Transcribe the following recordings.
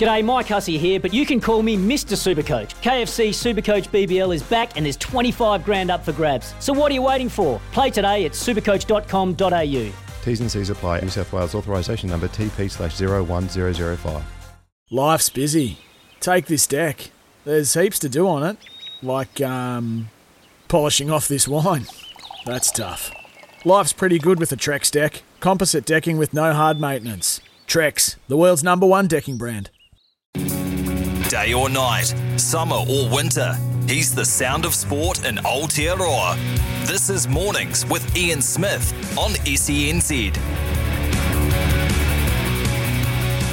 G'day, Mike Hussey here, but you can call me Mr. Supercoach. KFC Supercoach BBL is back and there's 25 grand up for grabs. So what are you waiting for? Play today at supercoach.com.au. T's and C's apply. New South Wales authorisation number TP slash 01005. Life's busy. Take this deck. There's heaps to do on it, like um, polishing off this wine. That's tough. Life's pretty good with a Trex deck. Composite decking with no hard maintenance. Trex, the world's number one decking brand. Day or night, summer or winter, he's the sound of sport in Aotearoa. This is Mornings with Ian Smith on SENZ.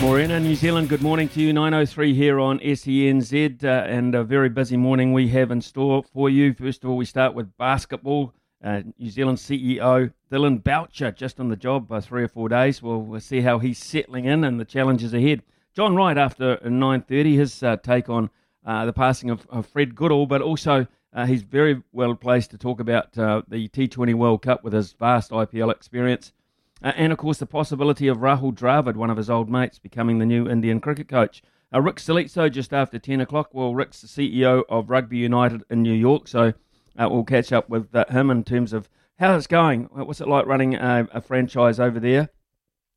Morena, New Zealand, good morning to you. 903 here on SENZ, uh, and a very busy morning we have in store for you. First of all, we start with basketball. Uh, New Zealand CEO Dillon Boucher just on the job by three or four days. We'll, we'll see how he's settling in and the challenges ahead. John Wright after 9.30, his uh, take on uh, the passing of, of Fred Goodall, but also uh, he's very well placed to talk about uh, the T20 World Cup with his vast IPL experience. Uh, and of course, the possibility of Rahul Dravid, one of his old mates, becoming the new Indian cricket coach. Uh, Rick Salizzo just after 10 o'clock. Well, Rick's the CEO of Rugby United in New York, so we'll catch up with him in terms of how it's going. What's it like running a, a franchise over there?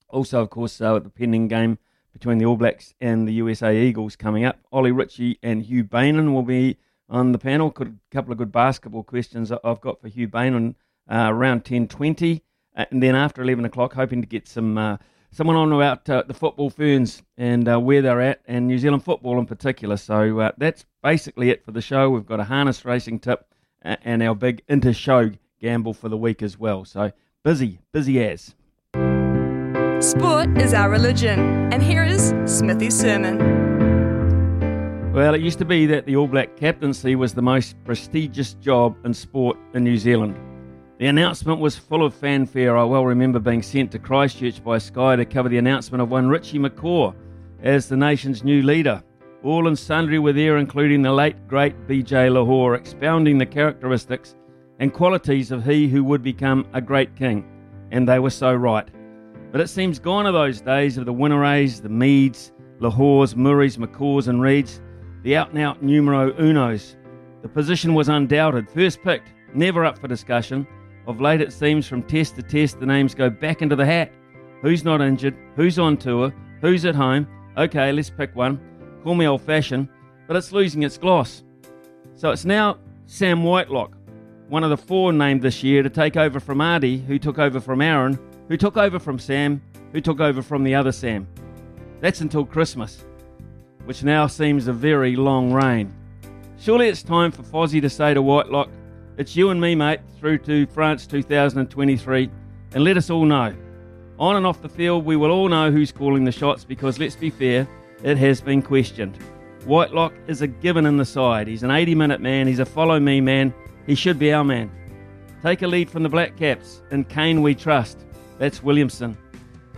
Also, of course, the pending game between the All Blacks and the USA Eagles coming up. Ollie Ritchie and Hugh Bainan will be on the panel. Could, a couple of good basketball questions I've got for Hugh Bainan uh, around 10.20. Uh, and then after 11 o'clock, hoping to get some uh, someone on about uh, the football ferns and uh, where they're at, and New Zealand football in particular. So uh, that's basically it for the show. We've got a harness racing tip and our big inter-show gamble for the week as well. So busy, busy as. Sport is our religion, and here is Smithy's sermon. Well, it used to be that the All Black captaincy was the most prestigious job in sport in New Zealand. The announcement was full of fanfare. I well remember being sent to Christchurch by Sky to cover the announcement of one Richie McCaw as the nation's new leader. All and sundry were there, including the late great BJ Lochore, expounding the characteristics and qualities of he who would become a great king. And they were so right. But it seems gone are those days of the Whinerays, the Meads, Lochores, Murrays, McCaws, and Reads, the out and out numero unos. The position was undoubted, first picked, never up for discussion. Of late, it seems from test to test, the names go back into the hat. Who's not injured? Who's on tour? Who's at home? Okay, let's pick one. Call me old fashioned, but it's losing its gloss. So it's now Sam Whitelock, one of the four named this year to take over from Ardie, who took over from Aaron, who took over from Sam, who took over from the other Sam. That's until Christmas, which now seems a very long reign. Surely it's time for Fozzie to say to Whitelock, it's you and me, mate, through to France 2023, and let us all know. On and off the field, we will all know who's calling the shots because, let's be fair, it has been questioned. Whitelock is a given in the side. He's an 80 minute man, he's a follow me man, he should be our man. Take a lead from the Black Caps, and Kane we trust. That's Williamson.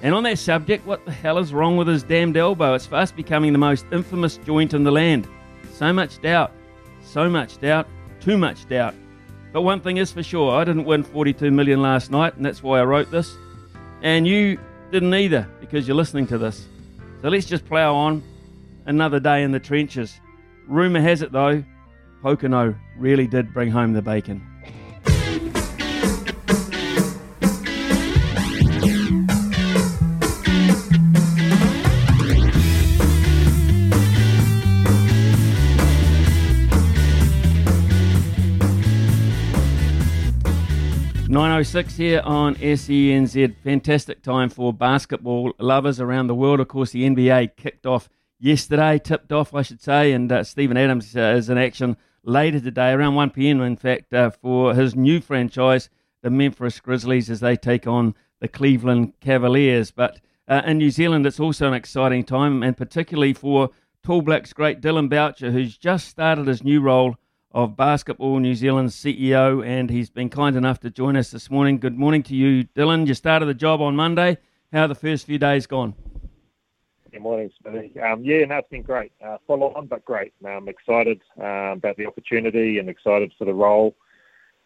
And on that subject, what the hell is wrong with his damned elbow? It's fast becoming the most infamous joint in the land. So much doubt, so much doubt, too much doubt. But one thing is for sure, I didn't win 42 million last night, and that's why I wrote this. And you didn't either, because you're listening to this. So let's just plough on another day in the trenches. Rumour has it though, Pocono really did bring home the bacon. Nine oh six here on SENZ. Fantastic time for basketball lovers around the world. Of course, the NBA kicked off yesterday, tipped off, I should say, and uh, Steven Adams uh, is in action later today, around 1 p.m., in fact, uh, for his new franchise, the Memphis Grizzlies, as they take on the Cleveland Cavaliers. But uh, in New Zealand, it's also an exciting time, and particularly for Tall Blacks great Dillon Boucher, who's just started his new role of Basketball New Zealand's CEO, and he's been kind enough to join us this morning. Good morning to you, Dillon. You started the job on Monday. How the first few days gone? Good morning, Smithy. Um, yeah, no, it's been great. Uh, follow on, but great. I'm excited uh, about the opportunity and excited for the role.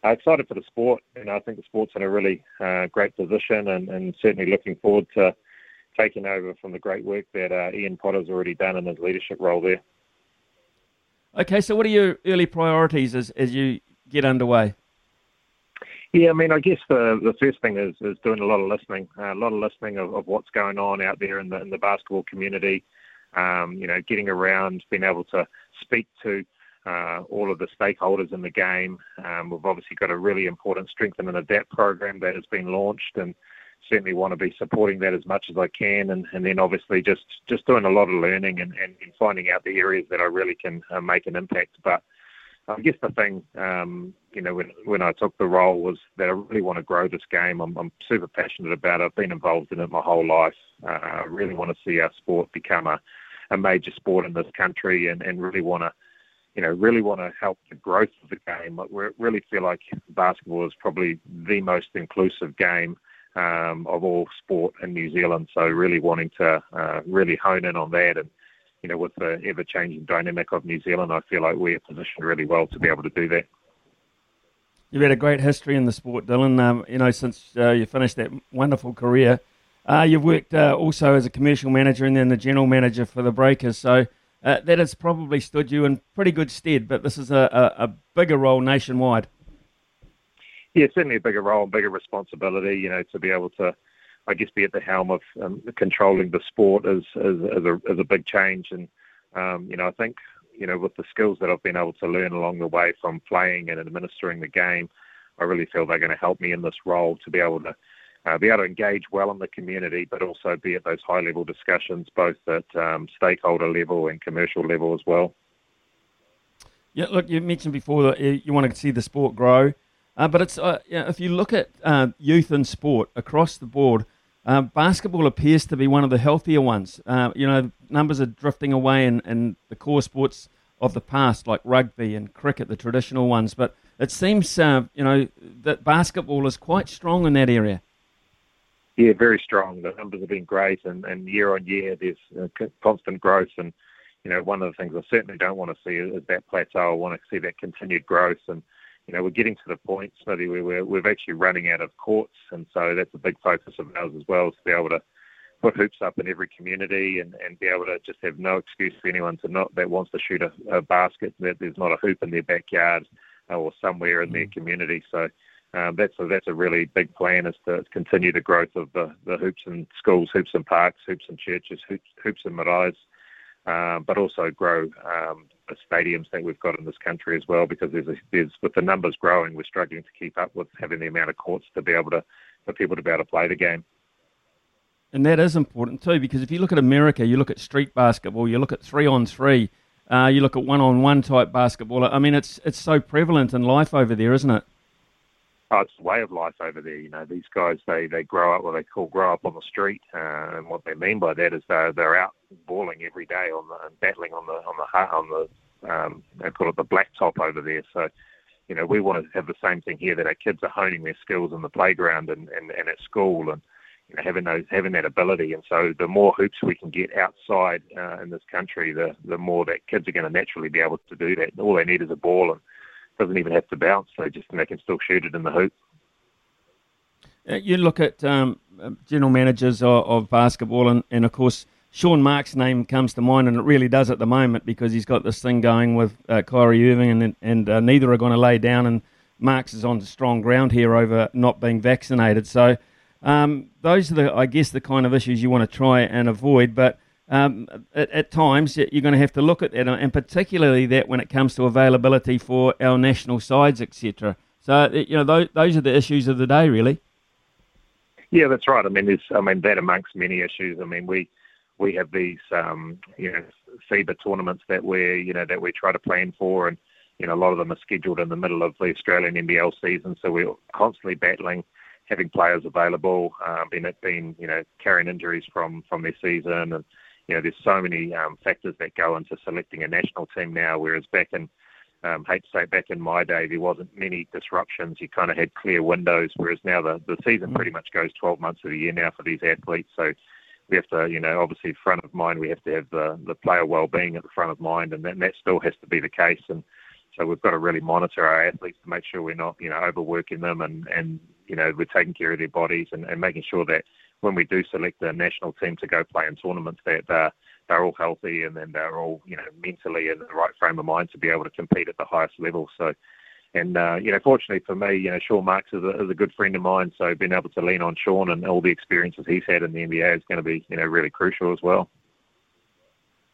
Uh, excited for the sport. Know, I think the sport's in a really uh, great position, and, and, certainly looking forward to taking over from the great work that uh, Iain Potter's already done in his leadership role there. Okay, so what are your early priorities as, as you get underway? Yeah, I mean, I guess the the first thing is is doing a lot of listening, uh, a lot of listening of, of what's going on out there in the in the basketball community. Um, you know, getting around, being able to speak to uh, all of the stakeholders in the game. Um, we've obviously got a really important strengthen and adapt program that has been launched, and certainly want to be supporting that as much as I can. And, and then obviously just just doing a lot of learning and, and, and finding out the areas that I really can uh, make an impact. But I guess the thing, um, you know, when when I took the role was that I really want to grow this game. I'm, I'm super passionate about it. I've been involved in it my whole life. Uh, I really want to see our sport become a, a major sport in this country, and, and really want to, you know, really want to help the growth of the game. We really feel like basketball is probably the most inclusive game um, of all sport in New Zealand. So really wanting to uh, really hone in on that and you know, with the ever-changing dynamic of New Zealand, I feel like we're positioned really well to be able to do that. You've had a great history in the sport, Dillon. Um, you know, since uh, you finished that wonderful career, uh, you've worked uh, also as a commercial manager and then the general manager for the Breakers. So uh, that has probably stood you in pretty good stead. But this is a, a, a bigger role nationwide. Yeah, certainly a bigger role, and bigger responsibility. You know, to be able to I guess, be at the helm of um, controlling the sport is, is, is, a, is a big change. And, um, you know, I think, you know, with the skills that I've been able to learn along the way from playing and administering the game, I really feel they're going to help me in this role to be able to uh, be able to engage well in the community, but also be at those high level discussions, both at um, stakeholder level and commercial level as well. Yeah, look, you mentioned before that you want to see the sport grow, uh, but it's uh, you know, if you look at uh, youth in sport across the board, uh, basketball appears to be one of the healthier ones. Uh, you know, numbers are drifting away in, in the core sports of the past, like rugby and cricket, the traditional ones. But it seems, uh, you know, that basketball is quite strong in that area. Yeah, very strong. The numbers have been great, and, and year on year, there's constant growth. And you know, one of the things I certainly don't want to see is that plateau. I want to see that continued growth and you know, we're getting to the point, Smithy, where we're, we're actually running out of courts, and so that's a big focus of ours as well, to be able to put hoops up in every community and, and be able to just have no excuse for anyone to not that wants to shoot a, a basket that there's not a hoop in their backyard uh, or somewhere in their mm. community. So um, that's a, that's a really big plan is to continue the growth of the, the hoops in schools, hoops in parks, hoops in churches, hoops, hoops in maraes, but also grow um, the stadiums that we've got in this country as well, because there's with the numbers growing, we're struggling to keep up with having the amount of courts to be able to for people to be able to play the game. And that is important too, because if you look at America, you look at street basketball, you look at three on three, uh, you look at one on one type basketball. I mean, it's it's so prevalent in life over there, isn't it? Oh, it's a way of life over there. You know, these guys they they grow up what they call grow up on the street, uh, and what they mean by that is they're they're out balling every day on the and battling on the on the on the um, they call it the blacktop over there. So, you know, we want to have the same thing here that our kids are honing their skills in the playground and and, and at school and you know, having those having that ability. And so, the more hoops we can get outside uh, in this country, the the more that kids are going to naturally be able to do that. All they need is a ball and doesn't even have to bounce. They just they can still shoot it in the hoop. Uh, you look at um, general managers of, of basketball, and, and, of course Sean Marks' name comes to mind, and it really does at the moment because he's got this thing going with uh, Kyrie Irving, and and uh, neither are going to lay down, and Marks is on strong ground here over not being vaccinated. So um, those are the, I guess, the kind of issues you want to try and avoid, but um, at, at, times you're going to have to look at that, and particularly that when it comes to availability for our national sides, etc. So you know those, those are the issues of the day, really. Yeah, that's right. I mean, there's, I mean that amongst many issues. I mean, we we have these um, you know FIBA tournaments that we you know that we try to plan for, and you know a lot of them are scheduled in the middle of the Australian NBL season, so we're constantly battling having players available, um, been been you know carrying injuries from from their season and you know, there's so many um, factors that go into selecting a national team now, whereas back in um, hate to say back in my day there wasn't many disruptions. You kind of had clear windows, whereas now the, the season pretty much goes 12 months of the year now for these athletes. So we have to, you know, obviously front of mind, we have to have the, the player well-being at the front of mind, and that, and that still has to be the case. And so we've got to really monitor our athletes to make sure we're not, you know, overworking them and, and you know, we're taking care of their bodies and, and making sure that when we do select a national team to go play in tournaments, that they're, they're all healthy and then they're all, you know, mentally in the right frame of mind to be able to compete at the highest level. So, and uh, you know, fortunately for me, you know, Sean Marks is a, is a good friend of mine, so being able to lean on Sean and all the experiences he's had in the NBA is going to be, you know, really crucial as well.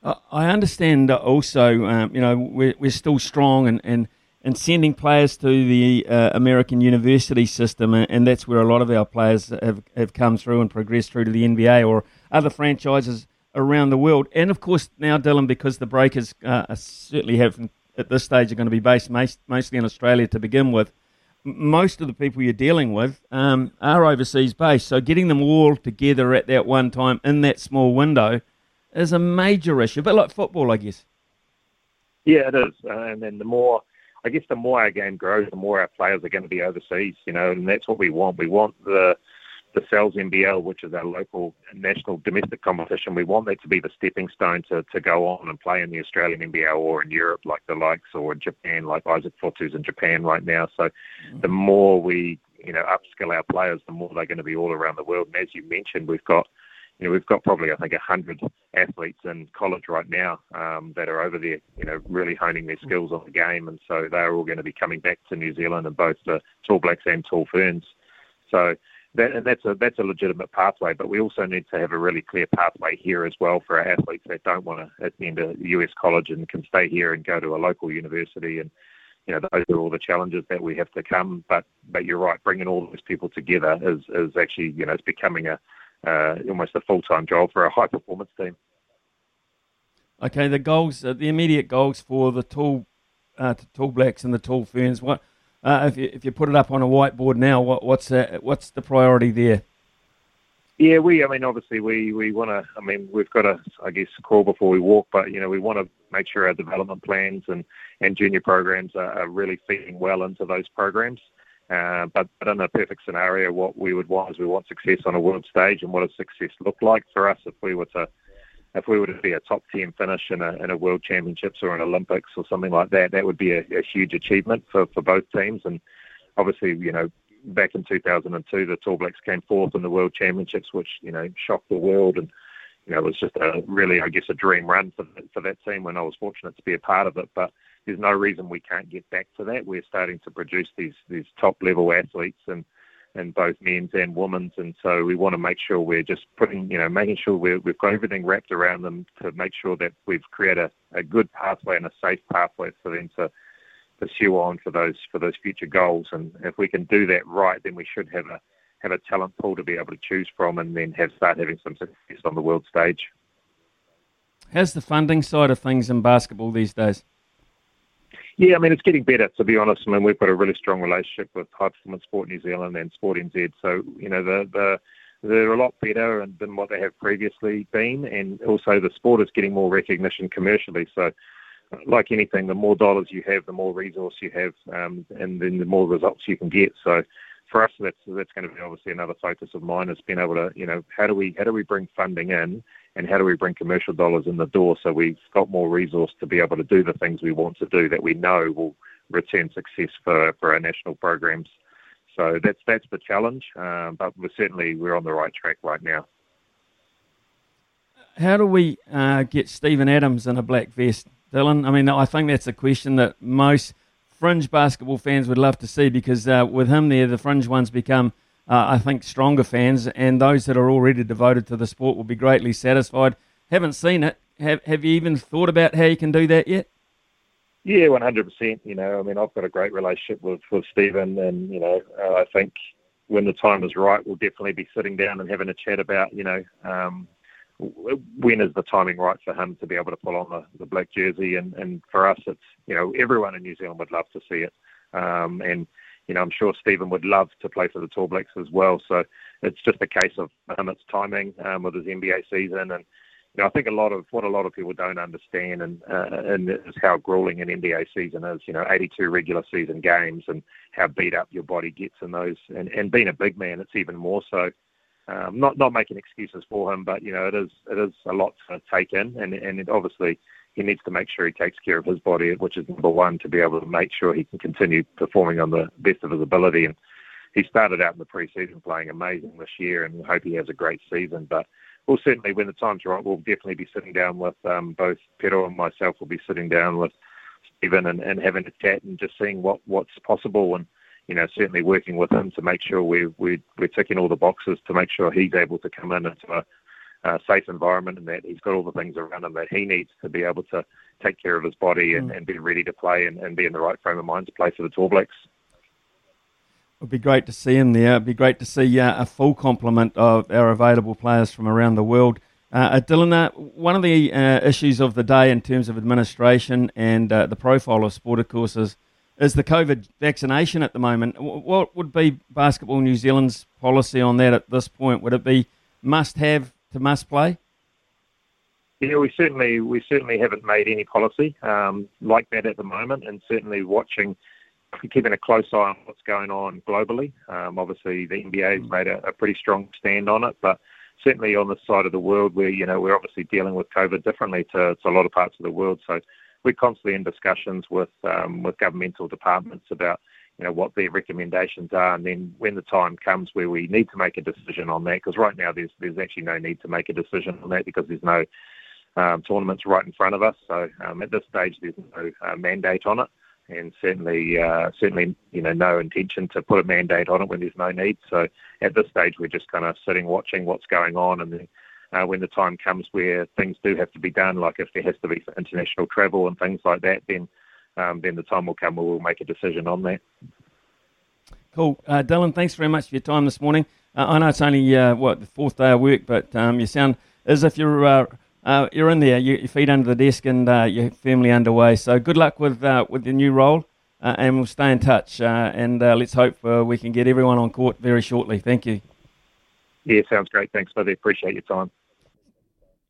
I understand also, um, you know, we're, we're still strong and, and, and sending players to the uh, American university system, and that's where a lot of our players have, have come through and progressed through to the NBA or other franchises around the world. And of course, now, Dillon, because the Breakers uh, certainly have at this stage are going to be based mostly in Australia to begin with, most of the people you're dealing with um, are overseas based. So getting them all together at that one time in that small window is a major issue, but like football, I guess. Yeah, it is. Uh, and then the more, I guess, the more our game grows, the more our players are going to be overseas. You know, and that's what we want. We want the the Sal's NBL, which is our local national domestic competition. We want that to be the stepping stone to, to go on and play in the Australian NBL or in Europe, like the likes, or Japan, like Isaac Fotu's in Japan right now. So, the mm. more we you know upskill our players, the more they're going to be all around the world. And as you mentioned, we've got you know, we've got probably I think hundred athletes in college right now um, that are over there, you know, really honing their skills on the game, and so they're all going to be coming back to New Zealand and both the Tall Blacks and Tall Ferns. So that, that's a that's a legitimate pathway, but we also need to have a really clear pathway here as well for our athletes that don't want to attend a US college and can stay here and go to a local university and you know, those are all the challenges that we have to come. But but you're right, bringing all those people together is is actually you know it's becoming a almost a full time job for a high performance team. Okay, the goals, uh, the immediate goals for the tall, uh, tall blacks and the tall ferns. What uh, if you if you put it up on a whiteboard now? What what's uh, what's the priority there? Yeah, we. I mean, obviously, we we want to. I mean, we've got to, I guess, crawl before we walk. But you know, we want to make sure our development plans and and junior programs are, are really feeding well into those programs. Uh, but, but in a perfect scenario, what we would want is we want success on a world stage, and what does success look like for us if we were to if we were to be a top 10 finish in a, in a world championships or an Olympics or something like that, that would be a, a huge achievement for, for both teams. And obviously, you know, back in 2002, the Tall Blacks came fourth in the world championships, which, you know, shocked the world. And, you know, it was just a really, I guess, a dream run for, for that team when I was fortunate to be a part of it. But there's no reason we can't get back to that. We're starting to produce these these top level athletes and and both men's and women's, and so we want to make sure we're just putting, you know, making sure we have got everything wrapped around them to make sure that we've created a, a good pathway and a safe pathway for them to pursue on for those for those future goals. And if we can do that right, then we should have a have a talent pool to be able to choose from, and then have start having some success on the world stage. How's the funding side of things in basketball these days? Yeah, I mean, it's getting better, to be honest. I mean, we've got a really strong relationship with High Performance Sport New Zealand and Sport NZ. So, you know, the, the, they're a lot better than what they have previously been. And also, the sport is getting more recognition commercially. So, like anything, the more dollars you have, the more resource you have, um, and then the more results you can get. So, for us, that's that's going to be obviously another focus of mine is being able to, you know, how do we how do we bring funding in and how do we bring commercial dollars in the door so we've got more resource to be able to do the things we want to do that we know will return success for, for our national programs. So that's that's the challenge, um, but we're certainly we're on the right track right now. How do we uh, get Steven Adams in a black vest, Dillon? I mean, I think that's a question that most fringe basketball fans would love to see because uh, with him there, the fringe ones become uh, I think, stronger fans and those that are already devoted to the sport will be greatly satisfied. Haven't seen it. Have, have you even thought about how you can do that yet? Yeah, one hundred percent. You know, I mean, I've got a great relationship with with Steven, and you know, uh, I think when the time is right, we'll definitely be sitting down and having a chat about, you know, um, when is the timing right for him to be able to pull on the, the black jersey, and and for us, it's you know, everyone in New Zealand would love to see it, um, and you know, I'm sure Steven would love to play for the Tall Blacks as well. So it's just a case of um, its timing um, with his NBA season, and you know, I think a lot of what a lot of people don't understand and uh, and is how grueling an NBA season is. You know, 82 regular season games and how beat up your body gets in those. And, and being a big man, it's even more so. Um, not not making excuses for him, but you know, it is it is a lot to take in, and and obviously he needs to make sure he takes care of his body, which is number one, to be able to make sure he can continue performing on the best of his ability. And he started out in the preseason playing amazing this year, and we hope he has a great season. But we'll certainly, when the time's right, we'll definitely be sitting down with um, both Pero and myself. We'll be sitting down with Steven and, and having a chat and just seeing what what's possible and you know certainly working with him to make sure we're we're, we're ticking all the boxes to make sure he's able to come in into a, a safe environment and that he's got all the things around him that he needs to be able to take care of his body and, mm. and be ready to play and, and be in the right frame of mind to play for the Tall Blacks. It'd be great to see him there. It'd be great to see uh, a full complement of our available players from around the world. Uh, Dillon, uh, one of the uh, issues of the day in terms of administration and uh, the profile of sport, of course, is, is the COVID vaccination at the moment. What would be Basketball New Zealand's policy on that at this point? Would it be must have to must play? Yeah, we certainly we certainly haven't made any policy um, like that at the moment, and certainly watching keeping a close eye on what's going on globally. Um, obviously, the NBA has made a, a, pretty strong stand on it, but certainly on the side of the world where you know we're obviously dealing with COVID differently to, to a lot of parts of the world. So we're constantly in discussions with um, with governmental departments about you know what their recommendations are, and then when the time comes where we need to make a decision on that, because right now there's there's actually no need to make a decision on that because there's no um, tournaments right in front of us. So um, at this stage, there's no uh, mandate on it and certainly, uh, certainly, you know, no intention to put a mandate on it when there's no need. So at this stage, we're just kind of sitting, watching what's going on, and then uh, when the time comes where things do have to be done, like if there has to be international travel and things like that, then um, then the time will come where we'll make a decision on that. Cool, uh, Dillon. Thanks very much for your time this morning. Uh, I know it's only uh, what the fourth day of work, but um, you sound as if you're uh, uh, you're in there, you, your feet under the desk, and uh, you're firmly underway. So good luck with uh, with the new role, uh, and we'll stay in touch. Uh, and uh, let's hope we can get everyone on court very shortly. Thank you. Yeah, sounds great. Thanks, buddy. Appreciate your time.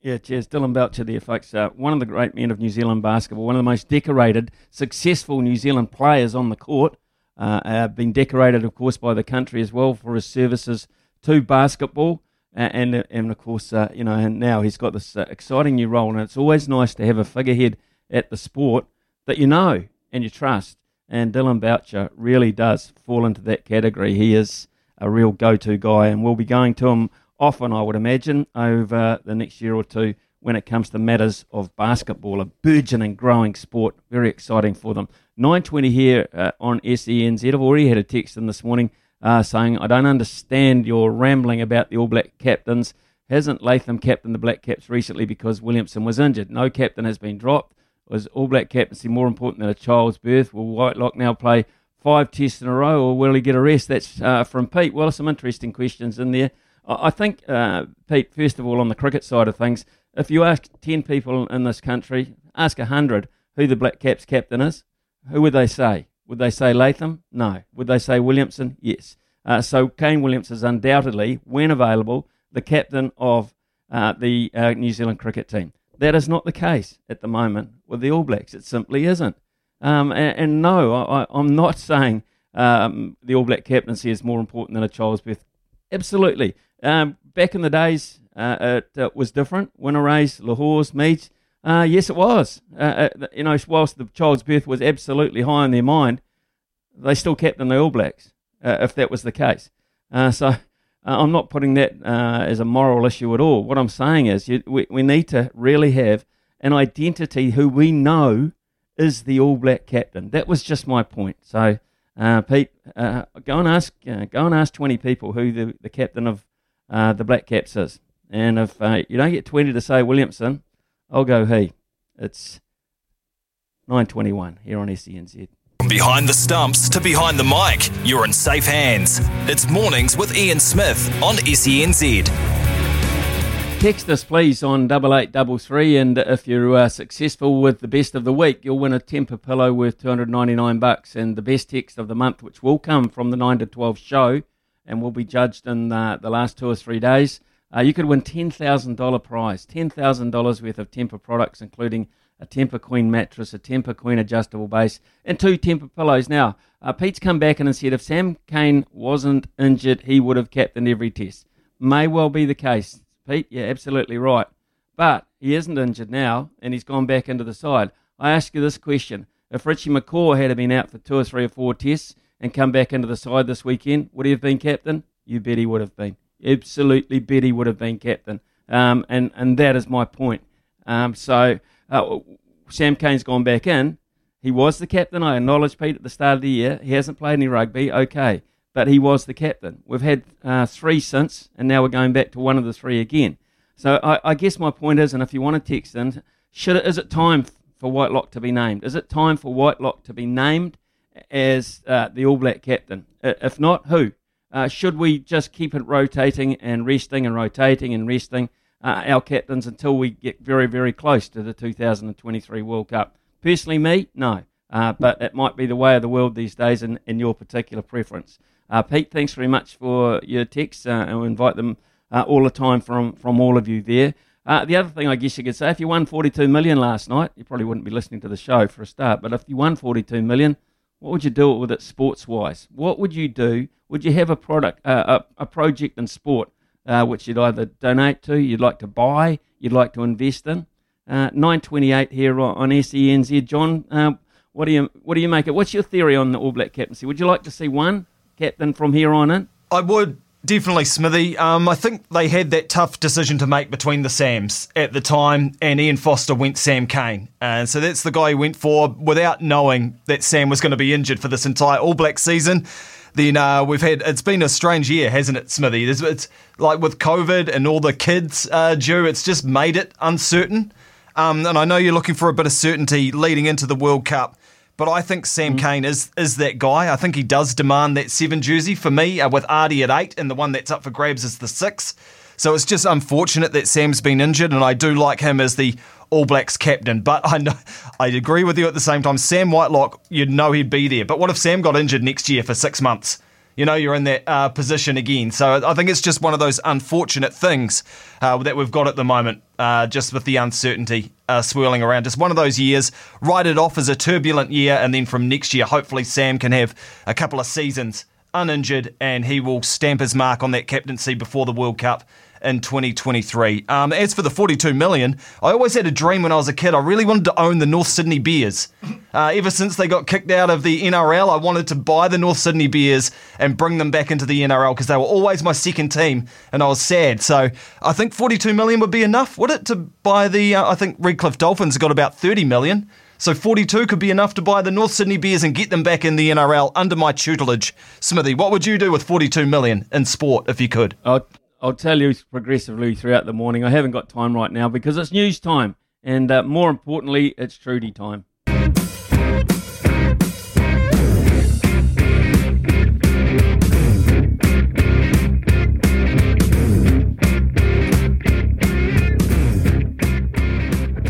Yeah, cheers. Dillon Boucher there, folks. one of the great men of New Zealand basketball, one of the most decorated, successful New Zealand players on the court. been decorated, of course, by the country as well for his services to basketball and and of course, uh, you know, and now he's got this uh, exciting new role, and it's always nice to have a figurehead at the sport that you know and you trust. And Dillon Boucher really does fall into that category. He is a real go-to guy, and we'll be going to him often, I would imagine, over the next year or two when it comes to matters of basketball, a burgeoning, growing sport. Very exciting for them. 9:20 here uh, on SENZ. I've already had a text in this morning uh, saying, I don't understand your rambling about the All Black captains. Hasn't Latham captained the Black Caps recently because Williamson was injured? No captain has been dropped. Was All Black captaincy more important than a child's birth? Will Whitelock now play five tests in a row or will he get a rest? That's uh, from Pete. Well, some interesting questions in there. I think, uh, Pete, first of all, on the cricket side of things, if you ask 10 people in this country, ask 100 who the Black Caps captain is, who would they say? Would they say Latham? No. Would they say Williamson? Yes. Uh, so Kane Williams is undoubtedly, when available, the captain of uh, the uh, New Zealand cricket team. That is not the case at the moment with the All Blacks. It simply isn't. Um, and, and, no, I, am not saying um, the All Black captaincy is more important than a child's birth. Absolutely. Um, back in the days, uh, it, it, was different. Whinerays, Lochores, Meads. Uh, yes, it was. Uh, uh, you know, whilst the child's birth was absolutely high in their mind, they still kept in the All Blacks uh, if that was the case. Uh, so uh, I'm not putting that uh, as a moral issue at all. What I'm saying is you, we, we need to really have an identity who we know is the All Black captain. That was just my point. So, Pete, go and ask go and ask 20 people who the, the captain of the Black Caps is. And if you don't get 20 to say Williamson, I'll go he. It's 9.21 here on SENZ. From behind the stumps to behind the mic, you're in safe hands. It's Mornings with Ian Smith on SENZ. Text us please on double eight double three, and if you're uh, successful with the best of the week, you'll win a Tempur pillow worth 299 bucks. And the best text of the month, which will come from the nine to 12 show, and will be judged in the last two or three days, uh, you could win $10,000 prize, $10,000 worth of Tempur products, including a Tempur Queen mattress, a Tempur Queen adjustable base, and two Tempur pillows. Now, uh, Pete's come back in and said if Sam Cane wasn't injured, he would have captained every test. May well be the case. Pete, you're absolutely right. But he isn't injured now, and he's gone back into the side. I ask you this question. If Richie McCaw had been out for two or three or four tests and come back into the side this weekend, would he have been captain? You bet he would have been. Absolutely bet he would have been captain. Um, and, and that is my point. Um, so uh, Sam Cane's gone back in. He was the captain. I acknowledge Pete at the start of the year. He hasn't played any rugby, okay, but he was the captain. We've had uh, three since, and now we're going back to one of the three again. So I, I guess my point is, and if you want to text in, should it, is it time for Whitelock to be named? Is it time for Whitelock to be named as uh, the All Black captain? If not, who? Uh, should we just keep it rotating and resting and rotating and resting uh, our captains until we get very, very close to the 2023 World Cup? Personally, me, no. Uh, but it might be the way of the world these days in, in your particular preference. Uh, Pete, thanks very much for your texts, uh, and we invite them uh, all the time from, from all of you there. Uh, the other thing I guess you could say, if you won 42 million last night, you probably wouldn't be listening to the show for a start. But if you won 42 million, what would you do with it sports wise? What would you do? Would you have a product, uh, a, a project in sport uh, which you'd either donate to, you'd like to buy, you'd like to invest in? Uh, 928 here on SENZ. John, uh, what do you what do you make it? What's your theory on the All Black captaincy? Would you like to see one captain from here on in? I would Definitely, Smithy. Um, I think they had that tough decision to make between the Sams at the time, and Ian Foster went Sam Cane. And so that's the guy he went for without knowing that Sam was going to be injured for this entire All Black season. Then uh, we've had, it's been a strange year, hasn't it, Smithy? It's, it's like with COVID and all the kids uh, due, it's just made it uncertain. Um, and I know you're looking for a bit of certainty leading into the World Cup. But I think Sam mm. Cane is is that guy. I think he does demand that seven jersey for me, uh, with Ardie at eight, and the one that's up for grabs is the six. So it's just unfortunate that Sam's been injured, and I do like him as the All Blacks captain. But I know, I agree with you at the same time. Sam Whitelock, you'd know he'd be there. But what if Sam got injured next year for six months? You know, you're in that uh, position again. So I think it's just one of those unfortunate things uh, that we've got at the moment, uh, just with the uncertainty uh, swirling around. Just one of those years. Write it off as a turbulent year, and then from next year, hopefully Sam can have a couple of seasons uninjured, and he will stamp his mark on that captaincy before the World Cup in 2023. Um, as for the 42 million, I always had a dream when I was a kid. I really wanted to own the North Sydney Bears. Uh, ever since they got kicked out of the NRL, I wanted to buy the North Sydney Bears and bring them back into the NRL because they were always my second team, and I was sad. So I think 42 million would be enough, would it, to buy the? Uh, I think Redcliffe Dolphins got about 30 million. So 42 could be enough to buy the North Sydney Bears and get them back in the NRL under my tutelage. Smithy, what would you do with 42 million in sport if you could? I'll tell you progressively throughout the morning. I haven't got time right now because it's news time. And uh, more importantly, it's Trudy time.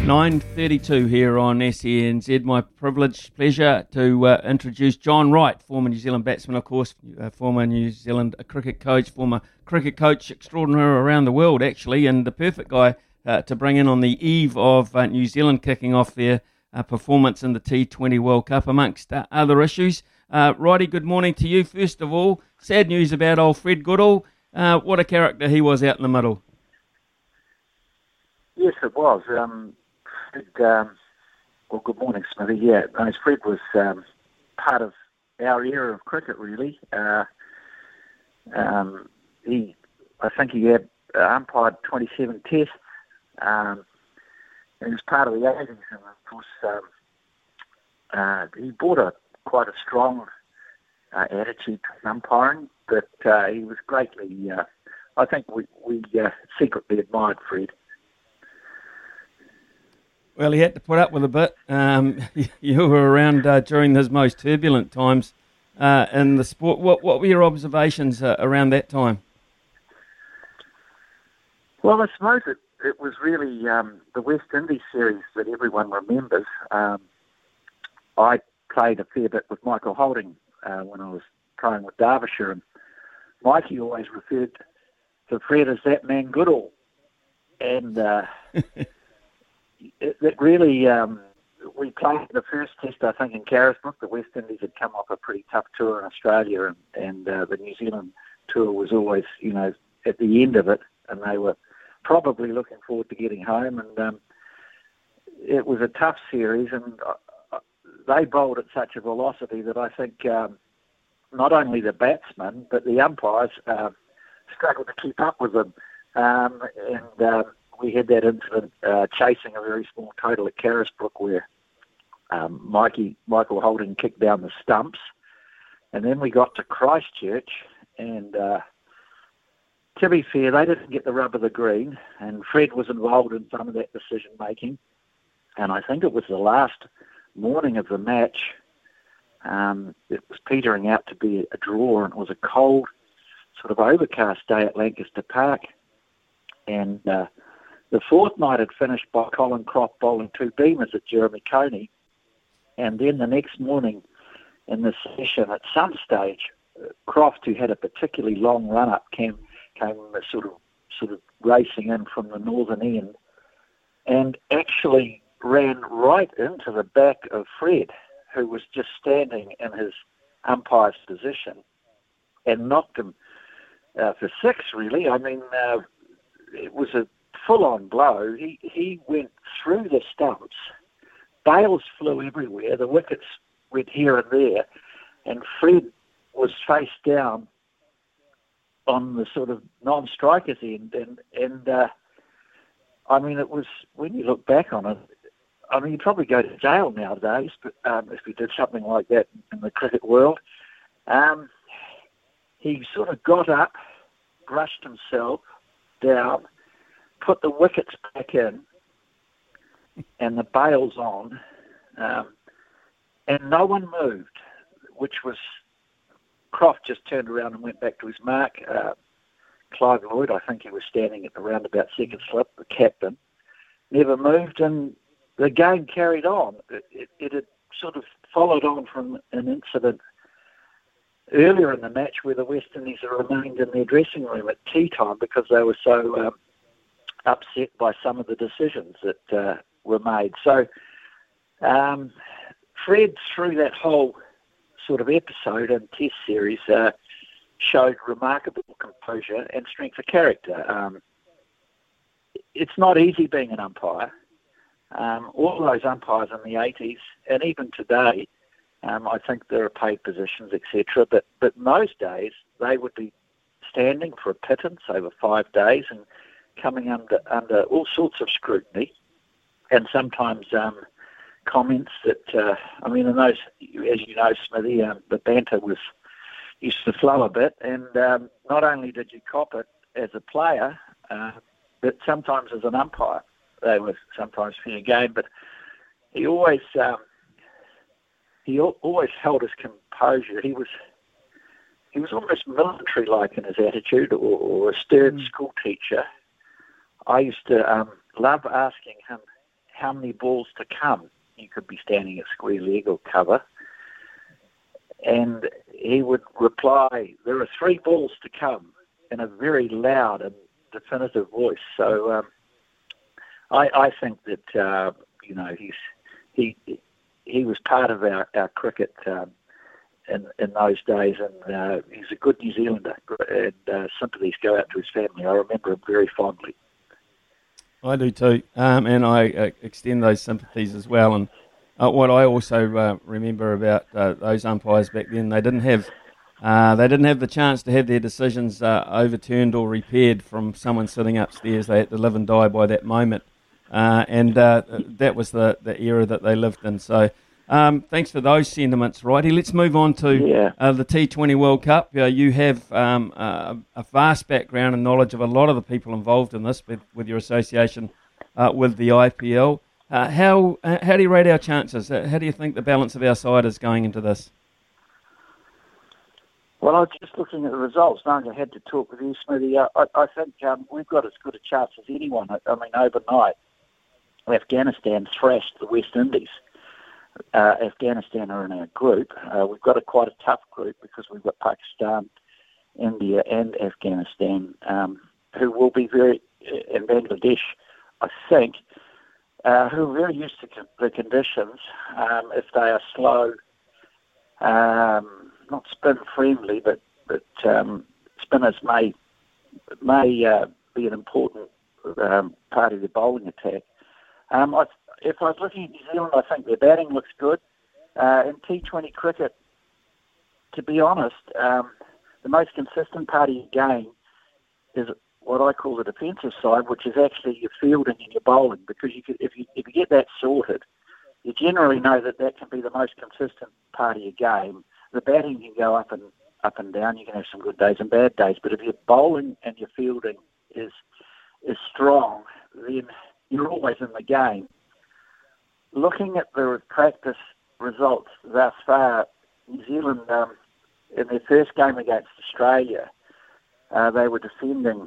9.32 here on SENZ. My privilege, pleasure to uh, introduce John Wright, former New Zealand batsman, of course, uh, former New Zealand cricket coach, former cricket coach extraordinary around the world, actually, and the perfect guy uh, to bring in on the eve of uh, New Zealand kicking off their uh, performance in the T20 World Cup, amongst uh, other issues. Righty, good morning to you. First of all, sad news about old Fred Goodall. what a character he was out in the middle. Yes, it was. Um, Fred, um, well, good morning, Smithy. Yeah, no, Fred was um, part of our era of cricket, really. Uh, um, he, I think he had uh, umpired 27 tests, um, and he was part of the 80s, and of course, um, uh, he brought a quite a strong uh, attitude to umpiring, but uh, he was greatly. Uh, I think we we uh, secretly admired Fred. Well, he had to put up with a bit. Um, you were around uh, during his most turbulent times uh, in the sport. What, what were your observations uh, around that time? Well, I suppose it, it was really um, the West Indies series that everyone remembers. Um, I played a fair bit with Michael Holding uh, when I was playing with Derbyshire, and Mikey always referred for Fred as that man Goodall, and uh, it, really. Um, we played the first test, I think, in Carisbrook. The West Indies had come off a pretty tough tour in Australia, and, and uh, the New Zealand tour was always, you know, at the end of it, and they were probably looking forward to getting home. And um, it was a tough series, and uh, uh, they bowled at such a velocity that I think um, not only the batsmen but the umpires uh, struggled to keep up with them. Um, and uh, we had that incident uh, chasing a very small total at Carisbrook where um, Mikey Michael Holding kicked down the stumps, and then we got to Christchurch, and uh, to be fair, they didn't get the rub of the green, and Fred was involved in some of that decision making, and I think it was the last morning of the match. Um, it was petering out to be a draw, and it was a cold, sort of overcast day at Lancaster Park, and uh, the fourth night had finished by Colin Croft bowling two beamers at Jeremy Coney, and then the next morning in the session, at some stage, Croft, who had a particularly long run up, came came sort of sort of racing in from the northern end, and actually ran right into the back of Fred, who was just standing in his umpire's position, and knocked him uh, for six. Really, I mean, uh, it was a full on blow. He, he went through the stumps. Bales flew everywhere. The wickets went here and there. And Fred was face down on the sort of non strikers end. And, and uh, I mean, it was, when you look back on it, I mean, you'd probably go to jail nowadays but, um, if you did something like that in the cricket world. Um, he sort of got up, brushed himself down, put the wickets back in and the bails on, um, and no one moved, which was Croft just turned around and went back to his mark. Uh, Clive Lloyd, I think he was standing at the roundabout second slip, the captain, never moved, and the game carried on. It, it, it had sort of followed on from an incident earlier in the match where the West Indies remained in their dressing room at tea time because they were so um, upset by some of the decisions that uh, were made. So um, Fred, through that whole sort of episode and test series, uh, showed remarkable composure and strength of character. Um, it's not easy being an umpire. Um, all those umpires in the 80s and even today, um, I think there are paid positions, etc. But but in those days, they would be standing for a pittance over five days and coming under under all sorts of scrutiny, and sometimes um, comments that uh, I mean, in those, as you know, Smithy, um, the banter was used to flow a bit, and um, not only did you cop it as a player, uh, but sometimes as an umpire, they were sometimes fair game. But he always um, he always held his composure. He was he was almost military-like in his attitude, or, or a stern mm. school teacher. I used to um, love asking him how many balls to come. He could be standing at square leg or cover. And he would reply, There are three balls to come, in a very loud and definitive voice. So um, I, I, think that, uh, you know, he's, he, he was part of our, our cricket um, in, in those days, and uh, he's a good New Zealander, and uh, sympathies go out to his family. I remember him very fondly. I do too, um, and I uh, extend those sympathies as well. And uh, what I also uh, remember about uh, those umpires back then, they didn't have uh, they didn't have the chance to have their decisions uh, overturned or repaired from someone sitting upstairs. They had to live and die by that moment, and that was the, the era that they lived in. So um, thanks for those sentiments, Righty. Let's move on to yeah. uh, the T20 World Cup. Uh, you have um, uh, a vast background and knowledge of a lot of the people involved in this with, with your association uh, with the IPL. Uh, how uh, how do you rate our chances? How do you think the balance of our side is going into this? Well, I was just looking at the results, I had to talk with you, Smithy. I, I think um, we've got as good a chance as anyone. I mean, overnight, Afghanistan thrashed the West Indies uh, Afghanistan are in our group. Uh, we've got a quite a tough group because we've got Pakistan, India, and Afghanistan um, who will be very in Bangladesh, I think, uh, who are very used to the conditions. Um, if they are slow, um, not spin friendly, but but um, spinners may may uh, be an important um, part of the bowling attack. Um, I, if I was looking at New Zealand, I think their batting looks good. Uh, in T20 cricket, to be honest, um, the most consistent part of your game is what I call the defensive side, which is actually your fielding and your bowling. Because you could, if you if you get that sorted, you generally know that that can be the most consistent part of your game. The batting can go up and up and down. You can have some good days and bad days, but if your bowling and your fielding is is strong, then you're always in the game. Looking at the practice results thus far, New Zealand um, in their first game against Australia, uh, they were defending,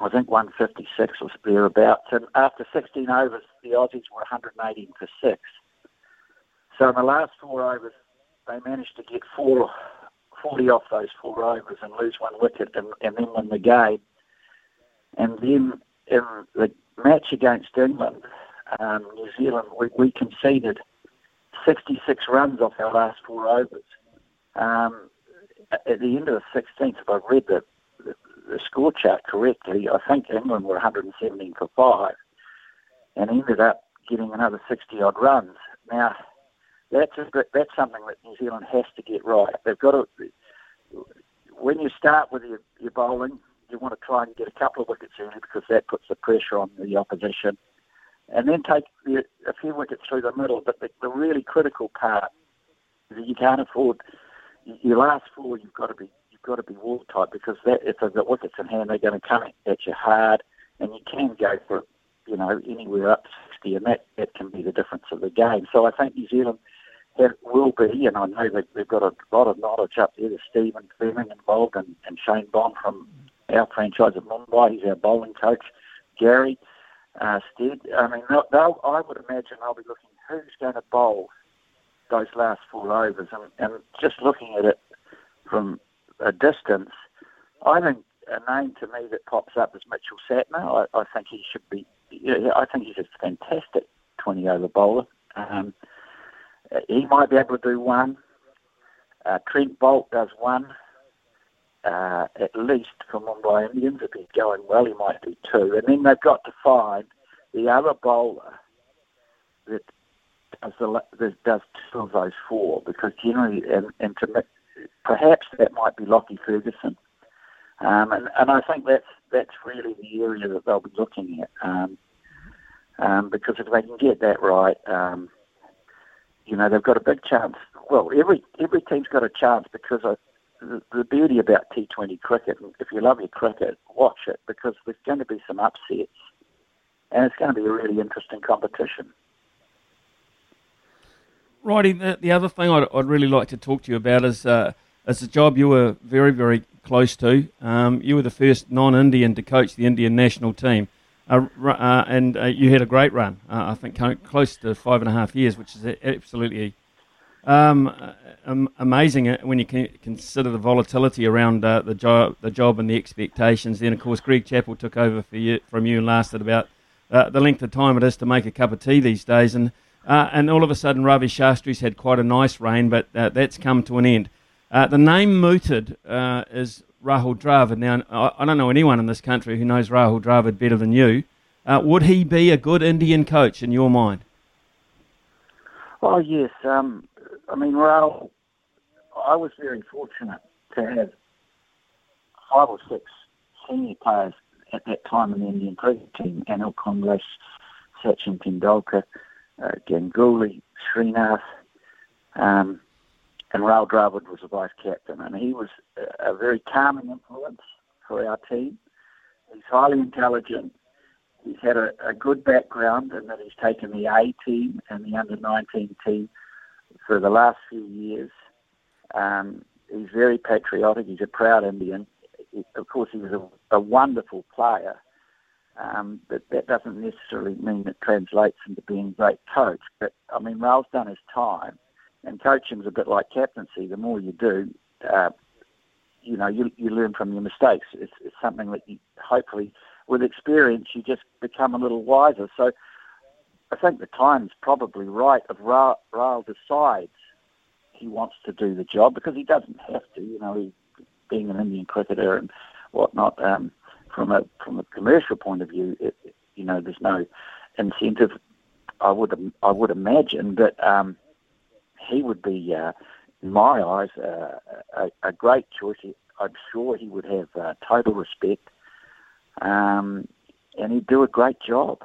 I think, 156 or thereabouts. And after 16 overs, the Aussies were 118 for six. So in the last four overs, they managed to get four, 40 off those four overs and lose one wicket and, and then win the game. And then in the match against England, um, New Zealand, we, we conceded 66 runs off our last four overs. Um, at the end of the 16th, if I read the, the, the score chart correctly, I think England were 117 for five and ended up getting another 60 odd runs. Now, that's a, that's something that New Zealand has to get right. They've got to when you start with your, your bowling, you want to try and get a couple of wickets early because that puts the pressure on the opposition, and then take a few wickets through the middle. But the, the really critical part is that you can't afford your last four, you've got to be you've got to be watertight because that, if they've got wickets in hand, they're going to come at you hard, and you can go for you know anywhere up to 60, and that that can be the difference of the game. So I think New Zealand will be, and I know that they've got a lot of knowledge up there. There's Stephen Fleming involved, and, and Shane Bond from our franchise at Mumbai. He's our bowling coach. Gary uh, Stead. I mean, they'll, I would imagine they'll be looking who's going to bowl those last four overs. And, and just looking at it from a distance, I think a name to me that pops up is Mitchell Santner. I, I think he should be. Yeah, I think he's a fantastic 20 over bowler. Um, he might be able to do one. Uh, Trent Boult does one. Uh, at least for Mumbai Indians, if he's going well, he might do two. And then they've got to find the other bowler that does, the, does two of those four because generally, and, and to, perhaps that might be Lockie Ferguson. Um, and, and I think that's that's really the area that they'll be looking at. Um, um, because if they can get that right, um, you know, they've got a big chance. Well, every every team's got a chance because of the, beauty about T20 cricket. If you love your cricket, watch it because there's going to be some upsets, and it's going to be a really interesting competition. Righty, the, the other thing I'd, I'd, really like to talk to you about is uh, is a job you were very, very close to. Um, you were the first non-Indian to coach the Indian national team, uh, uh, and uh, you had a great run. Uh, I think close to five and a half years, which is absolutely um, amazing uh, when you consider the volatility around the job, the job and the expectations. Then, of course, Greg Chappell took over you, from you and lasted about the length of time it is to make a cup of tea these days, and uh, and all of a sudden, Ravi Shastri's had quite a nice reign, but uh, that's come to an end. Uh, the name mooted uh, is Rahul Dravid. Now, I, I, don't know anyone in this country who knows Rahul Dravid better than you. Uh, would he be a good Indian coach in your mind? Oh, yes. Um, I mean, Rahul, I was very fortunate to have five or six senior players at that time in the Indian cricket team Anil Kumble, Sachin Tendulkar, uh, Ganguly, Srinath, um, and Rahul Dravid was the vice captain, and he was a, a very calming influence for our team. He's highly intelligent. He's had a, a good background in that he's taken the A team and the under 19 team for the last few years. Um, he's very patriotic. He's a proud Indian. Of course, he was a, a wonderful player um, but that doesn't necessarily mean it translates into being a great coach. But I mean, Rahul's done his time, and coaching's a bit like captaincy. The more you do, uh, you know, you, you learn from your mistakes. It's, it's something that you hopefully, with experience, you just become a little wiser. So I think the time's probably right if Rahul decides he wants to do the job because he doesn't have to. You know, he, being an Indian cricketer and whatnot, um, from a from a commercial point of view, it, you know, there's no incentive. I would I would imagine, that um, he would be, uh, in my eyes, uh, a, a, great choice. I'm sure he would have uh, total respect, um, and he'd do a great job.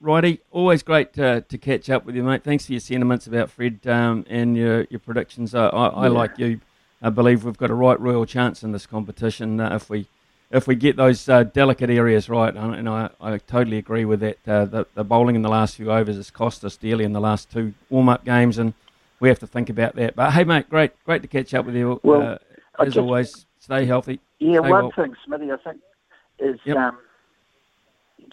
Righty, always great to, to catch up with you, mate. Thanks for your sentiments about Fred um, and your, your predictions. I, I, I like you. I believe we've got a right royal chance in this competition uh, if we if we get those uh, delicate areas right. And I, I totally agree with that. Uh, the, the bowling in the last few overs has cost us dearly in the last two warm up games, and we have to think about that. But hey, mate, great great to catch up with you. Well, uh, as just, always, stay healthy. Yeah, stay one well. thing, Smithy, I think is. Yep. Um,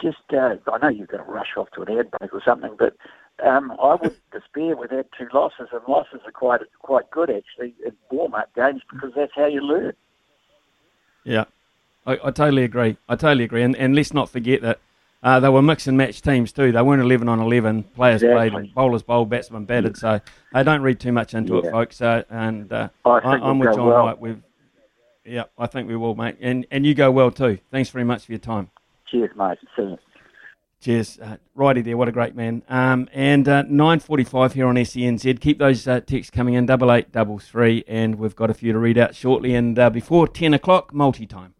just uh, I know you've got to rush off to an ad break or something, but um, I would despair with that two losses, and losses are quite quite good actually in warm up games because that's how you learn. Yeah, I, I totally agree. I totally agree, and and let's not forget that. Uh, they were mix and match teams too. They weren't 11 on 11. Players exactly. played, bowlers bowled, batsmen batted. So I don't read too much into yeah. it, folks. Uh, and uh, I am with John well. White. We've, yeah, I think we will, mate. And and you go well too. Thanks very much for your time. Cheers, mate. See you. Cheers. Uh, righty there, what a great man. Um, and uh, 9.45 here on SENZ. Keep those uh, texts coming in, double eight, double three, and we've got a few to read out shortly. And uh, before 10 o'clock, multi-time.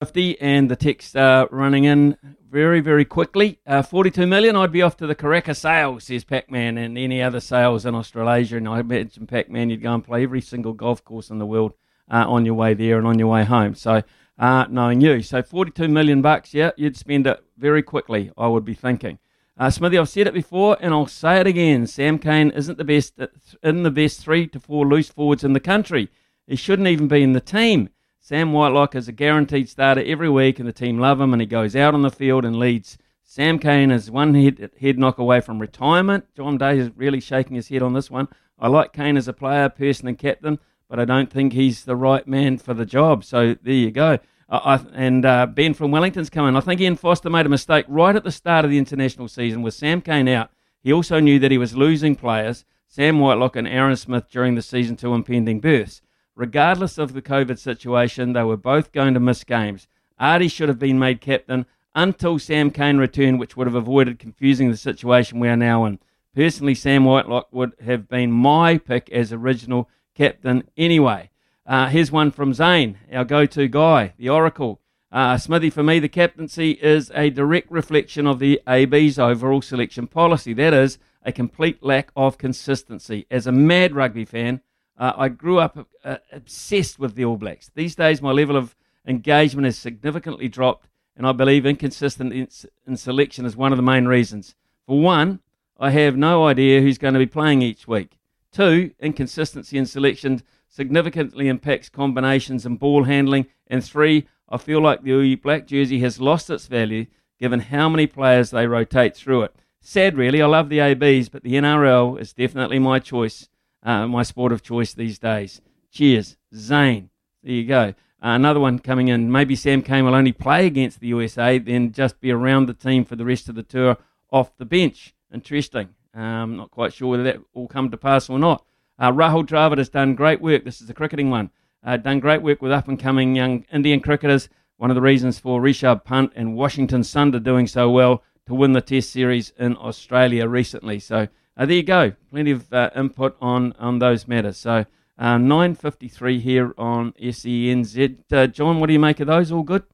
50 and the texts are running in very, very quickly. Uh, 42 million, I'd be off to the Karaka sales, says Pac-Man, and any other sales in Australasia. And I imagine, Pac-Man, you'd go and play every single golf course in the world uh, on your way there and on your way home. So uh, knowing you. So 42 million bucks, yeah, you'd spend it very quickly, I would be thinking. Uh, Smithy, I've said it before and I'll say it again. Sam Cane isn't the best in the best three to four loose forwards in the country. He shouldn't even be in the team. Sam Whitelock is a guaranteed starter every week and the team love him and he goes out on the field and leads. Sam Cane is one head, head knock away from retirement. John Day is really shaking his head on this one. I like Cane as a player, person, and captain, but I don't think he's the right man for the job. So there you go. I, and uh, Ben from Wellington's coming. I think Ian Foster made a mistake right at the start of the international season with Sam Cane out. He also knew that he was losing players, Sam Whitelock and Aaron Smith, during the season to impending births. Regardless of the COVID situation, they were both going to miss games. Ardie should have been made captain until Sam Cane returned, which would have avoided confusing the situation we are now in. Personally, Sam Whitelock would have been my pick as original captain anyway. Uh, here's one from Zane, our go to guy, the Oracle. Uh, Smithy, for me, the captaincy is a direct reflection of the AB's overall selection policy. That is, a complete lack of consistency. As a mad rugby fan, uh, I grew up uh, obsessed with the All Blacks. These days, my level of engagement has significantly dropped, and I believe inconsistent in, in selection is one of the main reasons. For one, I have no idea who's going to be playing each week. Two, inconsistency in selection significantly impacts combinations and ball handling. And three, I feel like the black jersey has lost its value given how many players they rotate through it. Sad, really. I love the ABs, but the NRL is definitely my choice, uh, my sport of choice these days. Cheers, Zane. There you go. Uh, another one coming in. Maybe Sam Cane will only play against the USA, then just be around the team for the rest of the tour off the bench. Interesting. Um, not quite sure whether that will come to pass or not. Uh, Rahul Dravid has done great work. This is a cricketing one. Uh, done great work with up and coming young Indian cricketers. One of the reasons for Rishabh Pant and Washington Sundar doing so well to win the Test series in Australia recently. So uh, there you go. Plenty of uh, input on, on those matters. So uh, 9.53 here on SENZ. Uh, John, what do you make of those? All good?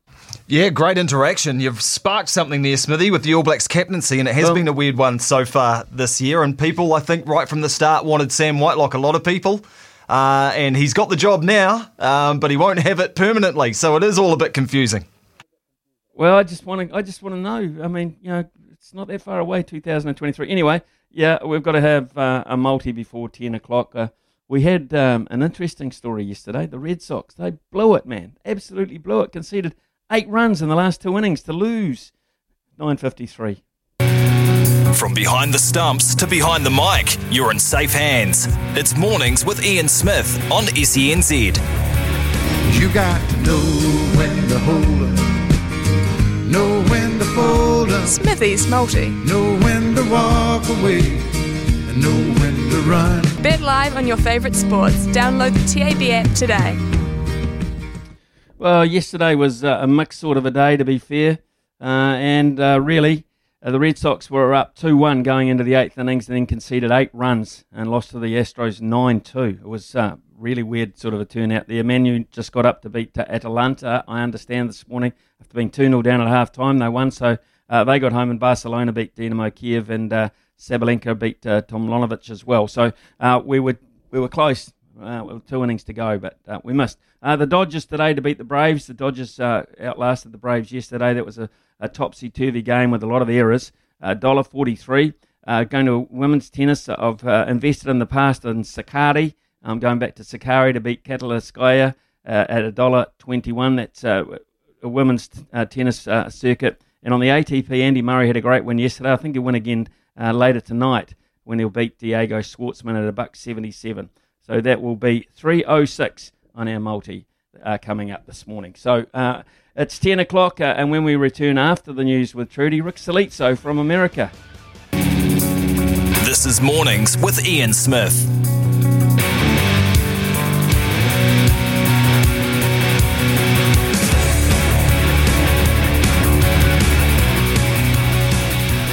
Yeah, great interaction. You've sparked something there, Smithy, with the All Blacks captaincy, and it has well, been a weird one so far this year. And people, I think, right from the start wanted Sam Whitelock, a lot of people. Uh, and he's got the job now, um, but he won't have it permanently. So it is all a bit confusing. Well, I just want to, I just want to know. I mean, you know, it's not that far away, 2023. Anyway, yeah, we've got to have uh, a multi before 10 o'clock. Uh, we had um, an interesting story yesterday. The Red Sox, they blew it, man. Absolutely blew it. Conceded eight runs in the last two innings to lose. 953. From behind the stumps to behind the mic, you're in safe hands. It's Mornings with Ian Smith on SENZ. You got to know when to hold up, know when to fold up, Smithy's Multi. know when to walk away, and know when to run. Bet live on your favourite sports. Download the TAB app today. Well, yesterday was uh, a mixed sort of a day, to be fair. Uh, and uh, really, uh, the Red Sox were up 2 1 going into the eighth innings and then conceded eight runs and lost to the Astros 9 2. It was uh, really weird sort of a turnout there. Manu just got up to beat uh, Atalanta, I understand, this morning. After being 2 0 down at half time, they won. So uh, they got home and Barcelona beat Dinamo Kiev and uh, Sabalenka beat uh, Tomljanovic as well. So uh, we were we were close. Uh, with two innings to go, but uh, we missed. Uh, the Dodgers today to beat the Braves. The Dodgers uh, outlasted the Braves yesterday. That was a, a topsy turvy game with a lot of errors. Dollar forty three. going to women's tennis. I've uh, invested in the past in Sakkari. I'm going back to Sakkari to beat Katalskaya uh, at a dollar twenty one. That's uh, a women's uh, tennis uh, circuit. And on the ATP, Andy Murray had a great win yesterday. I think he'll win again uh, later tonight when he'll beat Diego Schwartzman at a buck seventy seven. So that will be 306 on our multi uh, coming up this morning. So uh, it's 10 o'clock, uh, and when we return after the news with Trudy, Rick Salizzo from America. This is Mornings with Ian Smith.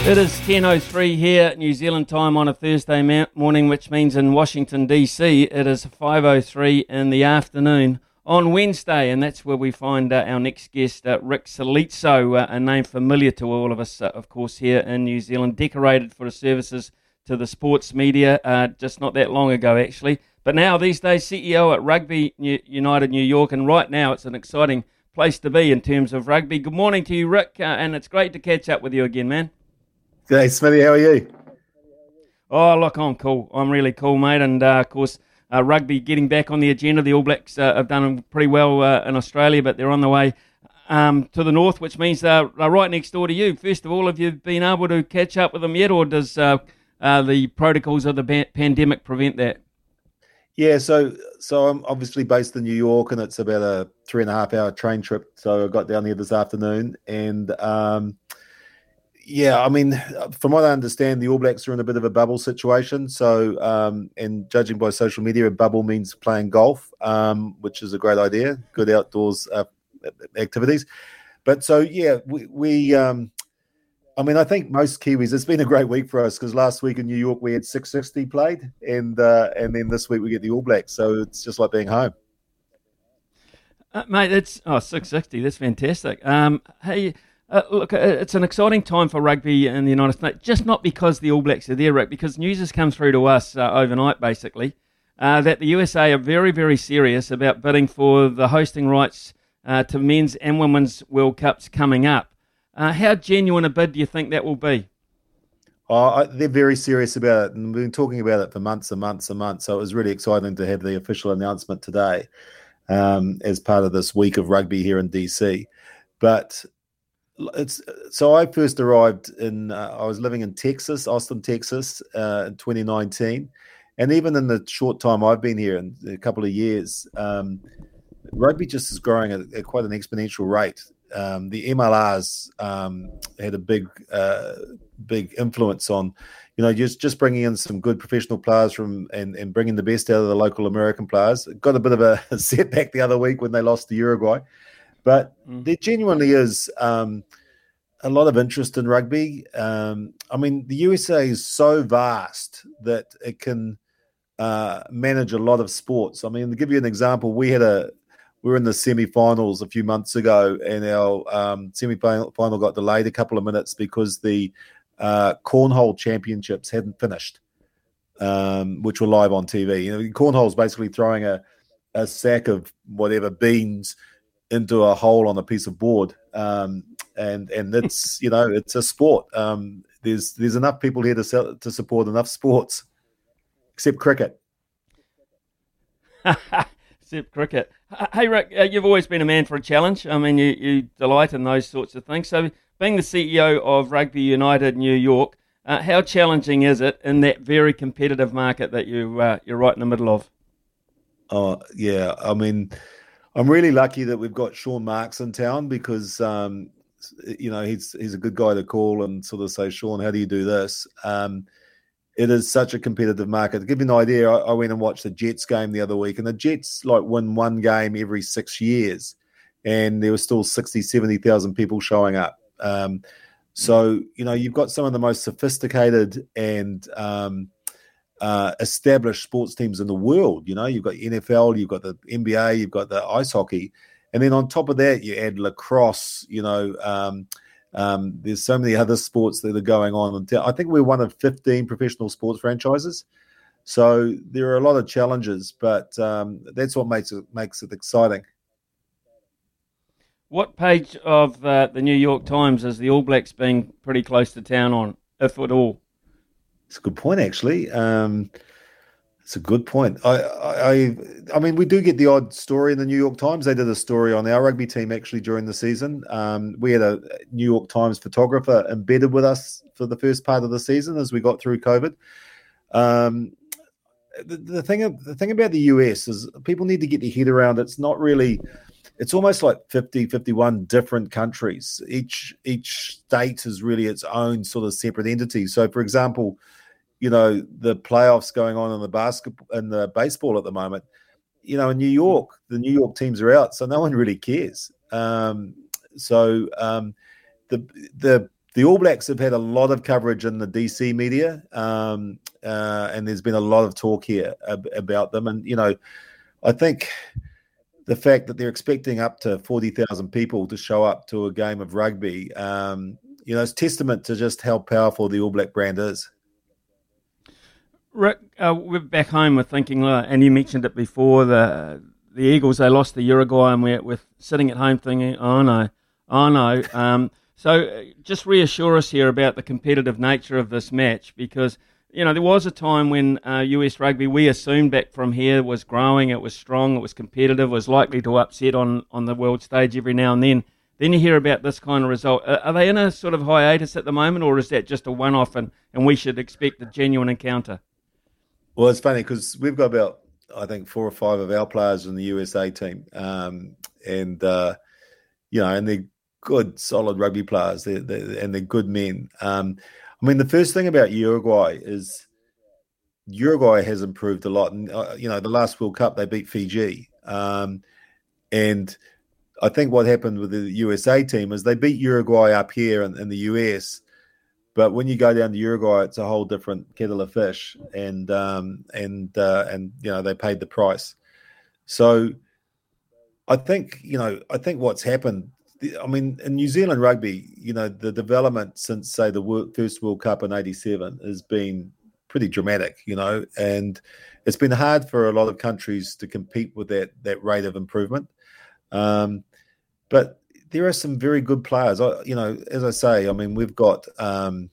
It is 10.03 here, New Zealand time on a Thursday ma- morning, which means in Washington, D.C., it is 5.03 in the afternoon on Wednesday, and that's where we find uh, our next guest, uh, Rick Salizzo, uh, a name familiar to all of us, uh, of course, here in New Zealand, decorated for his services to the sports media uh, just not that long ago, actually. But now, these days, CEO at Rugby New- United New York, and right now it's an exciting place to be in terms of rugby. Good morning to you, Rick, uh, and it's great to catch up with you again, man. G'day, Smithy. How are you? Oh, look, I'm cool. I'm really cool, mate. And uh, of course, uh, rugby getting back on the agenda. The All Blacks uh, have done pretty well uh, in Australia, but they're on the way um, to the north, which means they're, right next door to you. First of all, have you been able to catch up with them yet, or does uh, uh, the protocols of the ba- pandemic prevent that? Yeah, so so I'm obviously based in New York, and it's about a three and a half hour train trip. So I got down here this afternoon, and um, yeah, I mean, from what I understand, the All Blacks are in a bit of a bubble situation. So, um, and judging by social media, a bubble means playing golf, um, which is a great idea. Good outdoors uh, activities. But so, yeah, we, we um, I mean, I think most Kiwis. It's been a great week for us because last week in New York we had Six60 played, and uh, and then this week we get the All Blacks. So it's just like being home. Uh, mate, that's oh, 660. That's fantastic. Um, hey, uh, look, uh, it's an exciting time for rugby in the United States, just not because the All Blacks are there, Rick, because news has come through to us uh, overnight, basically, uh, that the USA are very, very serious about bidding for the hosting rights uh, to men's and women's World Cups coming up. How genuine a bid do you think that will be? Oh, they're very serious about it, and we've been talking about it for months and months and months. So it was really exciting to have the official announcement today um, as part of this week of rugby here in DC. But it's so I first arrived in uh, I was living in Texas, Austin, Texas, uh, in 2019, and even in the short time I've been here in a couple of years, um, rugby just is growing at, at quite an exponential rate. Um, the MLRs um, had a big, uh, big influence on, you know, just just bringing in some good professional players from and, and bringing the best out of the local American players. Got a bit of a setback the other week when they lost to Uruguay, but Mm. there genuinely is um, a lot of interest in rugby. Um, I mean, the USA is so vast that it can uh, manage a lot of sports. I mean, to give you an example, we had a we were in the semi-finals a few months ago, and our um, semi-final got delayed a couple of minutes because the uh, cornhole championships hadn't finished, um, which were live on TV. You know, cornhole is basically throwing a a sack of whatever beans into a hole on a piece of board, um, and and it's you know it's a sport. Um, there's there's enough people here to sell, to support enough sports, except cricket. Except cricket. Hey, Rick, uh, you've always been a man for a challenge. I mean, you, you delight in those sorts of things. So, being the CEO of Rugby United New York, Uh, how challenging is it in that very competitive market that you uh, you're right in the middle of? Oh yeah, I mean, I'm really lucky that we've got Sean Marks in town because um, you know he's he's a good guy to call and sort of say, Sean, how do you do this? Um, it is such a competitive market. To give you an idea, I, I, went and watched the Jets game the other week, and the Jets like win one game every six years, and there were still 60, 70,000 people showing up. Um, so, you know, you've got some of the most sophisticated and um, uh, established sports teams in the world. You know, you've got NFL, you've got the NBA, you've got the ice hockey. And then on top of that, you add lacrosse, you know, um, um, there's so many other sports that are going on. I think we're one of 15 professional sports franchises. So there are a lot of challenges, but um, that's what makes it makes it exciting. What page of uh, the New York Times is the All Blacks being pretty close to town on, if at all? It's a good point, actually. Um, it's a good point. I, I, I mean, we do get the odd story in the New York Times. They did a story on our rugby team actually during the season. Um, we had a New York Times photographer embedded with us for the first part of the season as we got through COVID. Um, the, the thing, the thing about the US is people need to get their head around. It's not really. It's almost like 50, 51 different countries. Each each state is really its own sort of separate entity. So, for example you know the playoffs going on in the basketball and the baseball at the moment. You know, in New York, the New York teams are out, so no one really cares. Um, so um, the the the All Blacks have had a lot of coverage in the DC media, um, uh, and there's been a lot of talk here ab- about them. And you know, I think the fact that they're expecting up to forty thousand people to show up to a game of rugby, um, you know, it's testament to just how powerful the All Black brand is. Rick, uh, we're back home. We're thinking, uh, and you mentioned it before. The the Eagles they lost to Uruguay, and we're, we're sitting at home thinking, oh no, oh no. Um, so uh, just reassure us here about the competitive nature of this match, because you know there was a time when uh, US rugby we assumed back from here was growing, it was strong, it was competitive, was likely to upset on on the world stage every now and then. Then you hear about this kind of result. Uh, are they in a sort of hiatus at the moment, or is that just a one-off, and, and we should expect a genuine encounter? Well, it's funny because we've got about I think four or five of our players in the USA team, um, and uh, you know, and they're good, solid rugby players. They're, they're and they're good men. Um, I mean, the first thing about Uruguay is Uruguay has improved a lot, and uh, you know, the last World Cup they beat Fiji, um, and I think what happened with the USA team is they beat Uruguay up here in, in the US but when you go down to Uruguay, it's a whole different kettle of fish, and um, and uh, and you know they paid the price. So I think you know I think what's happened. I mean, in New Zealand rugby, you know, the development since say the first World Cup in '87 has been pretty dramatic, you know, and it's been hard for a lot of countries to compete with that that rate of improvement. Um, but there are some very good players. I, you know, as I say, I mean, we've got um,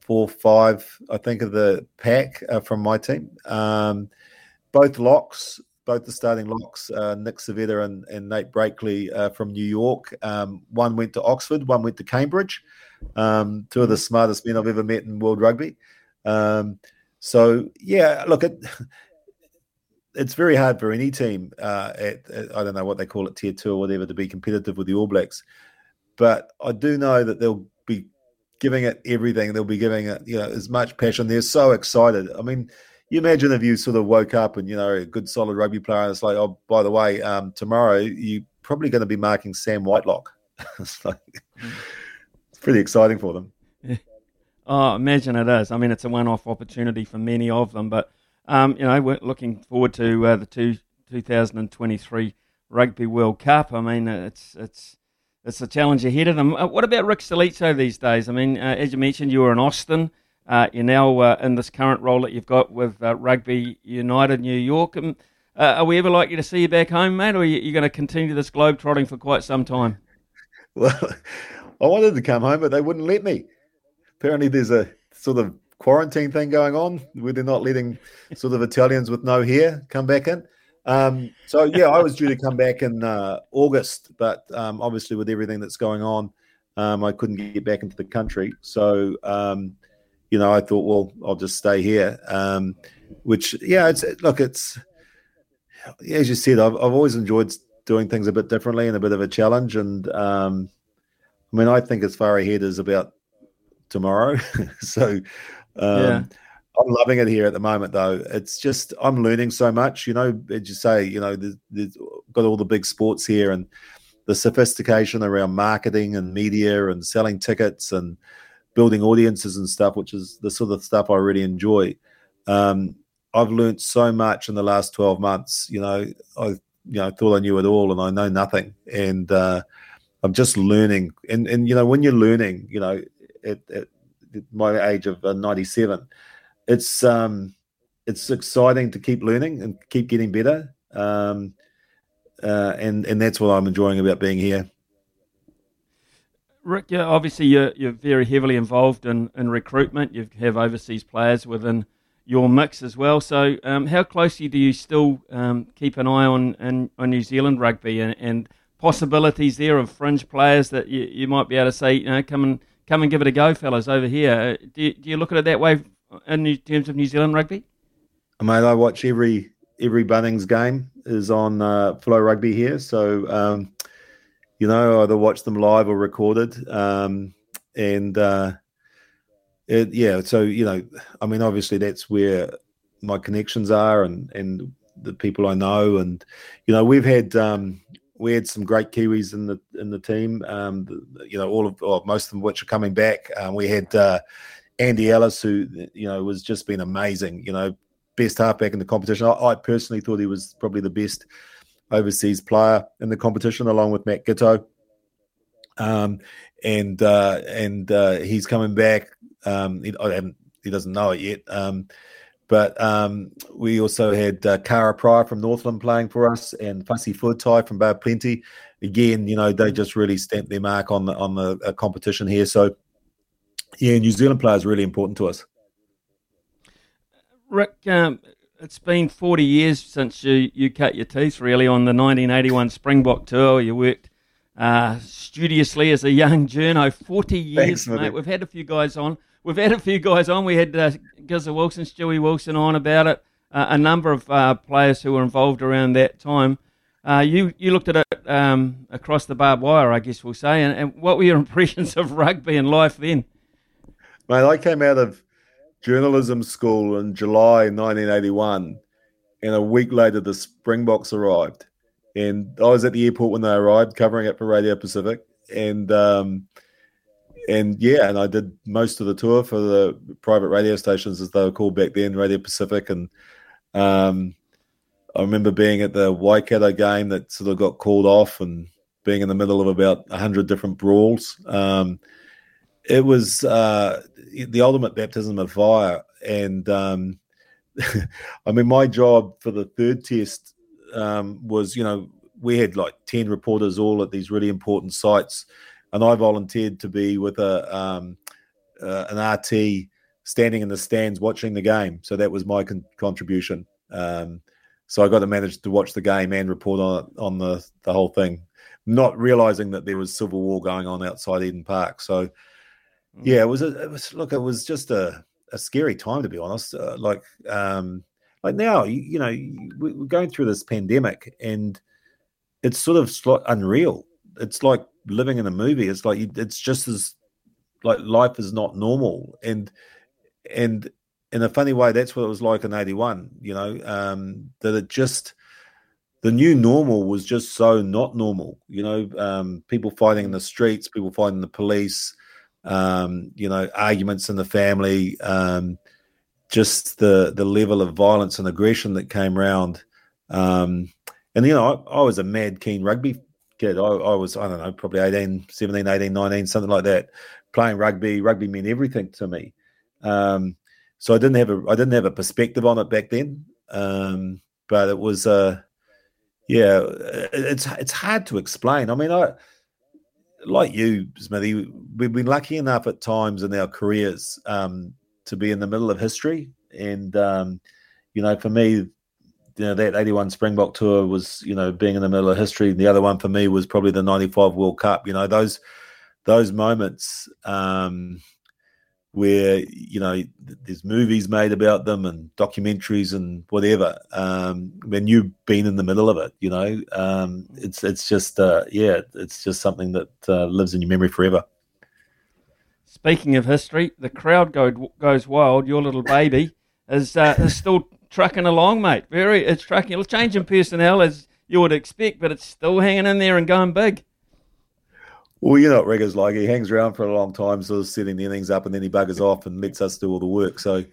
four, five, I think, of the pack uh, from my team. Um, both locks, both the starting locks, uh, Nick Civetta and, and Nate Brakeley uh, from New York. Um, one went to Oxford, one went to Cambridge. Um, two of the smartest men I've ever met in world rugby. Um, so yeah, look, it, it's very hard for any team uh, at, at, I don't know what they call it, tier two or whatever, to be competitive with the All Blacks. But I do know that they'll be giving it everything. They'll be giving it, you know, as much passion. They're so excited. I mean, you imagine if you sort of woke up and you know a good solid rugby player, and it's like, oh, by the way, um, tomorrow you're probably going to be marking Sam Whitelock. it's, like, it's pretty exciting for them. Yeah. Oh, imagine it is. I mean, it's a one-off opportunity for many of them, but um, you know, we're looking forward to uh, the two, 2023 Rugby World Cup. I mean, it's it's it's a challenge ahead of them. Uh, what about Rick Salizzo these days? I mean, uh, as you mentioned, you were in Austin. Uh, you're now uh, in this current role that you've got with uh, Rugby United New York. Um, are we ever likely to see you back home, mate, or are you, you going to continue this globe trotting for quite some time? Well, I wanted to come home, but they wouldn't let me. Apparently, there's a sort of quarantine thing going on where they're not letting sort of Italians with no hair come back in. Um, so yeah, I was due to come back in uh, August, but um, obviously with everything that's going on, um, I couldn't get back into the country. So um, you know, I thought, well, I'll just stay here. Um, which, yeah, it's look, it's as you said, I've, I've always enjoyed doing things a bit differently and a bit of a challenge. And um, I mean, I think as far ahead as about tomorrow. so um, yeah. I'm loving it here at the moment, though. It's just I'm learning so much. You know, as you say, you know, there's, there's got all the big sports here and the sophistication around marketing and media and selling tickets and building audiences and stuff, which is the sort of stuff I really enjoy. Um, I've learned so much in the last 12 months. You know, I you know thought I knew it all, and I know nothing. And uh, I'm just learning. And and you know, when you're learning, you know, at, at my age of uh, 97, it's um, it's exciting to keep learning and keep getting better. Um, uh, and and that's what I'm enjoying about being here. Rick, yeah, obviously you're you're very heavily involved in, in recruitment. You have overseas players within your mix as well. So, um, how closely do you still um, keep an eye on, on, on New Zealand rugby and, and, possibilities there of fringe players that you, you might be able to say, you know, come and come and give it a go, fellas, over here. Uh, do you, do you look at it that way in terms of New Zealand rugby? I mean, I watch every every Bunnings game is on uh, FloRugby here, so um, you know, either watch them live or recorded, um, and. Uh, it, yeah, so you know, I mean, obviously that's where my connections are, and and the people I know, and you know, we've had um, we had some great Kiwis in the in the team. Um, you know, all of or most of them which are coming back. Um, we had uh, Andy Ellis, who you know was just been amazing. You know, best halfback in the competition. I, I personally thought he was probably the best overseas player in the competition, along with Matt Giteau. Um, and uh, and uh, he's coming back. Um, he, he, doesn't know it yet. Um, but um, we also had uh, Kara Pryor from Northland playing for us, and Fussy Fuatai from Bay Plenty. Again, you know, they just really stamped their mark on the on the uh, competition here. So, yeah, New Zealand players really important to us. Rick, um, it's been 40 years since you, you cut your teeth, really, on the 1981 Springbok tour. You worked uh, studiously as a young journo. 40 years, Thanks, mate. We've had a few guys on. We've had a few guys on. We had uh, Gizza Wilson, Stewie Wilson on about it. Uh, a number of uh, players who were involved around that time. Uh, you you looked at it um, across the barbed wire, I guess we'll say. And, and, what were your impressions of rugby and life then? Mate, I came out of journalism school in July 1981, and a week later the Springboks arrived and I was at the airport when they arrived, covering it for Radio Pacific, and um, and yeah, and I did most of the tour for the private radio stations as they were called back then, Radio Pacific, and um, I remember being at the Waikato game that sort of got called off, and being in the middle of about hundred different brawls. Um, it was uh, the ultimate baptism of fire, and um, I mean, my job for the third test um, was, you know, we had like 10 reporters all at these really important sites. And I volunteered to be with a um, uh, an RT standing in the stands watching the game. So that was my con- contribution. Um, so I got to manage to watch the game and report on on the, the whole thing, not realizing that there was civil war going on outside Eden Park. So, yeah, it was a, it was look, it was just a, a scary time to be honest. Uh, like, um, like now, you, you know, we're going through this pandemic and it's sort of unreal. It's like living in a movie. It's like it's just as like life is not normal, and and in a funny way, that's what it was like in '81. You know, um, that it just the new normal was just so not normal. You know, um, people fighting in the streets, people fighting the police. Um, you know, arguments in the family. Um, just the the level of violence and aggression that came around. Um, and you know, I, I, was a mad keen rugby kid. I, I, was I don't know, probably 18, 17, 18, 19, something like that. Playing rugby, rugby meant everything to me. Um, so I didn't have a I didn't have a perspective on it back then. Um, but it was uh yeah, it's it's hard to explain. I mean, I like you, Smithy, we've been lucky enough at times in our careers um, to be in the middle of history. And, um, you know, for me, you know, that 81 Springbok tour was, you know, being in the middle of history. And the other one for me was probably the 95 World Cup. You know, those those moments um, where you know there's movies made about them and documentaries and whatever. Um, when you've been in the middle of it, you know, um, it's it's just uh, yeah, it's just something that uh, lives in your memory forever. Speaking of history, the crowd go, goes wild. Your little baby is uh, is still trucking along, mate. Very, it's trucking. It'll change in personnel as you would expect, but it's still hanging in there and going big. Well, you know what Regga's like. He hangs around for a long time, sort of setting the innings up, and then he buggers off and lets us do all the work. So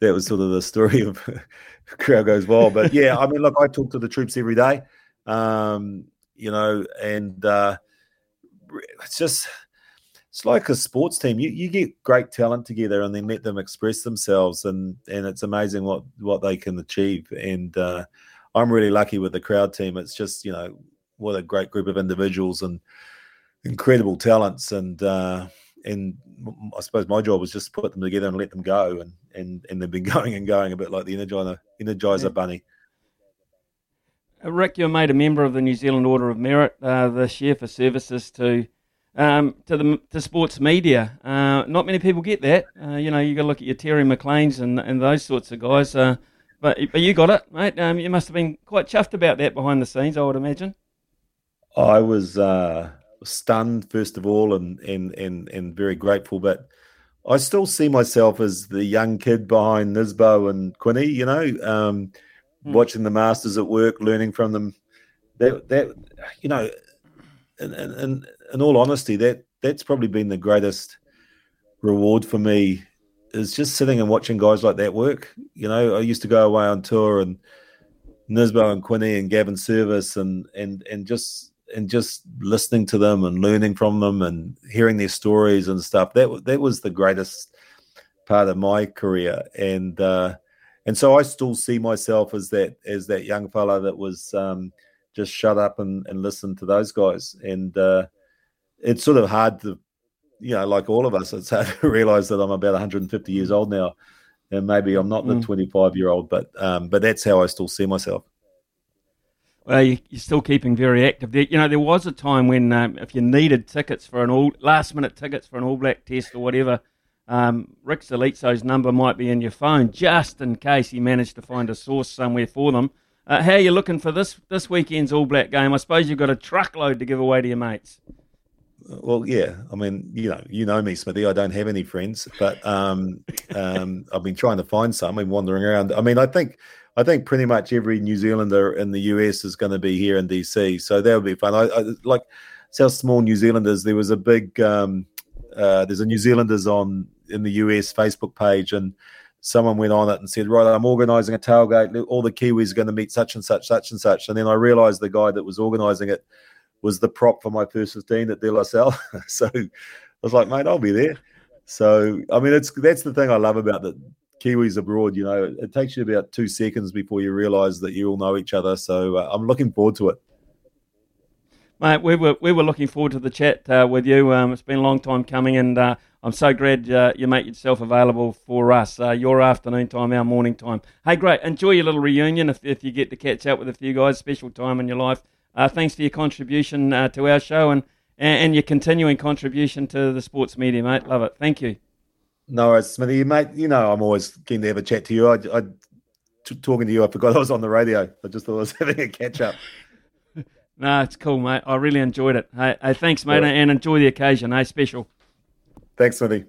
that was sort of the story of crowd goes wild. But yeah, I mean, look, I talk to the troops every day, um, you know, and uh, it's just it's like a sports team. You you get great talent together, and then let them express themselves, and and it's amazing what what they can achieve. And uh, I'm really lucky with the crowd team. It's just you know what a great group of individuals and incredible talents and uh, and I suppose my job was just to put them together and let them go and and and they've been going and going a bit like the Energizer Energizer yeah. Bunny. Uh, Rick, you're made a member of the New Zealand Order of Merit uh, this year for services to um, to the to sports media. Uh, not many people get that. Uh, you know, you got to look at your Terry McLean's and and those sorts of guys. Uh, but but you got it, mate. Um, you must have been quite chuffed about that behind the scenes, I would imagine. I was uh, stunned first of all and and and and very grateful but I still see myself as the young kid behind Nisbo and Quinny, you know, um, hmm. watching the masters at work, learning from them. That that you know, and in, in all honesty, that that's probably been the greatest reward for me is just sitting and watching guys like that work. You know, I used to go away on tour and Nisbo and Quinny and Gavin Service and and and just and just listening to them and learning from them and hearing their stories and stuff that that was the greatest part of my career. And uh, and so I still see myself as that as that young fella that was um, just shut up and, and listen to those guys. And uh, it's sort of hard to you know like all of us it's hard to realize that I'm about 150 years old now. And maybe I'm not the 25 mm. year old but um, but that's how I still see myself well, you, are still keeping very active. There, you know, there was a time when um, if you needed tickets for an all last minute tickets for an All Black test or whatever, um, Rick Salizzo's number might be in your phone just in case he managed to find a source somewhere for them. Uh, how are you looking for this this weekend's All Black game? I suppose you've got a truckload to give away to your mates. Well, yeah. I mean, you know, you know me, Smithy. I don't have any friends, but um, um, I've been trying to find some. I'm wandering around. I mean, I think I think pretty much every New Zealander in the US is going to be here in DC, so that would be fun. I, I like South Small New Zealanders. There was a big um, uh, there's a New Zealanders on in the US Facebook page, and someone went on it and said, "Right, I'm organising a tailgate. All the Kiwis are going to meet such and such, such and such." And then I realised the guy that was organising it was the prop for my first 15 at De La Salle. so I was like, "Mate, I'll be there." So I mean, it's that's the thing I love about the Kiwis abroad, you know, it, takes you about two seconds before you realise that you all know each other. So uh, I'm looking forward to it. Mate, we were we were looking forward to the chat uh, with you. Um, it's been a long time coming, and uh, I'm so glad uh, you make yourself available for us. Uh, your afternoon time, our morning time. Hey, great! Enjoy your little reunion if, if you get to catch up with a few guys. Special time in your life. Uh, thanks for your contribution to our show and, and your continuing contribution to the sports media, mate. Love it. Thank you. No worries, Smithy. Mate, you know I'm always keen to have a chat to you. I, I t- talking to you, I forgot I was on the radio. I just thought I was having a catch up. no, it's cool, mate. I really enjoyed it. Hey, hey thanks, mate, yeah. and enjoy the occasion. Hey, special. Thanks, Smithy.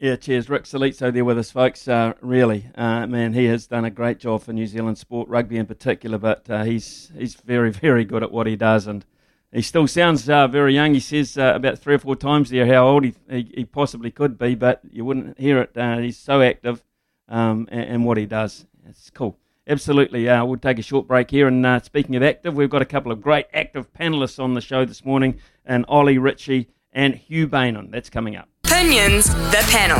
Yeah, cheers. Rick Salizzo there with us, folks. Uh, really, uh, man, he has done a great job for New Zealand sport, rugby in particular, but uh, he's he's very, very good at what he does. And he still sounds uh, very young. He says uh, about three or four times there how old he, he, he possibly could be, but you wouldn't hear it. Uh, he's so active um, and, and, what he does. It's cool. Absolutely. We'll take a short break here. And speaking of active, we've got a couple of great active panelists on the show this morning, and Ollie Ritchie and Hugh Bainon. That's coming up. Opinions, the panel.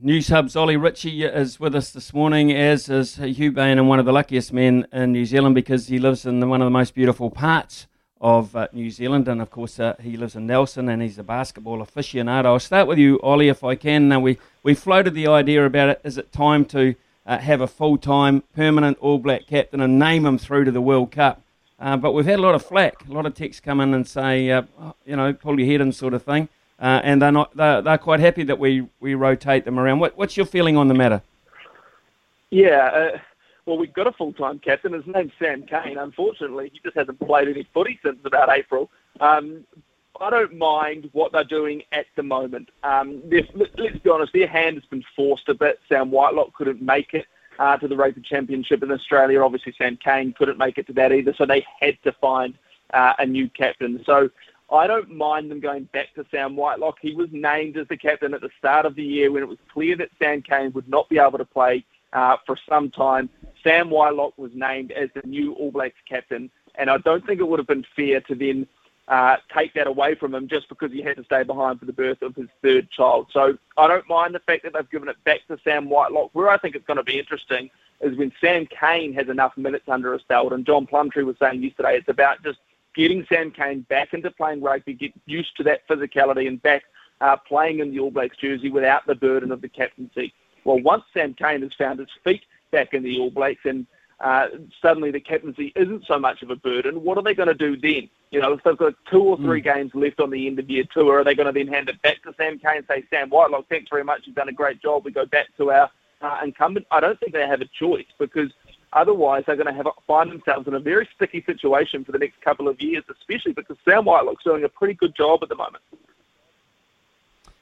Newshub's Ollie Ritchie is with us this morning, as is Hugh Bain, and one of the luckiest men in New Zealand because he lives in one of the most beautiful parts of uh, New Zealand. And of course, uh, he lives in Nelson and he's a basketball aficionado. I'll start with you, Ollie, if I can. Now, we, we floated the idea about it. Is it time to uh, have a full time, permanent All Black captain and name him through to the World Cup? Uh, but we've had a lot of flack, a lot of texts come in and say, uh, you know, pull your head in sort of thing. Uh, and they're not they're, they're quite happy that we, we rotate them around. What, what's your feeling on the matter? Yeah, uh, well, we've got a full-time captain. His name's Sam Cane. Unfortunately, he just hasn't played any footy since about April. Um, I don't mind what they're doing at the moment. Um, let's be honest, their hand has been forced a bit. Sam Whitelock couldn't make it uh, to the Rugby Championship in Australia. Obviously, Sam Cane couldn't make it to that either, so they had to find uh, a new captain. So I don't mind them going back to Sam Whitelock. He was named as the captain at the start of the year when it was clear that Sam Cane would not be able to play uh, for some time. Sam Whitelock was named as the new All Blacks captain, and I don't think it would have been fair to then uh, take that away from him just because he had to stay behind for the birth of his third child. So I don't mind the fact that they've given it back to Sam Whitelock. Where I think it's going to be interesting is when Sam Cane has enough minutes under his belt, and John Plumtree was saying yesterday it's about just getting Sam Cane back into playing rugby, get used to that physicality and back uh, playing in the All Blacks jersey without the burden of the captaincy. Well, once Sam Cane has found his feet back in the All Blacks and uh, suddenly the captaincy isn't so much of a burden, what are they going to do then? You know, if they've got two or three mm. games left on the end of year tour, are they going to then hand it back to Sam Cane and say, Sam Whitelock, thanks very much, you've done a great job, we go back to our uh, incumbent? I don't think they have a choice because otherwise they're going to have find themselves in a very sticky situation for the next couple of years, especially because Sam Whitelock's doing a pretty good job at the moment.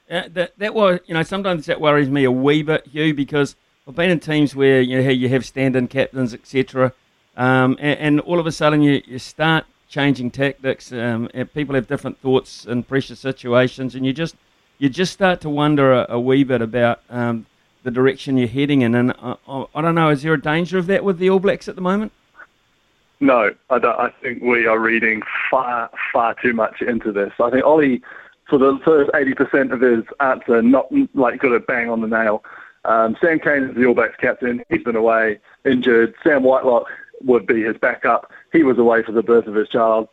Uh, that that was, you know, sometimes that worries me a wee bit, Hugh, because I've been in teams where you know you have stand-in captains, etc., um, and, and, all of a sudden you, you start changing tactics. Um, and people have different thoughts in pressure situations, and you just you just start to wonder a, a wee bit about um, the direction you're heading in. And I, I, don't know, is there a danger of that with the All Blacks at the moment? No, I, I think we are reading far far too much into this. I think Ollie, for the first eighty percent of his answer, not like got a bang on the nail. Um, Sam Cane is the All Blacks captain. He's been away, injured. Sam Whitelock would be his backup. He was away for the birth of his child.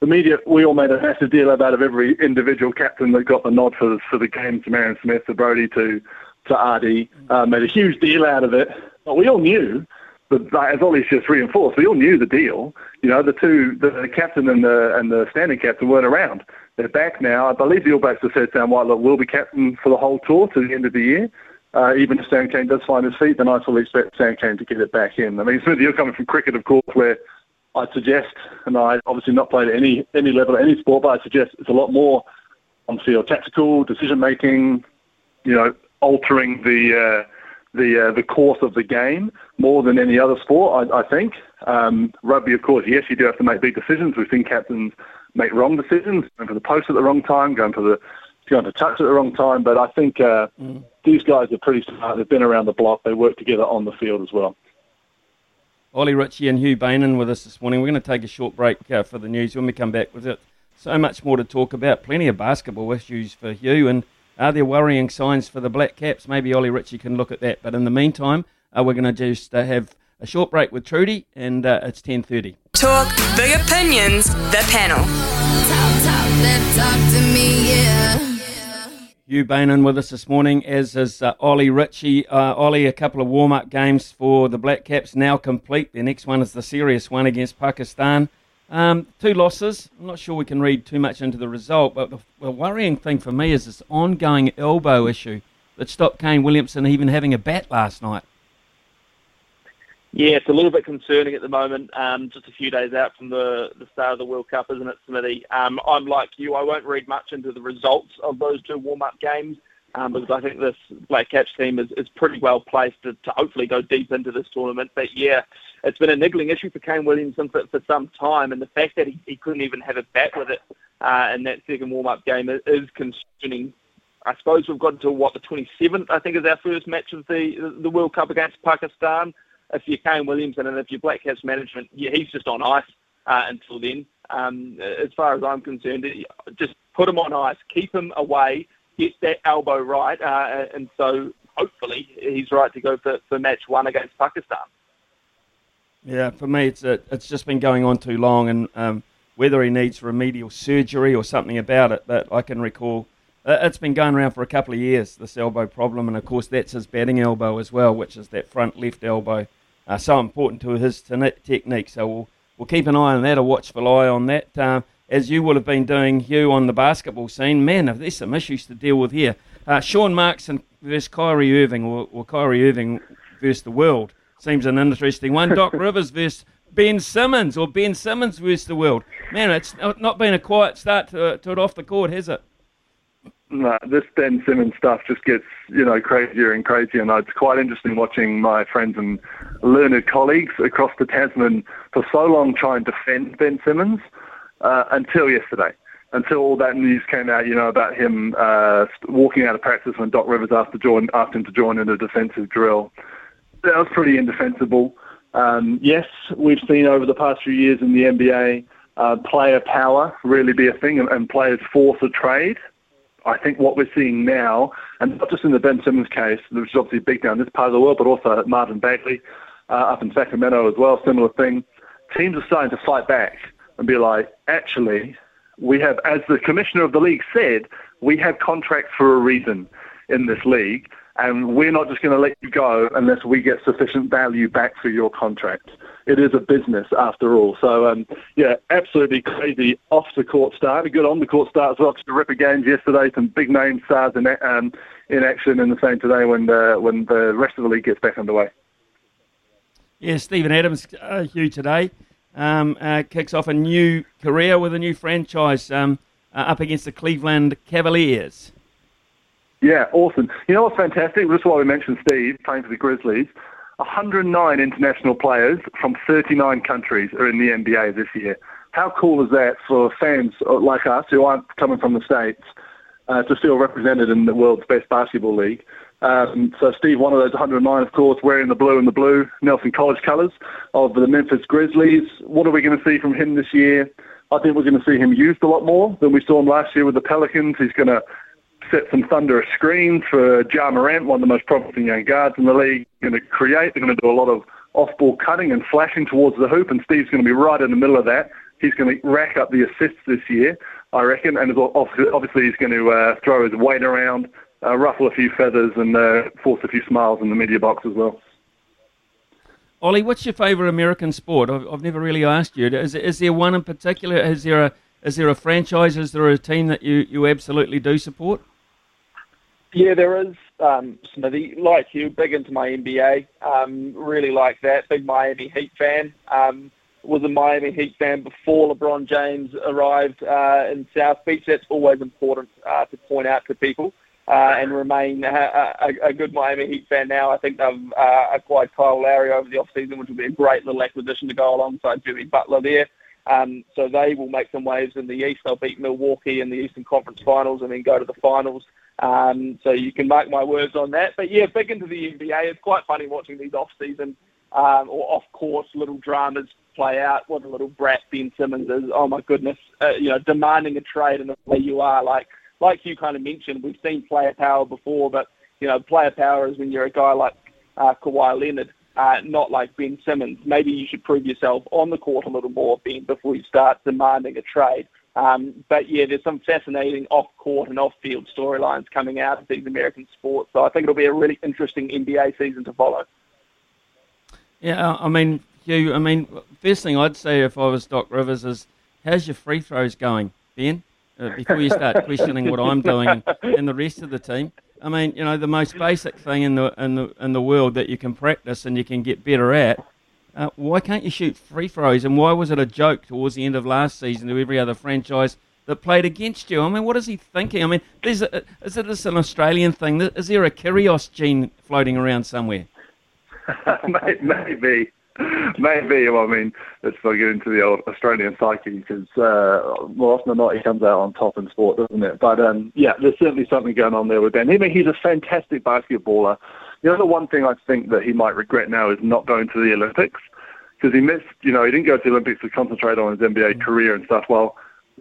The media, we all made a massive deal out of every individual captain that got the nod for, for the game to Marion Smith, to Brodie, to, to Ardie. Uh, made a huge deal out of it. But we all knew, but as Ollie's just reinforced, we all knew the deal. You know, the two, the captain and the, and the standing captain weren't around. They're back now. I believe the All Blacks have said Sam Whitelock will be captain for the whole tour to the end of the year uh, even if Sam Cane does find his feet, then I fully expect Sam Cane to get it back in. I mean, Smith, you're coming from cricket, of course, where I suggest, and I obviously not played at any any level, any sport, but I suggest it's a lot more on field tactical decision making, you know, altering the uh, the uh, the course of the game more than any other sport. I, I think um, rugby, of course, yes, you do have to make big decisions. We've seen captains make wrong decisions, going for the post at the wrong time, going for the going to touch at the wrong time. But I think uh, mm. these guys are pretty smart. They've been around the block. They work together on the field as well. Ollie Ritchie and Hugh Bainan with us this morning. We're going to take a short break uh, for the news. When we come back with it, so much more to talk about. Plenty of basketball issues for Hugh. And are there worrying signs for the Black Caps? Maybe Ollie Ritchie can look at that. But in the meantime, uh, we're going to just uh, have a short break with Trudy, and uh, it's 10.30. Talk, big opinions, the panel. Talk, talk, talk to me, yeah. Hugh Bainan with us this morning, as is uh, Ollie Ritchie. Uh, Ollie, a couple of warm up games for the Black Caps now complete. The next one is the serious one against Pakistan. Um, two losses. I'm not sure we can read too much into the result, but the, the worrying thing for me is this ongoing elbow issue that stopped Kane Williamson even having a bat last night. Yeah, it's a little bit concerning at the moment. Um, just a few days out from the, the start of the World Cup, isn't it, Smithy? Um, I'm like you. I won't read much into the results of those two warm-up games um, because I think this Black Caps team is, is pretty well placed to, to hopefully go deep into this tournament. But yeah, it's been a niggling issue for Kane Williamson for, for some time, and the fact that he, he couldn't even have a bat with it uh, in that second warm-up game is, is concerning. I suppose we've got to what the 27th, I think, is our first match of the the World Cup against Pakistan if you're Kane Williamson and if you're Black Caps management, yeah, he's just on ice uh, until then. Um, as far as I'm concerned, just put him on ice, keep him away, get that elbow right, uh, and so hopefully he's right to go for, for match one against Pakistan. Yeah, for me, it's a, it's just been going on too long, and um, whether he needs remedial surgery or something about it, that I can recall, it's been going around for a couple of years. This elbow problem, and of course that's his batting elbow as well, which is that front left elbow uh, so important to his technique. So we'll we'll keep an eye on that, a watchful eye on that, uh, as you will have been doing, Hugh, on the basketball scene. Man, there's some issues to deal with here. Uh, Sean Markson versus Kyrie Irving, or, or Kyrie Irving versus the world. Seems an interesting one. Doc Rivers versus Ben Simmons, or Ben Simmons versus the world. Man, it's not been a quiet start to, to it off the court, has it? No, this Ben Simmons stuff just gets, you know, crazier and crazier. And it's quite interesting watching my friends and learned colleagues across the Tasman for so long try and defend Ben Simmons uh, until yesterday. Until all that news came out, you know, about him uh, walking out of practice when Doc Rivers asked, to join, asked him to join in a defensive drill. That was pretty indefensible. Um, yes, we've seen over the past few years in the NBA uh, player power really be a thing and, and players force a trade. I think what we're seeing now, and not just in the Ben Simmons case, which is obviously big down this part of the world, but also at Marvin Bagley uh, up in Sacramento as well, similar thing. Teams are starting to fight back and be like, actually, we have, as the commissioner of the league said, we have contracts for a reason in this league, and we're not just going to let you go unless we get sufficient value back for your contract it is a business after all. So um, yeah, absolutely crazy off the court start, a good on the court start as well. Terrific games yesterday, some big name stars in um, in action, and the same today when the when the rest of the league gets back underway. Yeah, Steven Adams, uh, Hugh today um, uh, kicks off a new career with a new franchise um, uh, up against the Cleveland Cavaliers. Yeah, awesome. You know what's fantastic? This is why we mentioned Steve playing for the Grizzlies. 109 international players from 39 countries are in the NBA this year. How cool is that for fans like us who aren't coming from the States uh, to feel represented in the world's best basketball league? Um, so Steve, one of those 109, of course, wearing the blue and the blue Nelson College colours of the Memphis Grizzlies. What are we going to see from him this year? I think we're going to see him used a lot more than we saw him last year with the Pelicans. He's going to set some thunderous screens for Ja Morant, one of the most promising young guards in the league. Going to create. They're going to do a lot of off-ball cutting and flashing towards the hoop, and Steve's going to be right in the middle of that. He's going to rack up the assists this year, I reckon, and obviously he's going to uh, throw his weight around, uh, ruffle a few feathers, and uh, force a few smiles in the media box as well. Ollie, what's your favourite American sport? I've, I've never really asked you. Is, is there one in particular? Is there a is there a franchise? Is there a team that you, you absolutely do support? Yeah, there is. Um, Smithy, like you, big into my NBA. Um, really like that. Big Miami Heat fan. Um, was a Miami Heat fan before LeBron James arrived uh, in South Beach. That's always important uh, to point out to people. Uh, and remain a, a, a, good Miami Heat fan now. I think they've uh, acquired Kyle Lowry over the off-season, which will be a great little acquisition to go alongside Jimmy Butler there. Um, so they will make some waves in the East. They'll beat Milwaukee in the Eastern Conference Finals and then go to the finals. Um, so you can mark my words on that. But yeah, big into the NBA. It's quite funny watching these off-season um, or off-course little dramas play out. What a little brat Ben Simmons is. Oh my goodness, uh, you know, demanding a trade in the way you are. Like like you kind of mentioned, we've seen player power before, but you know, player power is when you're a guy like uh, Kawhi Leonard. Uh, not like Ben Simmons. Maybe you should prove yourself on the court a little more, Ben, before you start demanding a trade. Um, but yeah, there's some fascinating off-court and off-field storylines coming out of these American sports. So I think it'll be a really interesting NBA season to follow. Yeah, I mean, Hugh. I mean, first thing I'd say if I was Doc Rivers is, how's your free throws going, Ben? Uh, before you start questioning what I'm doing and the rest of the team. I mean, you know, the most basic thing in the in the in the world that you can practice and you can get better at uh, why can't you shoot free throws? And why was it a joke towards the end of last season to every other franchise that played against you? I mean, what is he thinking? I mean, is is it this an Australian thing? Is there a Kyrgios gene floating around somewhere? Maybe. Maybe. Well, I mean, let's not get into the old Australian psyche because uh, more often than not he comes out on top in sport, doesn't it? But um, yeah, there's certainly something going on there with Ben. I mean, he's a fantastic basketballer. You know, the one thing I think that he might regret now is not going to the Olympics because he missed, you know, he didn't go to the Olympics to concentrate on his NBA career and stuff. Well,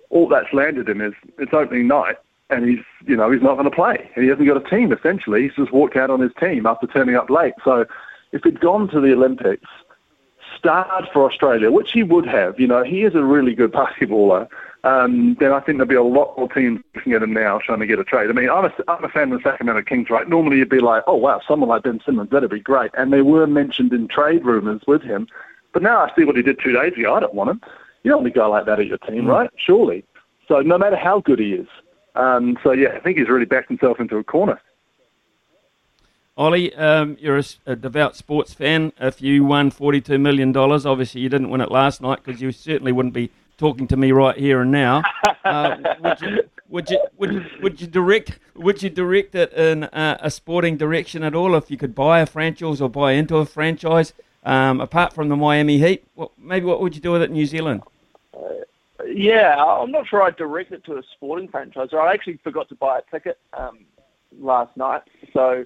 all that's landed him is it's opening night and he's, you know, he's not going to play. And he hasn't got a team, essentially. He's just walked out on his team after turning up late. So if he'd gone to the Olympics, starred for Australia, which he would have, you know, he is a really good basketballer um, then I think there'll be a lot more teams looking at him now trying to get a trade. I mean, I'm a, I'm a fan of the Sacramento Kings, right? Normally you'd be like, oh, wow, someone like Ben Simmons, that'd be great. And they were mentioned in trade rumors with him. But now I see what he did two days ago. I don't want him. You don't want a guy like that at your team, Mm. right? Surely. So no matter how good he is. Um, so yeah, I think he's really backed himself into a corner. Ollie, um, you're a devout sports fan. If you won $42 million, obviously you didn't win it last night because you certainly wouldn't be talking to me right here and now. Uh, would, you, would, you, would, would you direct would you direct it in uh, a sporting direction at all if you could buy a franchise or buy into a franchise um, apart from the Miami Heat? What, maybe what would you do with it in New Zealand? Yeah, I'm not sure I'd direct it to a sporting franchise. I actually forgot to buy a ticket um, last night, so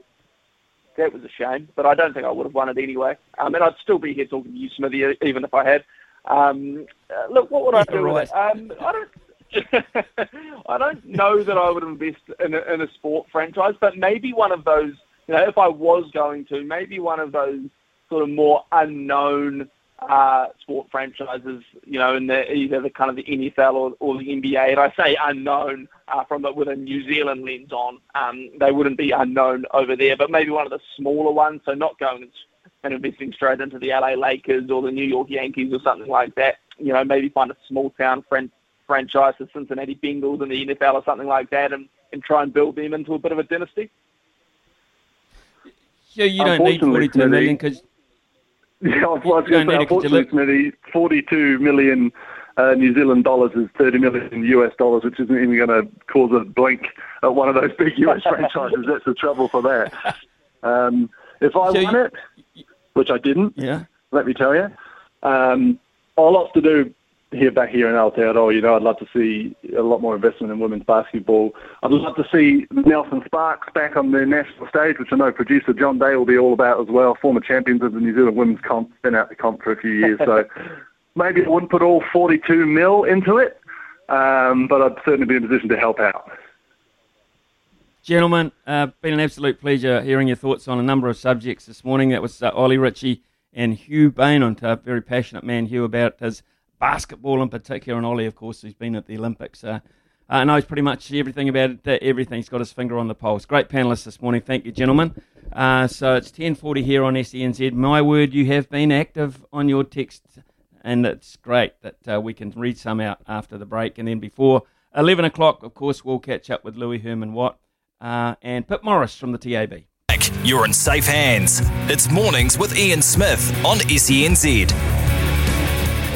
that was a shame. But I don't think I would have won it anyway. Um, and I'd still be here talking to you, Smithy, even if I had. Um, uh, look, what would I do with it? Um, I don't. I don't know that I would invest in a, in a sport franchise, but maybe one of those. You know, if I was going to, maybe one of those sort of more unknown uh, sport franchises, you know, in the either the kind of the NFL or, or the NBA. And I say unknown uh, from the, with a New Zealand lens on. Um, they wouldn't be unknown over there, but maybe one of the smaller ones. So not going and, and investing straight into the LA Lakers or the New York Yankees or something like that. You know, maybe find a small town fran- franchise, the Cincinnati Bengals in the NFL or something like that, and, and try and build them into a bit of a dynasty. Yeah, you don't need 42 million because Yeah, I was going to say, need it 'cause you unfortunately, Smithy, 42 million uh, New Zealand dollars is 30 million US dollars, which isn't even going to cause a blink at one of those big US franchises. That's the trouble for that. Um, if I So won you- it, which I didn't, yeah. let me tell you, um, a lot to do here back here in Aotearoa. You know, I'd love to see a lot more investment in women's basketball. I'd love to see Nelson Sparks back on the national stage, which I know producer John Day will be all about as well. Former champions of the New Zealand women's comp, been out the comp for a few years, so maybe I wouldn't put all 42 mil into it, um, but I'd certainly be in a position to help out. Gentlemen, uh, been an absolute pleasure hearing your thoughts on a number of subjects this morning. That was uh, Ollie Ritchie and Hugh Bain on top. Very passionate man, Hugh, about his basketball in particular, and Ollie, of course, who's been at the Olympics. Uh, uh, knows pretty much everything about it, everything. He's got his finger on the pulse. Great panelists this morning. Thank you, gentlemen. Uh, so it's 10.40 here on SENZ. My word, you have been active on your text, and it's great that uh, we can read some out after the break. And then before 11 o'clock, of course, we'll catch up with Louis Herman Watt uh, and Pip Morris from the TAB. You're in safe hands. It's mornings with Ian Smith on SENZ.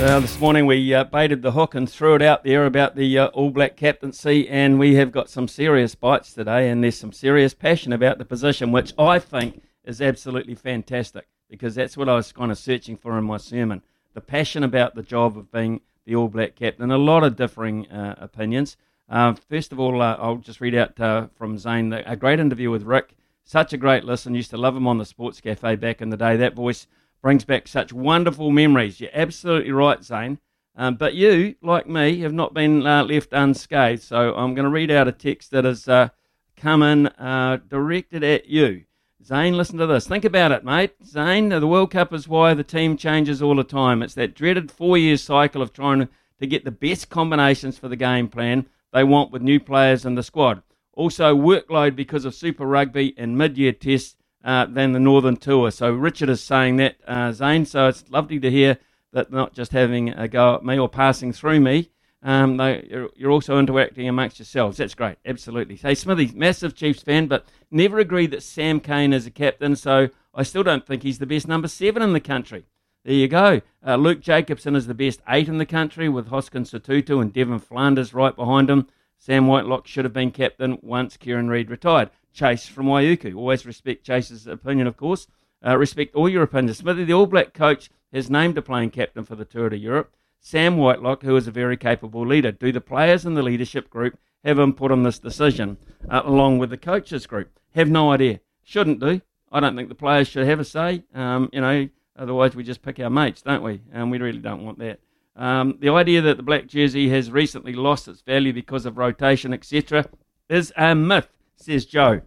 Uh, this morning we uh, baited the hook and threw it out there about the uh, All Black captaincy, and we have got some serious bites today, and there's some serious passion about the position, which I think is absolutely fantastic because that's what I was kind of searching for in my sermon. The passion about the job of being the All Black captain. A lot of differing uh, opinions. Uh, first of all, uh, I'll just read out from Zane a great interview with Rick. Such a great listen. Used to love him on the Sports Cafe back in the day. That voice brings back such wonderful memories. You're absolutely right, Zane. Um, but you, like me, have not been uh, left unscathed. So I'm going to read out a text that has uh, come in uh, directed at you. Zane, listen to this. Think about it, mate. Zane, the World Cup is why the team changes all the time. It's that dreaded four year cycle of trying to, get the best combinations for the game plan they want with new players in the squad. Also, workload because of Super Rugby and mid year tests uh, than the Northern Tour. So, Richard is saying that, uh, Zane. So, it's lovely to hear that not just having a go at me or passing through me. Um, they, you're, you're also interacting amongst yourselves. That's great, absolutely. Hey, Smithy, massive Chiefs fan, but never agreed that Sam Cane is a captain, so I still don't think he's the best number seven in the country. There you go. Uh, Luke Jacobson is the best eight in the country with Hoskins Sotutu and Devan Flanders right behind him. Sam Whitelock should have been captain once Kieran Read retired. Chase from Waiuku. Always respect Chase's opinion, of course. Uh, respect all your opinions. Smithy, the All Black coach, has named a playing captain for the Tour to Europe. Sam Whitelock, who is a very capable leader. Do the players in the leadership group have input on this decision, uh, along with the coaches group? Have no idea. Shouldn't do. I don't think the players should have a say. Um, you know, otherwise we just pick our mates, don't we? And we really don't want that. Um, the idea that the black jersey has recently lost its value because of rotation, etc., is a myth, says Joe.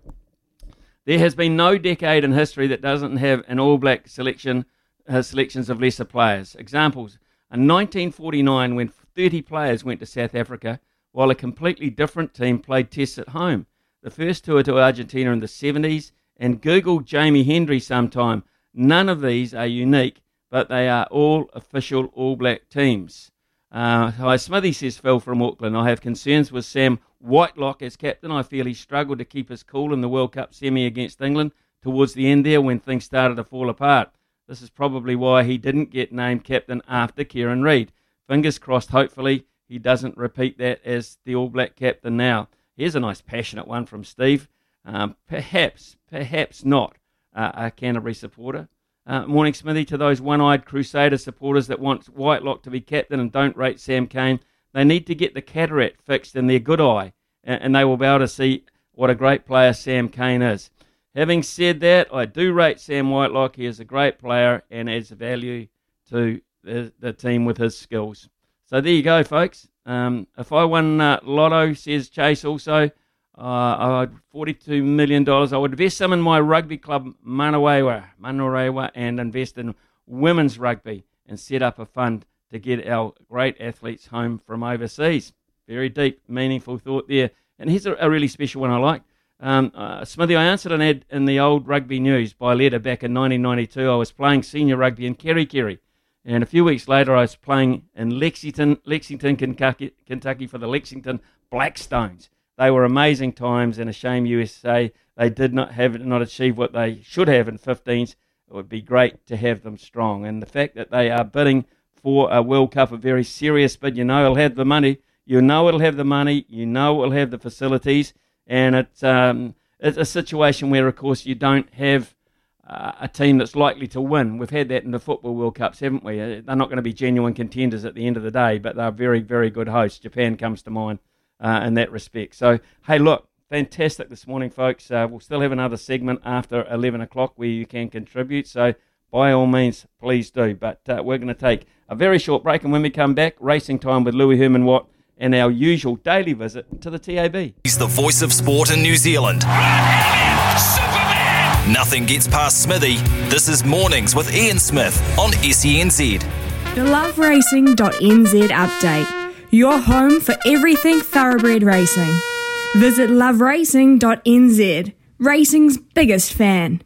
There has been no decade in history that doesn't have an all black selection, uh, selections of lesser players. Examples in 1949, when 30 players went to South Africa, while a completely different team played tests at home. The first tour to Argentina in the 70s, and Google Jamie Hendry sometime. None of these are unique, but they are all official All Black teams. Uh, hi, Smithy says Phil from Auckland. I have concerns with Sam Whitelock as captain. I feel he struggled to keep his cool in the World Cup semi against England towards the end there when things started to fall apart. This is probably why he didn't get named captain after Kieran Read. Fingers crossed, hopefully, he doesn't repeat that as the All Black captain now. Here's a nice passionate one from Steve. Um, perhaps, perhaps not uh, a Canterbury supporter. Uh, morning, Smithy, to those one eyed Crusader supporters that want Whitelock to be captain and don't rate Sam Cane. They need to get the cataract fixed in their good eye, and, and they will be able to see what a great player Sam Cane is. Having said that, I do rate Sam Whitelock. He is a great player and adds value to the, the team with his skills. So there you go, folks. Um, if I won uh, Lotto, says Chase also, uh, $42 million. I would invest some in my rugby club, Manurewa, Manurewa, and invest in women's rugby and set up a fund to get our great athletes home from overseas. Very deep, meaningful thought there. And here's a, a really special one I like. Um, uh, Smithy, I answered an ad in the old Rugby News by letter back in 1992. I was playing senior rugby in Kerikeri. And a few weeks later, I was playing in Lexington, Lexington, Kentucky, Kentucky for the Lexington Blackstones. They were amazing times, and a shame USA they did not have not achieve what they should have in 15s. It would be great to have them strong, and the fact that they are bidding for a World Cup, a very serious bid. You know, it'll have the money. You know, it'll have the money. You know, it'll have the facilities, and it's um, it's a situation where, of course, you don't have uh, a team that's likely to win. We've had that in the Football World Cups, haven't we? Uh, they're not going to be genuine contenders at the end of the day, but they're very, very good hosts. Japan comes to mind uh, in that respect. So, hey, look, fantastic this morning, folks. Uh, we'll still have another segment after 11 o'clock where you can contribute. So, by all means, please do. But uh, we're going to take a very short break, and when we come back, racing time with Louis Herman Watt and our usual daily visit to the TAB. He's the voice of sport in New Zealand. Nothing gets past Smithy. This is Mornings with Ian Smith on SENZ. The loveracing.nz update. Your home for everything thoroughbred racing. Visit loveracing.nz. Racing's biggest fan.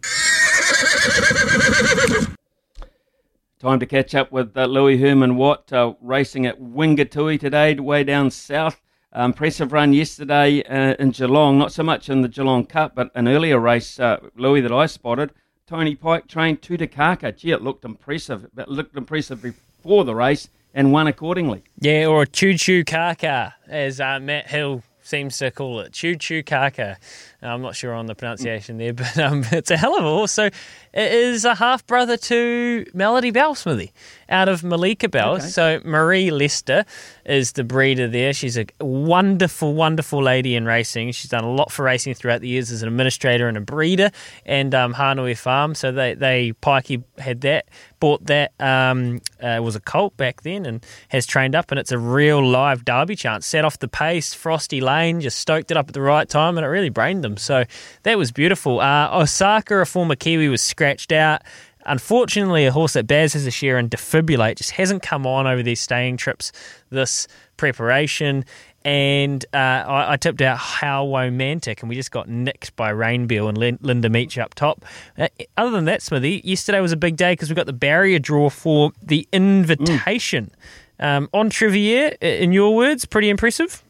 Time to catch up with uh, Louis Herman Watt, uh, racing at Wingatui today, way down south. Uh, impressive run yesterday uh, in Geelong, not so much in the Geelong Cup, but an earlier race, uh, Louis, that I spotted. Tony Pike trained Tutukaka. Gee, it looked impressive. It looked impressive before the race and won accordingly. Yeah, or a choo choo kaka, as uh, Matt Hill seems to call it. Choo choo kaka. I'm not sure on the pronunciation there, but um, it's a hell of a horse. So it is a half brother to Melody Bellsmithy out of Malika Bells. Okay. So Marie Lester is the breeder there. She's a wonderful, wonderful lady in racing. She's done a lot for racing throughout the years as an administrator and a breeder and um, Hanui Farm. So they, they Pikey had that, bought that, um, uh, was a colt back then and has trained up and it's a real live derby chance. Set off the pace, Frosty Lane, just stoked it up at the right time and it really brained them them. So that was beautiful. Uh, Osaka, a former Kiwi, was scratched out. Unfortunately, a horse that Baz has a share in defibrillate just hasn't come on over these staying trips this preparation. And uh, I, I, tipped out how romantic, and we just got nicked by Rainbeal and Linda Meech up top. Uh, other than that, Smithy, yesterday was a big day because we got the barrier draw for the invitation. Mm. Um, on Trivier, in your words, pretty impressive.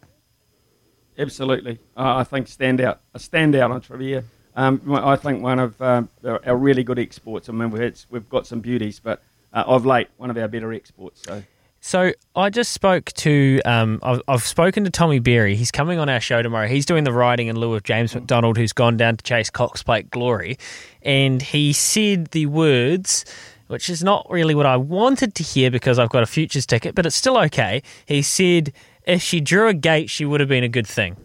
Absolutely. Uh, I think standout, a standout Entriviere. Um, I think one of um, our really good exports. I mean, we've, we've got some beauties, but uh, of late, one of our better exports. So. So I just spoke to, um, I've, I've, spoken to Tommy Berry. He's coming on our show tomorrow. He's doing the riding in lieu of James McDonald, who's gone down to chase Cox Plate Glory, and he said the words, which is not really what I wanted to hear because I've got a futures ticket, but it's still okay. He said if she drew a gate, she would have been a good thing.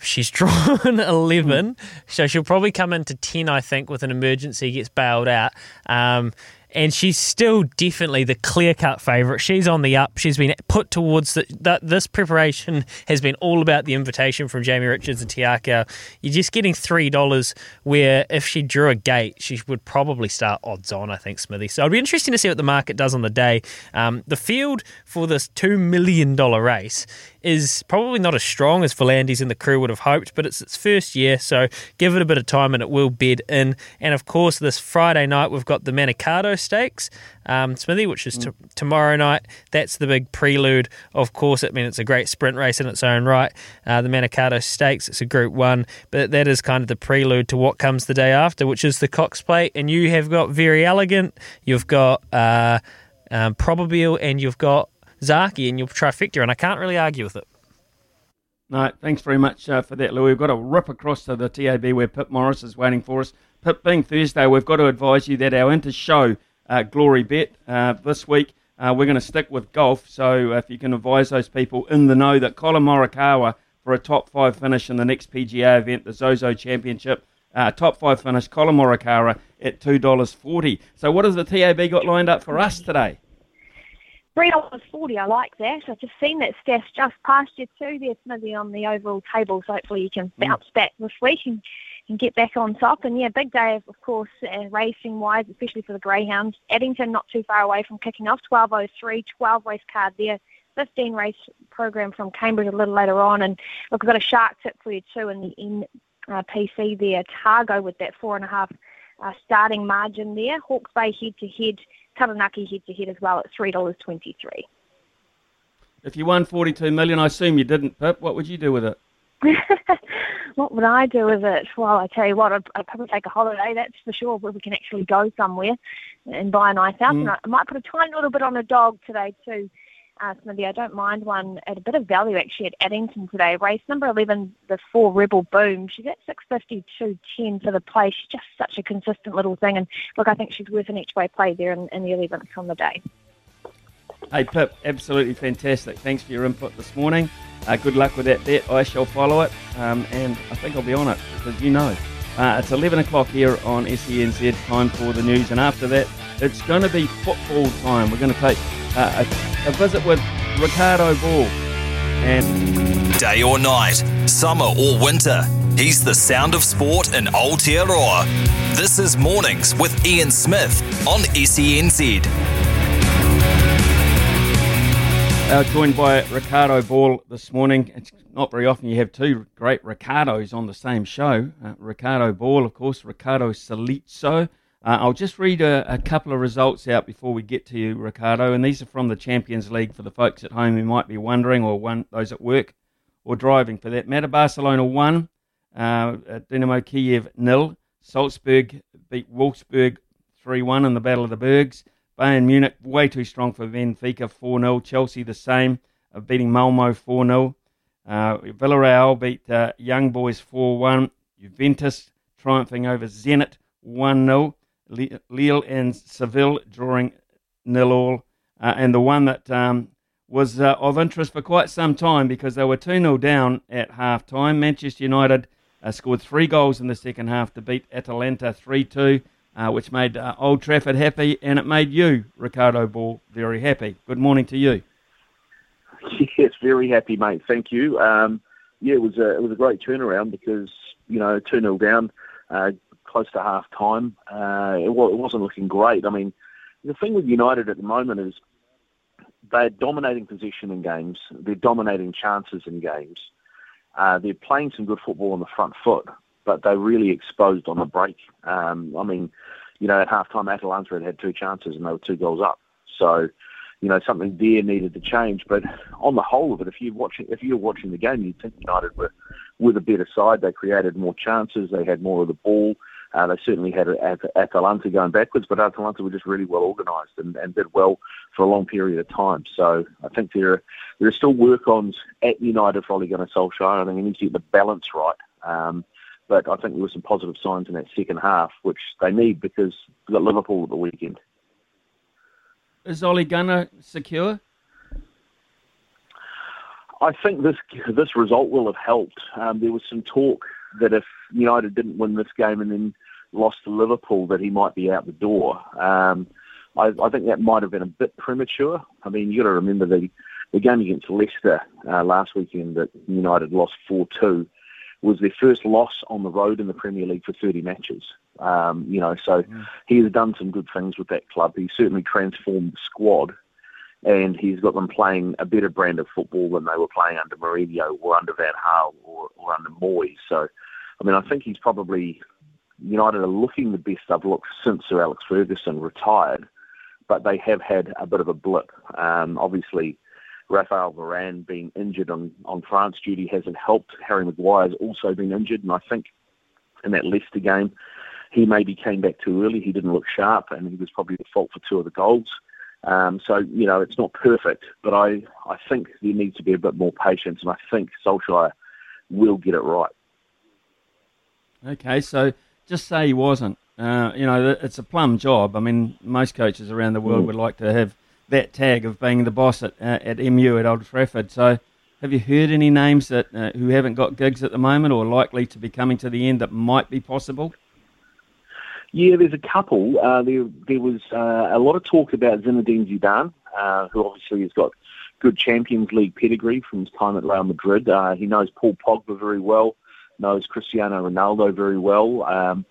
She's drawn 11, so she'll probably come into 10, I think, with an emergency, gets bailed out. Um, and she's still definitely the clear cut favourite. She's on the up. She's been put towards that. This preparation has been all about the invitation from Jamie Richards and Te Akau. You're just getting three dollars. Where if she drew a gate, she would probably start odds on. I think Smithy. So it'll be interesting to see what the market does on the day. Um, the field for this two million dollar race is probably not as strong as V'landys and the crew would have hoped, but it's its first year, so give it a bit of time and it will bed in. And of course, this Friday night we've got the Manikato Stakes, um, Smithy, which is t- tomorrow night. That's the big prelude. Of course, I mean it's a great sprint race in its own right. Uh, the Manikato Stakes, it's a Group One, but that is kind of the prelude to what comes the day after, which is the Cox Plate. And you have got Very Elegant, you've got uh, um, Probabeel, and you've got Zaaki in your trifecta, and I can't really argue with it. No, thanks very much uh, for that, Lou. We've got to rip across to the TAB where Pip Morris is waiting for us. Pip, being Thursday, we've got to advise you that our inter-show uh, Glory Bet uh, this week, uh, we're going to stick with golf. So if you can advise those people in the know that Collin Morikawa for a top five finish in the next PGA event, the Zozo Championship, uh, top five finish, Collin Morikawa at $2.40. So what has the TAB got lined up for us today? Three dollars forty. I like that. I've just seen that Steph just past you too there, Smithy, on the overall table. So hopefully you can bounce back this week and, and get back on top. And yeah, big day of, course uh, racing wise, especially for the greyhounds. Addington not too far away from kicking off. 12:03, 12 race card there. 15 race program from Cambridge a little later on. And look, I've got a shark tip for you too in the N uh, there. Targo with that four and a half uh, starting margin there. Hawke's Bay head to head. Taranaki head to head as well at three dollars twenty three. If you won 42 million, I assume you didn't, Pip. What would you do with it? what would I do with it? Well, I tell you what, I'd, I'd probably take a holiday. That's for sure, where we can actually go somewhere and buy a nice house. Mm. And I might put a tiny little bit on a dog today too. Uh, Smithy, I don't mind one at a bit of value actually at Addington today. Race number 11, the four Rebel Boom. She's at 652.10 for the play. She's just such a consistent little thing. And look, I think she's worth an each way play there in, in the 11th on the day. Hey, Pip, absolutely fantastic. Thanks for your input this morning. Uh, good luck with that bet. I shall follow it, um, and I think I'll be on it because you know. Uh, it's 11 o'clock here on SENZ, time for the news, and after that, it's going to be football time. We're going to take uh, a, a visit with Ricardo Ball. And Day or night, summer or winter, he's the sound of sport in Aotearoa. This is Mornings with Ian Smith on SENZ. Uh, joined by Ricardo Ball this morning. It's not very often you have two great Ricardos on the same show. Uh, Ricardo Ball, of course, Ricardo Salizzo. Uh, I'll just read a, a, couple of results out before we get to you, Ricardo, and these are from the Champions League for the folks at home who might be wondering, or one, those at work or driving for that matter. Barcelona 1, uh, Dinamo Kiev nil. Salzburg beat Wolfsburg 3 1 in the Battle of the Bergs. Bayern Munich, way too strong for Benfica, 4 0. Chelsea, the same, uh, beating Malmo 4 0. Uh, Villarreal beat uh, Young Boys 4 1. Juventus triumphing over Zenit 1 0. Lille and Seville drawing nil all. Uh, and the one that um, was uh, of interest for quite some time because they were 2 0 down at half time. Manchester United uh, scored three goals in the second half to beat Atalanta 3 2 uh, which made uh, Old Trafford happy, and it made you, Ricardo Ball, very happy. Good morning to you. Yes, very happy, mate. Thank you. Um, yeah, it was a it was a great turnaround because you know two 0 down, uh, close to half time. Uh, it, it wasn't looking great. I mean, the thing with United at the moment is they're dominating position in games. They're dominating chances in games. Uh, they're playing some good football on the front foot, but they're really exposed on the break. Um, I mean, you know, at halftime, Atalanta had had two chances and they were two goals up. So, you know, something there needed to change. But on the whole of it, if you're watching, if you're watching the game, you'd think United were were the better side. They created more chances. They had more of the ball. Uh, they certainly had At- Atalanta going backwards, but Atalanta were just really well organised and, and did well for a long period of time. So I think there are, there are still work-ons at United for Ole Gunnar Solskjaer. I think he needs to get the balance right. Um, but I think there were some positive signs in that second half, which they need because they've got Liverpool at the weekend. Is Ole Gunnar secure? I think this this result will have helped. Um, there was some talk that if United didn't win this game and then lost to Liverpool, that he might be out the door. Um, I, I think that might have been a bit premature. I mean, you got to remember the the game against Leicester uh, last weekend that United lost four two was their first loss on the road in the Premier League for 30 matches. Um, you know, so mm. he has done some good things with that club. He certainly transformed the squad. And he's got them playing a better brand of football than they were playing under Mourinho or under Van Gaal or, or under Moyes. So, I mean, I think he's probably United are looking the best they've looked since Sir Alex Ferguson retired, but they have had a bit of a blip. Um, obviously, Rafael Varane being injured on, on France duty hasn't helped. Harry Maguire's also been injured, and I think in that Leicester game, he maybe came back too early. He didn't look sharp, and he was probably the fault for two of the goals. Um, so, you know, it's not perfect, but I, I think there needs to be a bit more patience, and I think Solskjaer will get it right. Okay, so just say he wasn't. Uh, you know, it's a plum job. I mean, most coaches around the world Mm. would like to have that tag of being the boss at, uh, at MU at Old Trafford. So, have you heard any names that uh, who haven't got gigs at the moment or likely to be coming to the end that might be possible? Yeah, there's a couple. Uh, there, there was uh, a lot of talk about Zinedine Zidane, uh, who obviously has got good Champions League pedigree from his time at Real Madrid. Uh, he knows Paul Pogba very well, knows Cristiano Ronaldo very well. Um,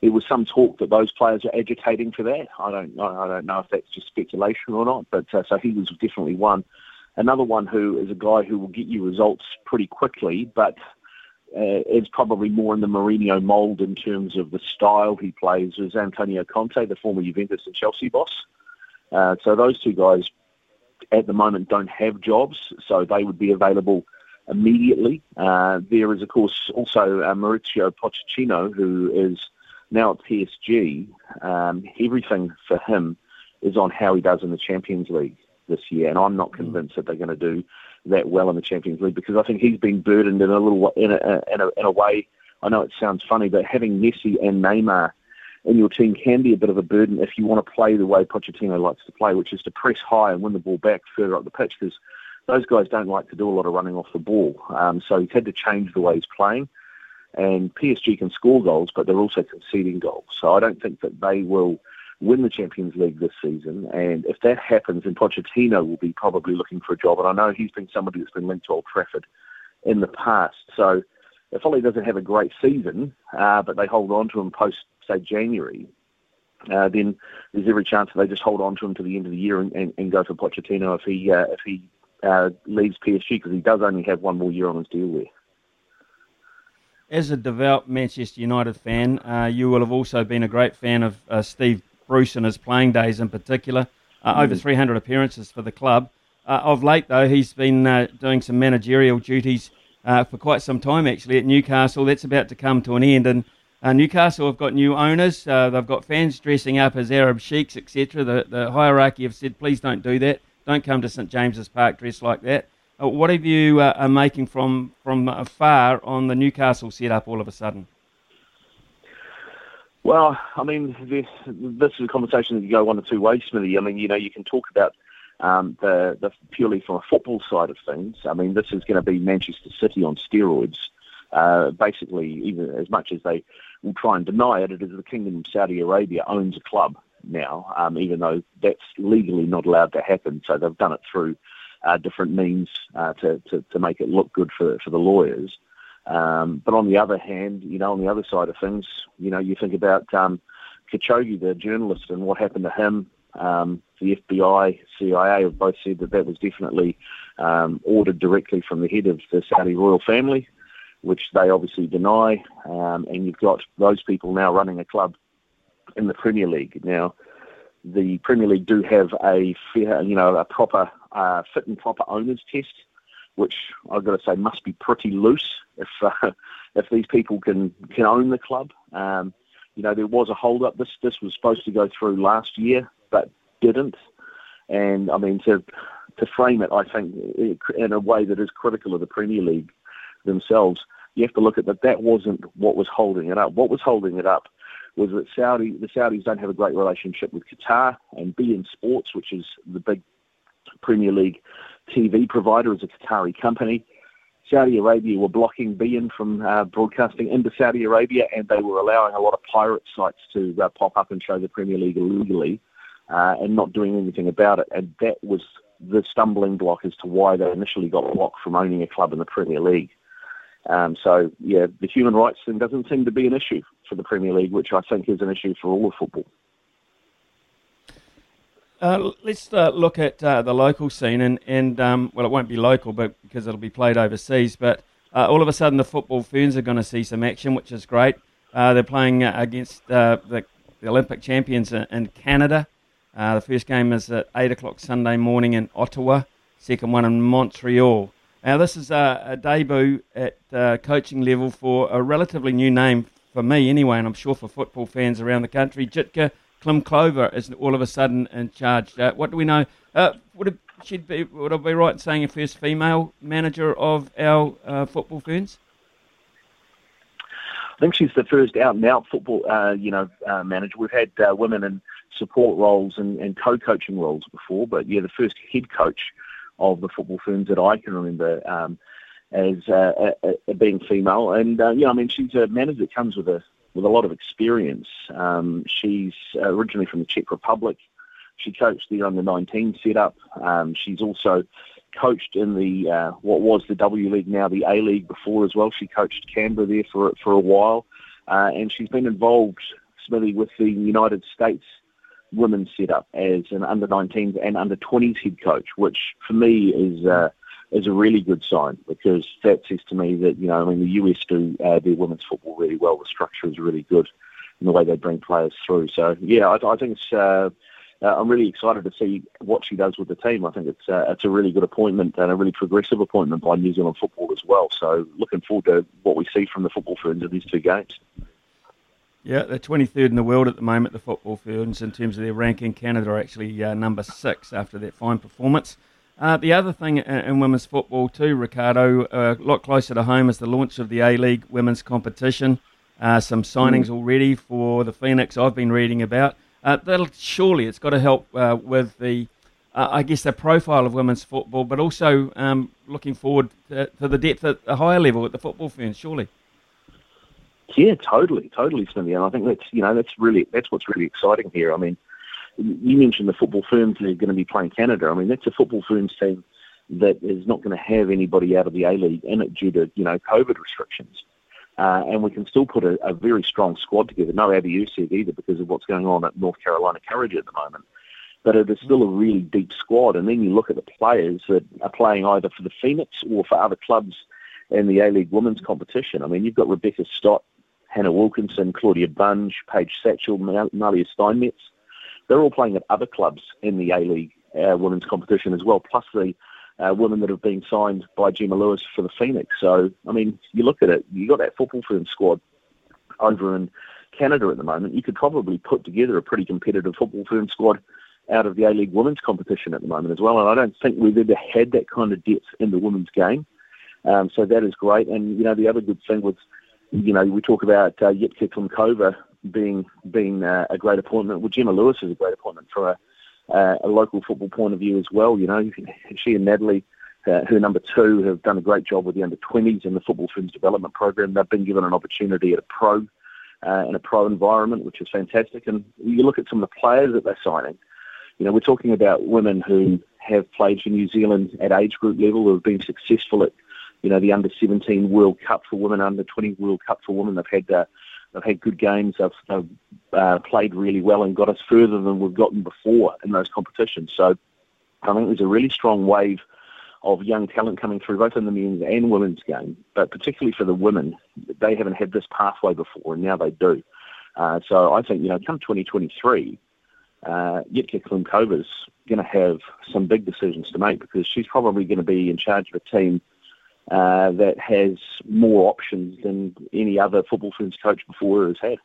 there was some talk that those players are agitating for that. I don't, I don't know if that's just speculation or not, but uh, so he was definitely one. Another one who is a guy who will get you results pretty quickly, but uh, is probably more in the Mourinho mould in terms of the style he plays is Antonio Conte, the former Juventus and Chelsea boss. Uh, so those two guys at the moment don't have jobs, so they would be available immediately. Uh, there is, of course, also uh, Mauricio Pochettino, who is now at PSG. Um, everything for him is on how he does in the Champions League this year, and I'm not convinced that they're going to do that well in the Champions League because I think he's been burdened in a little in a, in a, in a way. I know it sounds funny, but having Messi and Neymar in your team can be a bit of a burden if you want to play the way Pochettino likes to play, which is to press high and win the ball back further up the pitch because those guys don't like to do a lot of running off the ball. Um, so he's had to change the way he's playing. And PSG can score goals, but they're also conceding goals. So I don't think that they will win the Champions League this season. And if that happens, then Pochettino will be probably looking for a job. And I know he's been somebody that's been linked to Old Trafford in the past. So if Ollie doesn't have a great season, uh, but they hold on to him post, say, January, uh, then there's every chance that they just hold on to him to the end of the year and, and, and go for Pochettino if he uh, if he uh, leaves PSG because he does only have one more year on his deal there. As a devout Manchester United fan, uh, you will have also been a great fan of uh, Steve Bruce in his playing days in particular. Uh, Over Mm. 300 appearances for the club. Uh, of late, though, he's been uh, doing some managerial duties uh, for quite some time, actually, at Newcastle. That's about to come to an end. And uh, Newcastle have got new owners. Uh, they've got fans dressing up as Arab sheiks, etc. The, the hierarchy have said, please don't do that. Don't come to St James's Park dressed like that. Uh, what have you uh, are making from from afar on the Newcastle setup all of a sudden? Well, I mean, this, this is a conversation that can go one or two ways, Smithy. I mean, you know, you can talk about um, the, the purely from a football side of things. I mean, this is going to be Manchester City on steroids. Uh, basically, even as much as they will try and deny it, it is the Kingdom of Saudi Arabia owns a club now, um, even though that's legally not allowed to happen. So they've done it through uh, different means uh, to, to, to make it look good for, for the lawyers. Um, but on the other hand, you know, on the other side of things, you know, you think about um, Khashoggi, the journalist, and what happened to him. Um, the FBI, CIA have both said that that was definitely um, ordered directly from the head of the Saudi royal family, which they obviously deny. Um, and you've got those people now running a club in the Premier League. Now, the Premier League do have a fair, you know, a proper uh, fit and proper owners test, which I've got to say must be pretty loose if uh, if these people can can own the club. Um, you know, there was a hold up. This this was supposed to go through last year, but didn't. And I mean, to to frame it, I think in a way that is critical of the Premier League themselves, you have to look at that. That wasn't what was holding it up. What was holding it up was that Saudi the Saudis don't have a great relationship with Qatar and beIN Sports, which is the big Premier League TV provider, is a Qatari company. Saudi Arabia were blocking beIN from uh, broadcasting into Saudi Arabia, and they were allowing a lot of pirate sites to uh, pop up and show the Premier League illegally, uh, and not doing anything about it. And that was the stumbling block as to why they initially got blocked from owning a club in the Premier League. Um, so, yeah, the human rights thing doesn't seem to be an issue for the Premier League, which I think is an issue for all of football. Uh, let's uh, look at uh, the local scene, and, and um, well, it won't be local, but because it'll be played overseas. But uh, all of a sudden, the football ferns are going to see some action, which is great. Uh, they're playing against the, the, Olympic champions in Canada. the first game is at eight o'clock Sunday morning in Ottawa. Second one in Montreal. Now, this is a debut at coaching level for a relatively new name for me, anyway, and I'm sure for football fans around the country. Jitka Klimkova is all of a sudden in charge. Uh, what do we know? Uh, would it she'd be would I be right in saying a first female manager of our uh, football ferns? I think she's the first out and out football, uh, you know, uh, manager. We've had uh, women in support roles and, and co-coaching roles before, but yeah, the first head coach of the football ferns that I can remember um, as uh, being female. And uh, yeah, I mean, she's a manager that comes with a with a lot of experience. Um, she's originally from the Czech Republic. She coached the under 19 setup. Um, she's also coached in the uh, what was the W League, now the A League before as well. She coached Canberra there for for a while, uh, and she's been involved, Smithy, with the United States women's setup as an under 19s and under 20s head coach, which for me is. Uh, is a really good sign because that says to me that you know I mean the US do uh, their women's football really well. The structure is really good in the way they bring players through. So yeah, I, I think it's. Uh, uh, I'm really excited to see what she does with the team. I think it's uh, it's a really good appointment and a really progressive appointment by New Zealand football as well. So looking forward to what we see from the football ferns in these two games. Yeah, they're 23rd in the world at the moment, the football ferns, in terms of their ranking. Canada are actually uh, number six after that fine performance. Uh, the other thing in, in, women's football too, Ricardo, uh, a lot closer to home is the launch of the A League women's competition. Uh, some signings mm. already for the Phoenix I've been reading about. Uh, that'll surely it's got to help uh, with the, I guess, the profile of women's football, but also um, looking forward to, to, the depth at a higher level at the football ferns. Surely. Yeah, totally, totally, Smithy, and I think that's you know that's really that's what's really exciting here. I mean, you mentioned the football that are going to be playing Canada. I mean, that's a football ferns team that is not going to have anybody out of the A League in it due to you know COVID restrictions. Uh, and we can still put a, a, very strong squad together. No Abby Erceg either because of what's going on at North Carolina Courage at the moment. But it is still a really deep squad. And then you look at the players that are playing either for the Phoenix or for other clubs in the A League women's competition. I mean, you've got Rebecca Stott, Hannah Wilkinson, Claudia Bunge, Paige Satchell, Malia Steinmetz they're all playing at other clubs in the A League uh, women's competition as well, plus the uh, women that have been signed by Gemma Lewis for the Phoenix. So, I mean, you look at it, you've got that football firm squad over in Canada at the moment. You could probably put together a pretty competitive football firm squad out of the A League women's competition at the moment as well. And I don't think we've ever had that kind of depth in the women's game. Um, so that is great. And, you know, the other good thing was, you know, we talk about uh, Jitka Klimkova being being uh, a great appointment. Well, Gemma Lewis is a great appointment for a, uh, a local football point of view as well. You know, she and Natalie, uh, her number two, have done a great job with the under 20s in the football ferns development program. They've been given an opportunity at a pro uh, in a pro environment, which is fantastic. And you look at some of the players that they're signing. You know, we're talking about women who have played for New Zealand at age group level, who have been successful at, you know, the under 17 World Cup for women, under 20 World Cup for women. They've had uh, They've had good games. They've, they've uh, played really well and got us further than we've gotten before in those competitions. So I think there's a really strong wave of young talent coming through, both in the men's and women's game. But particularly for the women, they haven't had this pathway before, and now they do. Uh, so I think, you know, come 2023, uh, Jitka Klimkova's going to have some big decisions to make because she's probably going to be in charge of a team – uh, that has more options than any other football ferns coach before has had.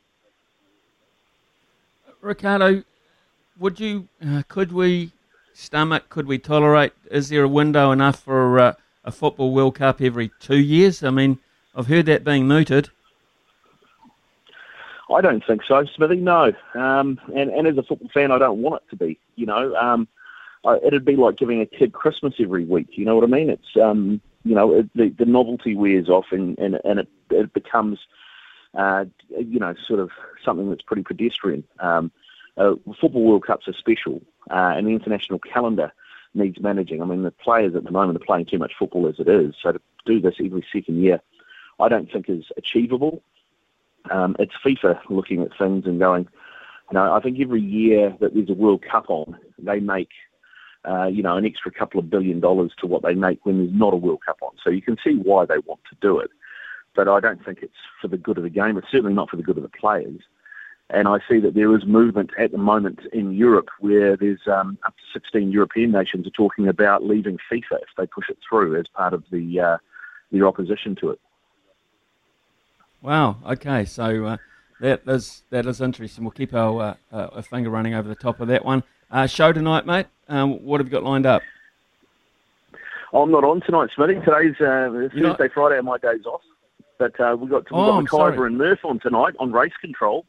Ricardo, would you, uh, could we stomach, could we tolerate, is there a window enough for uh, a football World Cup every two years? I mean, I've heard that being mooted. I don't think so, Smithy. No, um, and and as a football fan, I don't want it to be. You know, um, it'd be like giving a kid Christmas every week. You know what I mean? It's um, you know, it, the, the novelty wears off and, and, and it, it becomes, uh, you know, sort of something that's pretty pedestrian. Um, uh, football World Cups are special, uh, and the international calendar needs managing. I mean, the players at the moment are playing too much football as it is, so to do this every second year, I don't think is achievable. Um, it's FIFA looking at things and going, You know, I think every year that there's a World Cup on, they make uh, you know, an extra couple of billion dollars to what they make when there's not a World Cup on. So you can see why they want to do it. But I don't think it's for the good of the game. It's certainly not for the good of the players. And I see that there is movement at the moment in Europe where there's um, up to 16 European nations are talking about leaving FIFA if they push it through as part of the uh, their opposition to it. Wow. Okay. So uh, that is that is interesting. We'll keep our uh, uh, finger running over the top of that one. Uh, show tonight, mate. Um, what have you got lined up? I'm not on tonight, Smitty. Today's uh, Thursday, not- Friday my days off. But uh, we've got, we've Oh, got McIver and Murph on tonight on race control.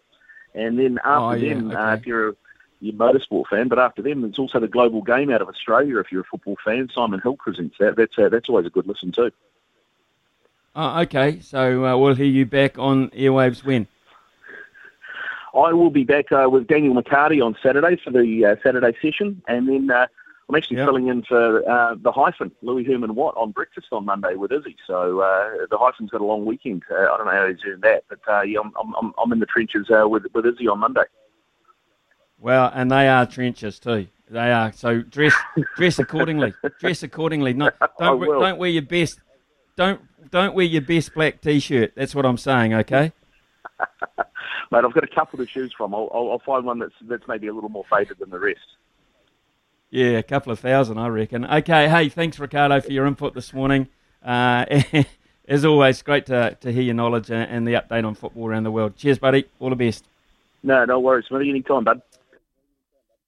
And then after Oh, yeah, them, uh, if you're a you're a motorsport fan, but after them, it's also the global game out of Australia. If you're a football fan, Simon Hill presents that. That's uh, that's always a good listen too. Oh, okay. So uh, we'll hear you back on airwaves when? I will be back uh, with Daniel McCarty on Saturday for the uh, Saturday session, and then uh, I'm actually filling in for uh, the hyphen, Louis Herman Watt, on breakfast on Monday with Izzy. So uh, the hyphen's got a long weekend. Uh, I don't know how he's doing that, but uh, yeah, I'm, I'm, I'm in the trenches uh, with, with Izzy on Monday. Well, and they are trenches too. They are. So dress dress accordingly. Dress accordingly. Not don't don't wear your best. Don't don't wear your best black t-shirt. That's what I'm saying. Okay. Mate, I've got a couple to choose from. I'll, I'll, I'll find one that's that's maybe a little more favoured than the rest. Yeah, a couple of thousand, I reckon. Okay, hey, thanks, Ricardo, for your input this morning. Uh, as always, great to, to hear your knowledge and, and the update on football around the world. Cheers, buddy. All the best. No, no worries, Smithy. Anytime, bud.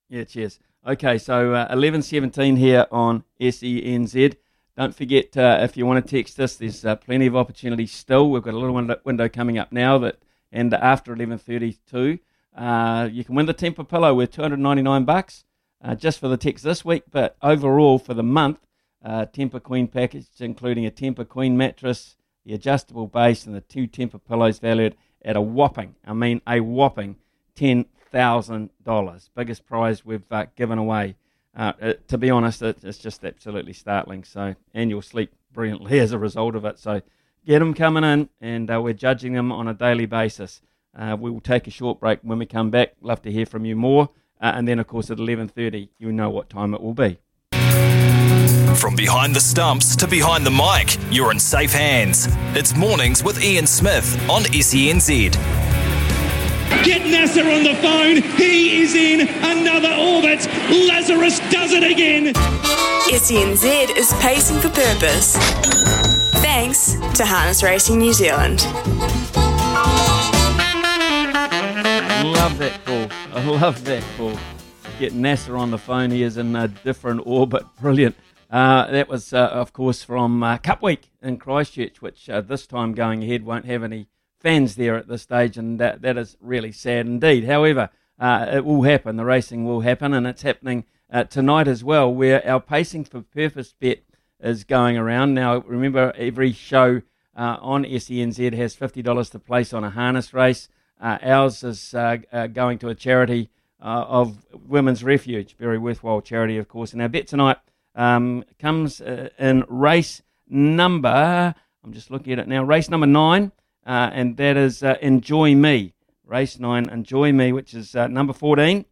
Yeah, cheers. Okay, so uh, 11.17 here on SENZ. Don't forget, uh, if you want to text us, there's uh, plenty of opportunities still. We've got a little window, window coming up now that, and after 11.32, uh, you can win the Tempur Pillow with 299 bucks uh, just for the text this week, but overall for the month, uh, Tempur Queen package, including a Tempur Queen mattress, the adjustable base, and the two Tempur pillows valued at a whopping, I mean a whopping, $10,000. Biggest prize we've uh, given away. Uh, it, to be honest, it, it's just absolutely startling. So, and you'll sleep brilliantly as a result of it. So, get them coming in, and uh, we're judging them on a daily basis. Uh, we will take a short break when we come back. Love to hear from you more. Uh, and then, of course, at 11.30, you know what time it will be. From behind the stumps to behind the mic, you're in safe hands. It's mornings with Ian Smith on SENZ. Get NASA on the phone. He is in another orbit. Lazarus does it again. SENZ is pacing for purpose. Thanks to Harness Racing New Zealand. Love that call. I love that call. Get NASA on the phone. He is in a different orbit. Brilliant. Uh, that was, uh, of course, from uh, Cup Week in Christchurch, which uh, this time going ahead won't have any fans there at this stage, and that, that is really sad indeed. However, uh, it will happen. The racing will happen, and it's happening uh, tonight as well, where our Pacing for Purpose bet is going around. Now, remember, every show uh, on SENZ has $50 to place on a harness race. Uh, ours is uh, uh, going to a charity uh, of Women's Refuge, very worthwhile charity, of course. And our bet tonight um, comes uh, in race number, I'm just looking at it now, race number nine, and that is Enjoy Me. Race nine, Enjoy Me, which is number 14.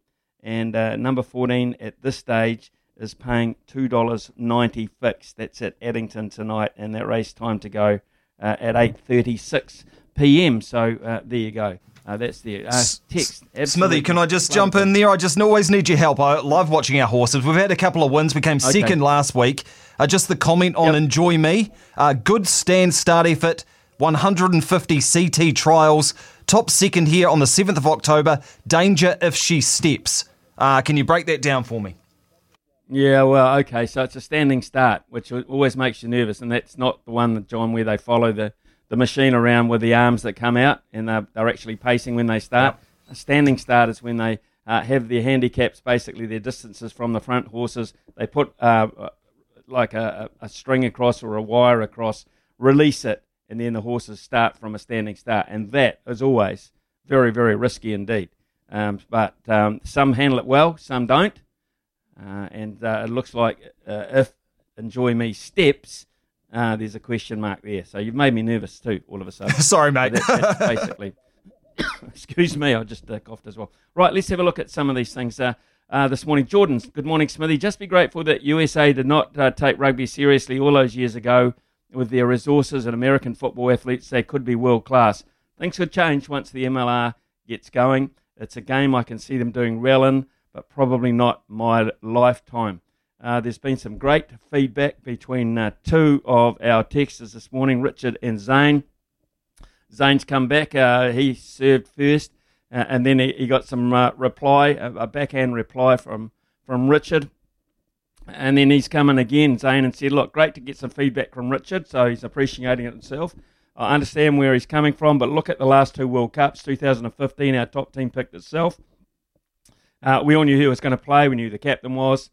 And number 14 at this stage is paying $2.90 fixed. That's at Addington tonight, and that race time to go uh, at 8.36 p.m. So uh, there you go. Uh, that's the uh, text. Smithy, can I just jump in there? I just always need your help. I love watching our horses. We've had a couple of wins. We came Okay. second last week. Uh, just the comment on Enjoy Me. Uh, good stand start effort. 150 CT trials. Top second here on the 7th of October. Danger if she steps. Uh, can you break that down for me? Yeah, well, okay. So it's a standing start, which always makes you nervous, and that's not the one that John where they follow the, the machine around with the arms that come out, and they're, they're actually pacing when they start. A standing start is when they uh, have their handicaps, basically their distances from the front horses. They put uh, uh, like a, a a string across or a wire across, release it, and then the horses start from a standing start, and that is always very, very risky indeed. Um, but um, some handle it well, some don't. Uh, and uh, it looks like uh, if Enjoy Me steps, uh, there's a question mark there. So you've made me nervous too, all of a sudden. Sorry, mate. So that- that's basically. Excuse me, I just uh, coughed as well. Right, let's have a look at some of these things uh, uh, this morning. Jordan, good morning, Smithy. Just be grateful that USA did not uh, take rugby seriously all those years ago with their resources and American football athletes. They could be world class. Things could change once the MLR gets going. It's a game I can see them doing well in, but probably not my lifetime. Uh, there's been some great feedback between uh, two of our texters this morning, Richard and Zane. Zane's come back. Uh, he served first, uh, and then he, he got some uh, reply, a, a, backhand reply from, from Richard. And then he's coming again, Zane, and said, Look, great to get some feedback from Richard, so he's appreciating it himself. I understand where he's coming from, but look at the last two World Cups. 2015, our top team picked itself. Uh, we all knew who was going to play. We knew the captain was,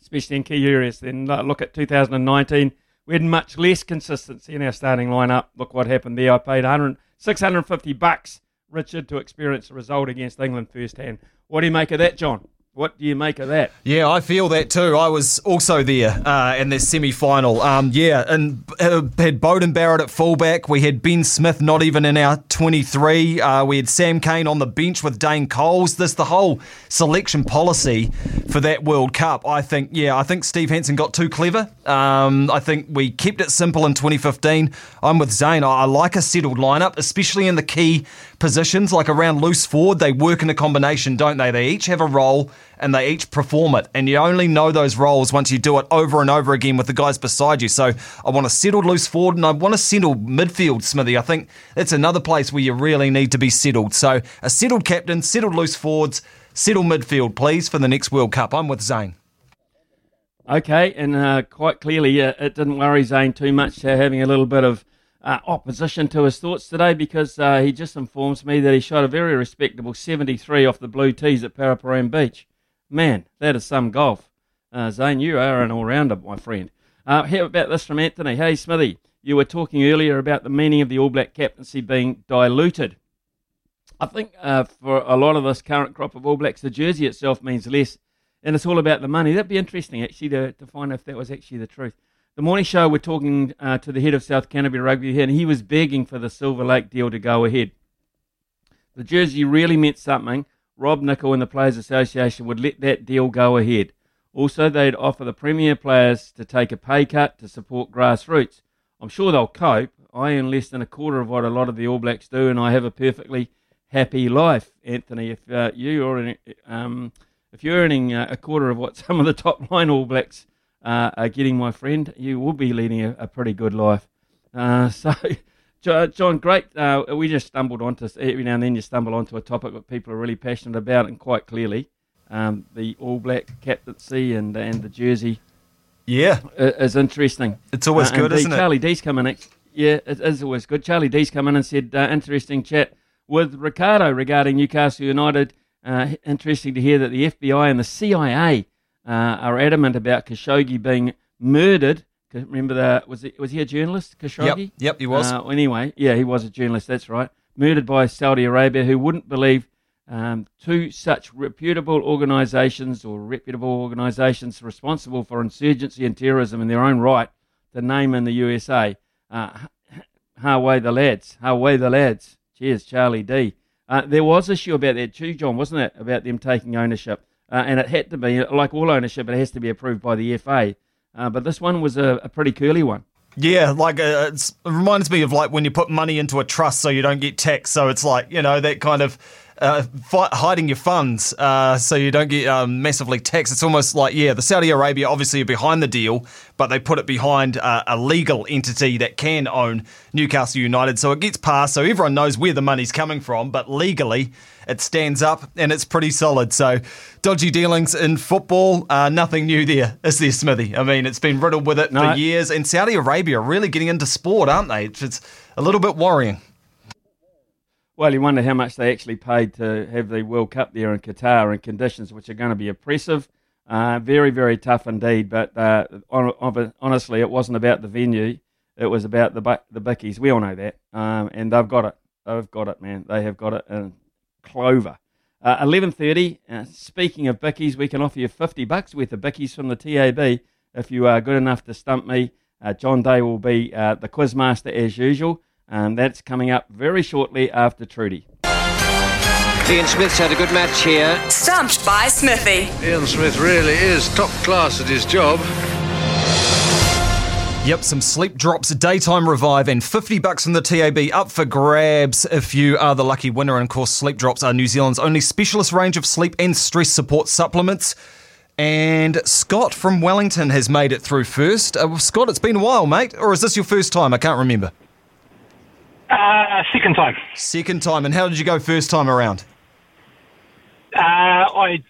especially in key areas. Then look at 2019 we had much less consistency in our starting lineup. Look what happened there. I paid 100, 650 bucks, Richard, to experience the result against England firsthand. What do you make of that, John? What do you make of that? Yeah, I feel that too. I was also there uh, in the semi final. Um, yeah, and uh, had Beauden Barrett at fullback. We had Ben Smith not even in our 23. Uh, we had Sam Cane on the bench with Dane Coles. This, the whole selection policy for that World Cup, I think, yeah, I think Steve Hansen got too clever. Um, I think we kept it simple in 2015. I'm with Zane. I, I like a settled lineup, especially in the key positions, like around loose forward. They work in a combination, don't they? They each have a role and they each perform it. And you only know those roles once you do it over and over again with the guys beside you. So I want to settle loose forward and I want to settle midfield, Smithy. I think that's another place where you really need to be settled. So a settled captain, settled loose forwards, settled midfield, please, for the next World Cup. I'm with Zane. Okay, and uh, quite clearly, uh, it didn't worry Zane too much uh, having a little bit of uh, opposition to his thoughts today because uh, he just informs me that he shot a very respectable 73 off the blue tees at Paraparaumu Beach. Man, that is some golf. Uh, Zane, you are an all rounder, my friend. Uh, how about this from Anthony? Hey, Smithy, you were talking earlier about the meaning of the All Black captaincy being diluted. I think uh, for a lot of this current crop of All Blacks, the jersey itself means less, and it's all about the money. That'd be interesting, actually, to, to find if that was actually the truth. The morning show, we're talking uh, to the head of South Canterbury Rugby here, and he was begging for the Silver Lake deal to go ahead. The jersey really meant something Rob Nichol and the Players Association would let that deal go ahead. Also, they'd offer the premier players to take a pay cut to support grassroots. I'm sure they'll cope. I earn less than a quarter of what a lot of the All Blacks do, and I have a perfectly happy life. Anthony, if uh, you are um, if you're earning uh, a quarter of what some of the top line All Blacks uh, are getting, my friend, you will be leading a, a pretty good life. Uh, so John, great. Uh, we just stumbled onto every now and then you stumble onto a topic that people are really passionate about, and quite clearly, um, the All Black captaincy and and the jersey. Yeah, is interesting. It's always uh, good, isn't it? Charlie D's come in. Yeah, it is always good. Charlie D's come in and said, uh, interesting chat with Ricardo regarding Newcastle United. Uh, interesting to hear that the FBI and the CIA uh, are adamant about Khashoggi being murdered Remember that? Was he was he a journalist, Khashoggi? Yep, yep, he was. Uh, anyway, yeah, he was a journalist. That's right. Murdered by Saudi Arabia, who wouldn't believe um, two such reputable organisations or reputable organisations responsible for insurgency and terrorism in their own right to name in the USA. Uh, away the lads, How away the lads. Cheers, Charlie D. Uh, there was a issue about that too, John, wasn't it? About them taking ownership, uh, and it had to be like all ownership. It has to be approved by the FA. Uh, but this one was a, a pretty curly one. Yeah, like uh, it reminds me of like when you put money into a trust so you don't get taxed. So it's like you know that kind of uh, hiding your funds uh, so you don't get um, massively taxed. It's almost like, yeah, the Saudi Arabia obviously are behind the deal, but they put it behind uh, a legal entity that can own Newcastle United. So it gets passed, so everyone knows where the money's coming from, but legally it stands up and it's pretty solid. So dodgy dealings in football, uh, nothing new there, is there, Smithy? I mean, it's been riddled with it no. for years, and Saudi Arabia are really getting into sport, aren't they? It's a little bit worrying. Well, you wonder how much they actually paid to have the World Cup there in Qatar in conditions which are going to be oppressive. Uh, very, very tough indeed. But uh, on, honestly, it wasn't about the venue. It was about the the bickies. We all know that, um, and they've got it. They've got it, man. They have got it in Clover. Uh, Eleven thirty. Uh, speaking of bickies, we can offer you fifty bucks worth of bickies from the TAB if you are good enough to stump me. Uh, John Day will be uh, the quizmaster as usual. Um, that's coming up very shortly after Trudy. Ian Smith's had a good match here. Stumped by Smithy. Ian Smith really is top class at his job. Yep, some sleep drops, daytime revive, and 50 bucks from the TAB up for grabs if you are the lucky winner. And of course, sleep drops are New Zealand's only specialist range of sleep and stress support supplements. And Scott from Wellington has made it through first. Uh, Scott, it's been a while, mate, or is this your first time? I can't remember. Uh, second time. Second time. And how did you go first time around? Uh, I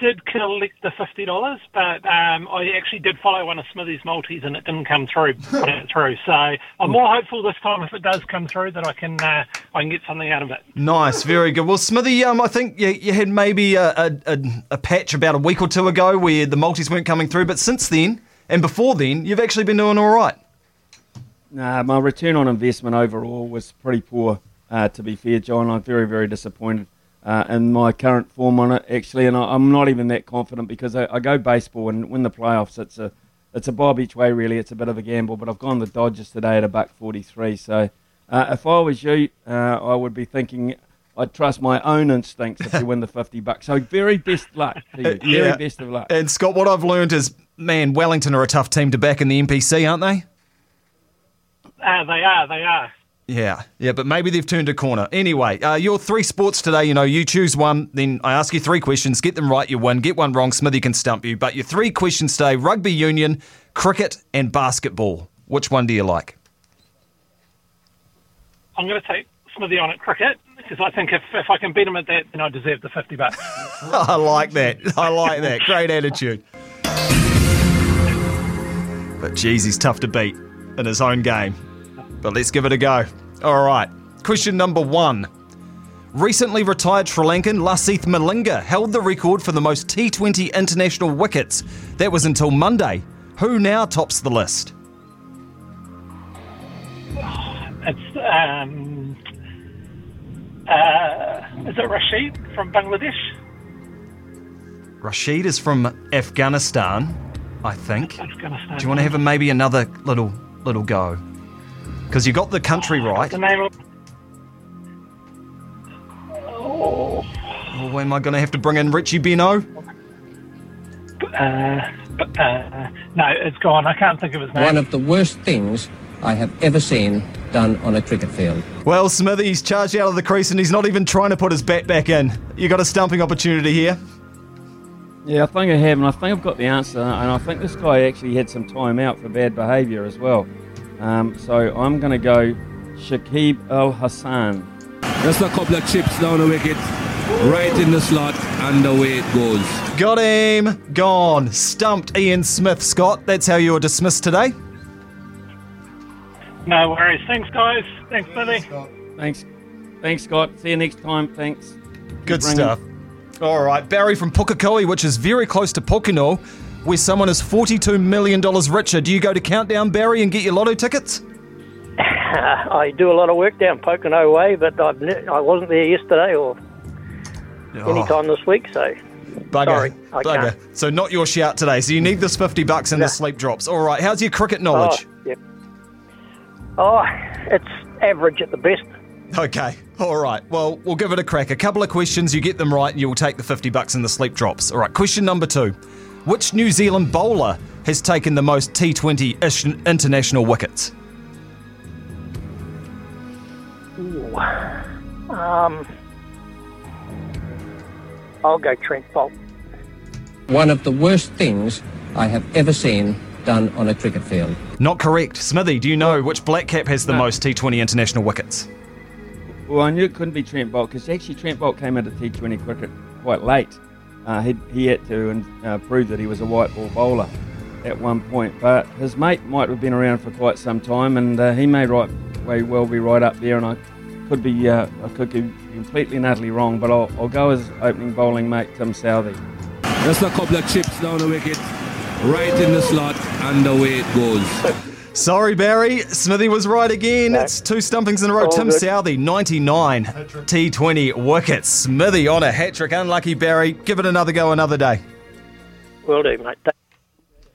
did collect the fifty dollars, but um, I actually did follow one of Smithy's multis, and it didn't come through. Through. So I'm more hopeful this time if it does come through that I can uh, I can get something out of it. Nice, very good. Well, Smithy, um, I think you, you had maybe a, a, a, a patch about a week or two ago where the multis weren't coming through, but since then and before then, you've actually been doing all right. Nah, my return on investment overall was pretty poor, uh, to be fair, John. I'm very, very disappointed uh, in my current form on it, actually, and I, I'm not even that confident because I, I go baseball and win the playoffs. It's a it's a bob each way, really. It's a bit of a gamble, but I've gone the Dodgers today at a buck 43. So uh, if I was you, uh, I would be thinking I'd trust my own instincts if you win the 50 bucks. So very best luck to you. Uh, Very yeah. best of luck. And Scott, what I've learned is, man, Wellington are a tough team to back in the NPC, aren't they? Uh, they are, they are. Yeah, yeah, but maybe they've turned a corner. Anyway, uh, your three sports today, you know, you choose one, then I ask you three questions, get them right, you win. Get one wrong, Smithy can stump you. But your three questions today rugby union, cricket, and basketball. Which one do you like? I'm going to take Smithy on at cricket because I think if, if I can beat him at that, then I deserve the fifty bucks. I like that. I like that. Great attitude. But geez, he's tough to beat in his own game. But let's give it a go. All right. Question number one. Recently retired Sri Lankan Lasith Malinga held the record for the most T20 international wickets. That was until Monday. Who now tops the list? It's um, uh, is it Rashid from Bangladesh? Rashid is from Afghanistan, I think. Afghanistan. Do you want to have a, maybe another little little go? Because you got the country right. The name of. Oh, Or am I going to have to bring in Richie Benaud? uh, uh, no, it's gone. I can't think of his name. One of the worst things I have ever seen done on a cricket field. Well, Smithy's charged out of the crease and he's not even trying to put his bat back in. You got a stumping opportunity here. Yeah, I think I have, and I think I've got the answer. And I think this guy actually had some time out for bad behaviour as well. Um, so I'm going to go Shakib Al Hasan. Just a couple of chips down the wicket, right in the slot, and away it goes. Got him. Gone. Stumped Ian Smith, Scott. That's how you were dismissed today. No worries. Thanks, guys. Thanks, Billy. Thanks, thanks, Scott. See you next time. Thanks. Good ringing. stuff. All right, Barry from Pukekohe, which is very close to Pokeno, where someone is $42 million richer. Do you go to Countdown, Barry, and get your lotto tickets? I do a lot of work down Pokeno Way, but I've ne- I wasn't there yesterday or oh. any time this week, so Bugger. sorry, I Bugger. can't. So not your shout today. So you need this 50 bucks and the sleep drops. All right, how's your cricket oh, knowledge? Oh, oh, it's average at the best. Okay. All right. Well, we'll give it a crack. A couple of questions. You get them right, and you'll take the 50 bucks and the sleep drops. All right. Question number two. Which New Zealand bowler has taken the most T20 ish- international wickets? Ooh. Um, I'll go Trent Boult. One of the worst things I have ever seen done on a cricket field. Not correct. Smithy, do you know which black cap has the No. most T20 international wickets? Well, I knew it couldn't be Trent Boult because actually Trent Boult came into T20 cricket quite late. Uh, he, he had to uh, prove that he was a white ball bowler at one point, but his mate might have been around for quite some time, and uh, he may right way well be right up there. And I could be uh, I could be completely and utterly wrong, but I'll, I'll go as opening bowling mate Tim Southee. Just a couple of chips down the wicket, right in the slot, and away it goes. Sorry, Barry. Smithy was right again. It's two stumpings in a row. All Tim good. Southee, 99 T20 wickets. Smithy on a hat trick. Unlucky, Barry. Give it another go another day. Will do, mate.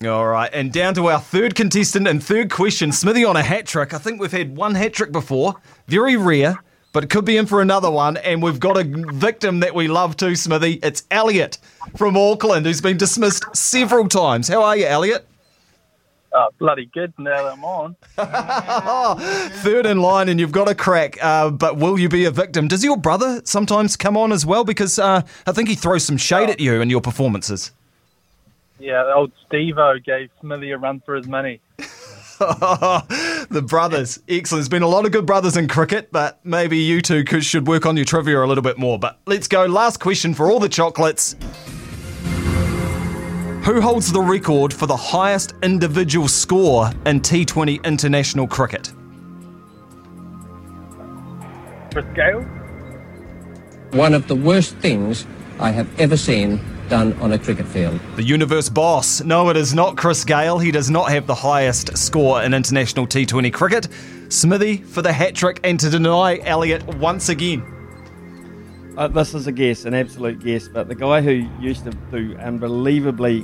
All right, and down to our third contestant and third question. Smithy on a hat trick. I think we've had one hat trick before. Very rare, but it could be in for another one. And we've got a victim that we love too, Smithy. It's Elliot from Auckland, who's been dismissed several times. How are you, Elliot? Oh, bloody good now that I'm on. Third in line, and you've got a crack. Uh, but will you be a victim? Does your brother sometimes come on as well? Because uh, I think he throws some shade at you and your performances. Yeah, old Steve-O gave Smithy a run for his money. the brothers, excellent. There's been a lot of good brothers in cricket, but maybe you two could, should work on your trivia a little bit more. But let's go. Last question for all the chocolates. Who holds the record for the highest individual score in T20 international cricket? Chris Gayle? One of the worst things I have ever seen done on a cricket field. The universe boss. No, it is not Chris Gayle. He does not have the highest score in international T20 cricket. Smithy for the hat trick and to deny Elliot once again. Uh, this is a guess, an absolute guess, but the guy who used to do unbelievably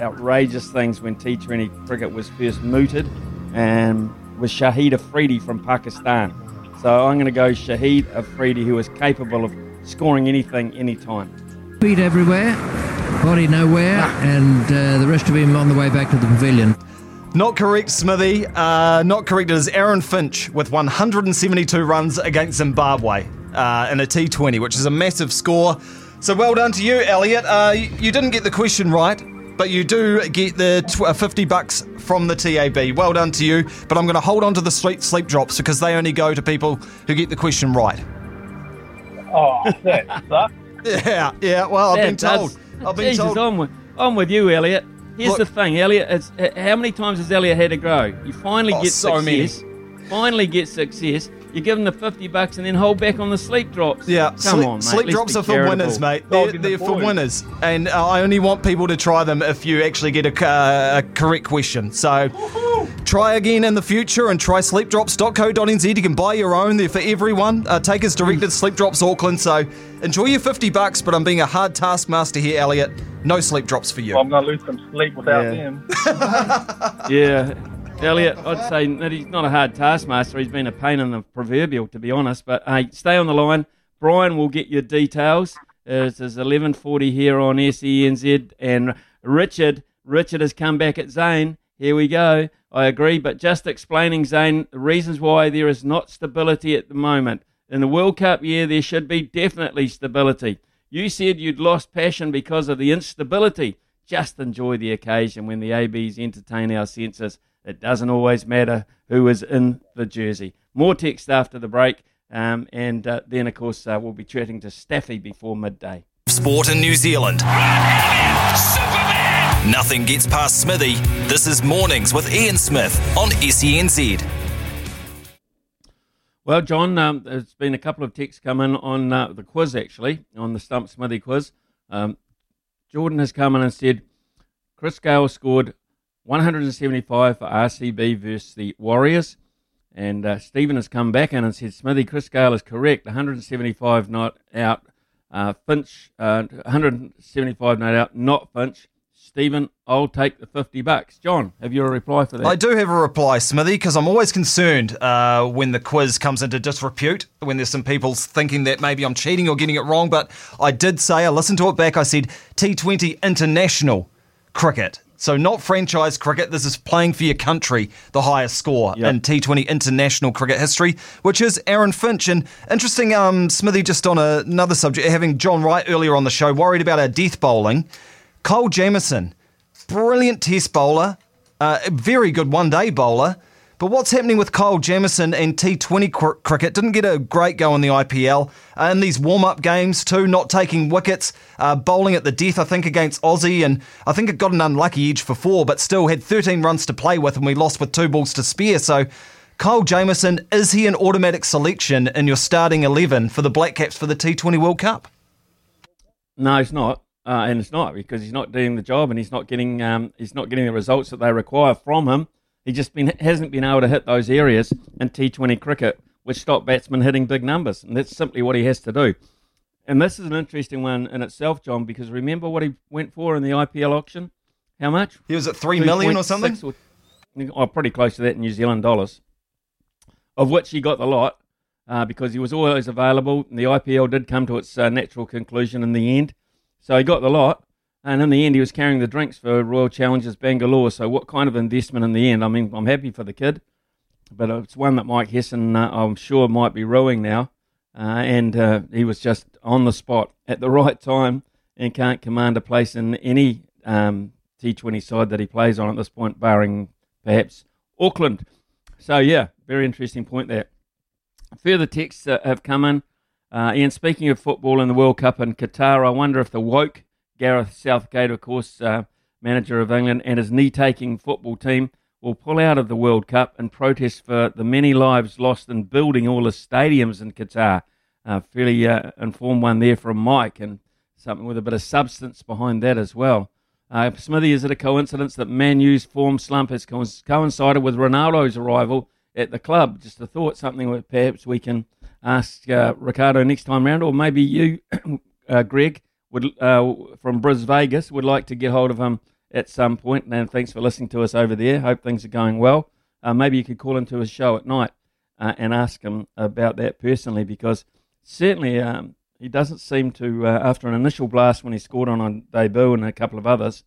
outrageous things when T20 cricket was first mooted um, was Shahid Afridi from Pakistan. So I'm going to go Shahid Afridi, who is capable of scoring anything, anytime. Feet everywhere, body nowhere, and uh, the rest of him on the way back to the pavilion. Not correct, Smithy. Uh, not correct. It is Aaron Finch with 172 runs against Zimbabwe uh, in a T20, which is a massive score. So well done to you, Elliot. Uh, you, you didn't get the question right, but you do get the tw- uh, 50 bucks from the TAB. Well done to you. But I'm going to hold on to the sleep, sleep drops because they only go to people who get the question right. Oh, that sucks. Yeah, yeah. Well, I've That been told. does- I've been Jesus, told. I'm with, I'm with you, Elliot. Here's Look- the thing, Elliot. It's, uh, how many times has Elliot had to grow? You finally Oh, get so many. success. Finally get success. You give them the 50 bucks and then hold back on the sleep drops. Yeah, Come sleep, on, mate. sleep let's drops be are for charitable. winners, mate. They're, they're for winners, and uh, I only want people to try them if you actually get a, uh, a correct question. So try again in the future and try sleepdrops.co.nz. You can buy your own. They're for everyone. Uh, take us directed Sleep Drops Auckland. So enjoy your 50 bucks, but I'm being a hard taskmaster here, Elliot. No sleep drops for you. I'm going to lose some sleep without Yeah. him. Yeah. Elliot, I'd say that he's not a hard taskmaster. He's been a pain in the proverbial, to be honest. But hey, stay on the line. Brian will get your details. It is 11:40 here on SENZ, and Richard, Richard has come back at Zane. Here we go. I agree, but just explaining Zane the reasons why there is not stability at the moment. In the World Cup year, there should be definitely stability. You said you'd lost passion because of the instability. Just enjoy the occasion when the ABs entertain our senses. It doesn't always matter who is in the jersey. More text after the break, um, and uh, then, of course, uh, we'll be chatting to Staffy before midday. Sport in New Zealand. Nothing gets past Smithy. This is Mornings with Ian Smith on SENZ. Well, John, um, there's been a couple of texts come in on uh, the quiz, actually, on the Stump Smithy quiz. Um, Jordan has come in and said Chris Gayle scored 175 for RCB versus the Warriors. And uh, Stephen has come back in and said Smithy, Chris Gayle is correct. 175 not out. Uh, Finch, uh, 175 not out, not Finch. Stephen, I'll take the 50 bucks. John, have you a reply for that? I do have a reply, Smithy, because I'm always concerned uh, when the quiz comes into disrepute, when there's some people thinking that maybe I'm cheating or getting it wrong. But I did say, I listened to it back, I said T20 international cricket. So not franchise cricket. This is playing for your country, the highest score in T20 international cricket history, which is Aaron Finch. And interesting, um, Smithy, just on a, another subject, having John Wright earlier on the show, worried about our death bowling. Kyle Jamieson, brilliant test bowler, uh, very good one day bowler. But what's happening with Kyle Jamieson and T20 cr- cricket? Didn't get a great go in the IPL. Uh, in these warm up games, too, not taking wickets, uh, bowling at the death, I think, against Aussie. And I think it got an unlucky edge for four, but still had 13 runs to play with, and we lost with two balls to spare. So, Kyle Jamieson, is he an automatic selection in your starting 11 for the Black Caps for the T20 World Cup? No, he's not, uh, and it's not because he's not doing the job and he's not getting um, he's not getting the results that they require from him. He just been hasn't been able to hit those areas in T20 cricket which stop batsmen hitting big numbers, and that's simply what he has to do. And this is an interesting one in itself, John, because remember what he went for in the IPL auction? How much? He was at three million or something. Or, oh, pretty close to that in New Zealand dollars. Of which he got the lot uh, because he was always available. And the IPL did come to its uh, natural conclusion in the end, so he got the lot. And in the end, he was carrying the drinks for Royal Challengers Bangalore. So, what kind of investment in the end? I mean, I'm happy for the kid, but it's one that Mike Hesson, uh, I'm sure, might be rowing now. Uh, and uh, he was just on the spot at the right time and can't command a place in any um, T20 side that he plays on at this point, barring perhaps Auckland. So, yeah, very interesting point there. Further texts uh, have come in. Uh, Ian, speaking of football and the World Cup in Qatar, I wonder if the woke Gareth Southgate, of course, uh, manager of England, and his knee taking football team will pull out of the World Cup and protest for the many lives lost in building all the stadiums in Qatar. Uh, fairly uh, informed one there from Mike, and something with a bit of substance behind that as well. Uh, Smithy, is it a coincidence that Man U's form slump has co- coincided with Ronaldo's arrival at the club? Just a thought, something that perhaps we can ask uh, Ricardo next time round, or maybe you, uh, Greg, would uh, from Bris Vegas would like to get hold of him at some point. And thanks for listening to us over there. Hope things are going well. Uh, maybe you could call into his show at night uh, and ask him about that personally, because certainly um, he doesn't seem to, uh, after an initial blast when he scored on on debut and a couple of others,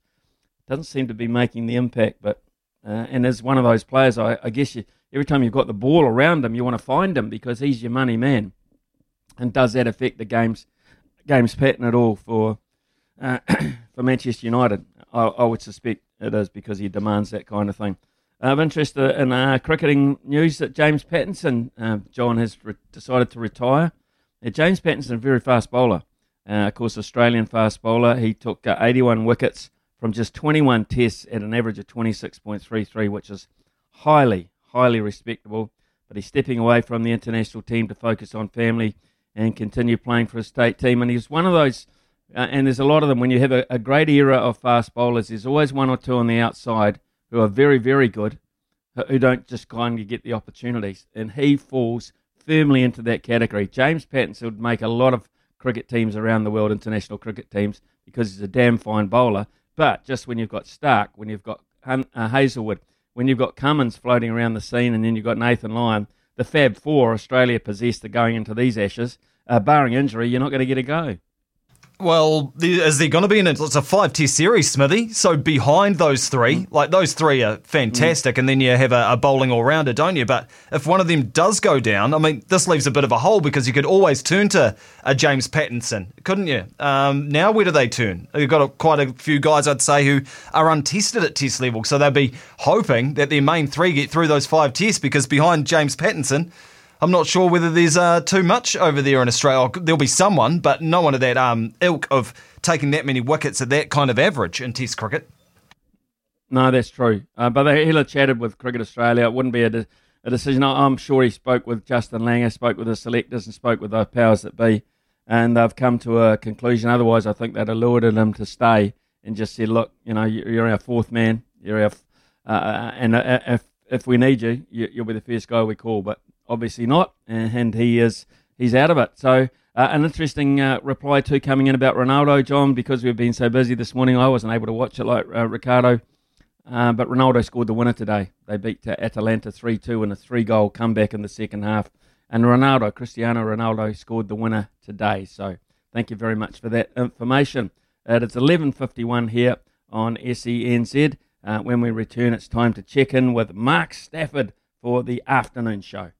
doesn't seem to be making the impact. But uh, and as one of those players, I, I guess you, every time you've got the ball around him, you want to find him because he's your money man. And does that affect the game's game's pattern at all for uh, for Manchester United? I, I, would suspect it is because he demands that kind of thing. Of interest uh, in uh, cricketing news that James Pattinson, uh, John has re- decided to retire. Uh, James Pattinson, a very fast bowler, uh, of course, Australian fast bowler. He took 81 wickets from just 21 tests at an average of 26.33, which is highly, highly respectable. But he's stepping away from the international team to focus on family and continue playing for a state team. And he's one of those, uh, and there's a lot of them. When you have a, a, great era of fast bowlers, there's always one or two on the outside who are very, very good, who don't just kind of get the opportunities. And he falls firmly into that category. James Pattinson would make a lot of cricket teams around the world, international cricket teams, because he's a damn fine bowler. But just when you've got Stark, when you've got uh, Hazlewood, when you've got Cummins floating around the scene, and then you've got Nathan Lyon, the Fab Four Australia possessed are going into these Ashes, uh, barring injury, you're not going to get a go. Well, is there going to be an? It's a five tier series, Smithy. So behind those three, like those three are fantastic, mm. and then you have a, a bowling all rounder, don't you? But if one of them does go down, I mean, this leaves a bit of a hole because you could always turn to a James Pattinson, couldn't you? Um, now where do they turn? You've got a, quite a few guys, I'd say, who are untested at test level, so they'll be hoping that their main three get through those five tests because behind James Pattinson I'm not sure whether there's uh, too much over there in Australia. There'll be someone, but no one of that um, ilk of taking that many wickets at that kind of average in Test cricket. No, that's true. Uh, but Hiller chatted with Cricket Australia. It wouldn't be a, de- a decision. I'm sure he spoke with Justin Langer, spoke with the selectors, and spoke with the powers that be, and they've come to a conclusion. Otherwise, I think they'd have lured him to stay and just said, "Look, you know, you're our fourth man. You're our, uh, uh and uh, if if we need you, you, will be the first guy we call." But obviously not, and he is he's out of it. So uh, an interesting uh, reply to coming in about Ronaldo, John, because we've been so busy this morning. I wasn't able to watch it like uh, Ricardo, uh, but Ronaldo scored the winner today. They beat uh, Atalanta three two in a three goal comeback in the second half, and Ronaldo, Cristiano Ronaldo, scored the winner today. So thank you very much for that information. it's eleven fifty one here on SENZ. Uh, when we return, it's time to check in with Mark Stafford for the afternoon show.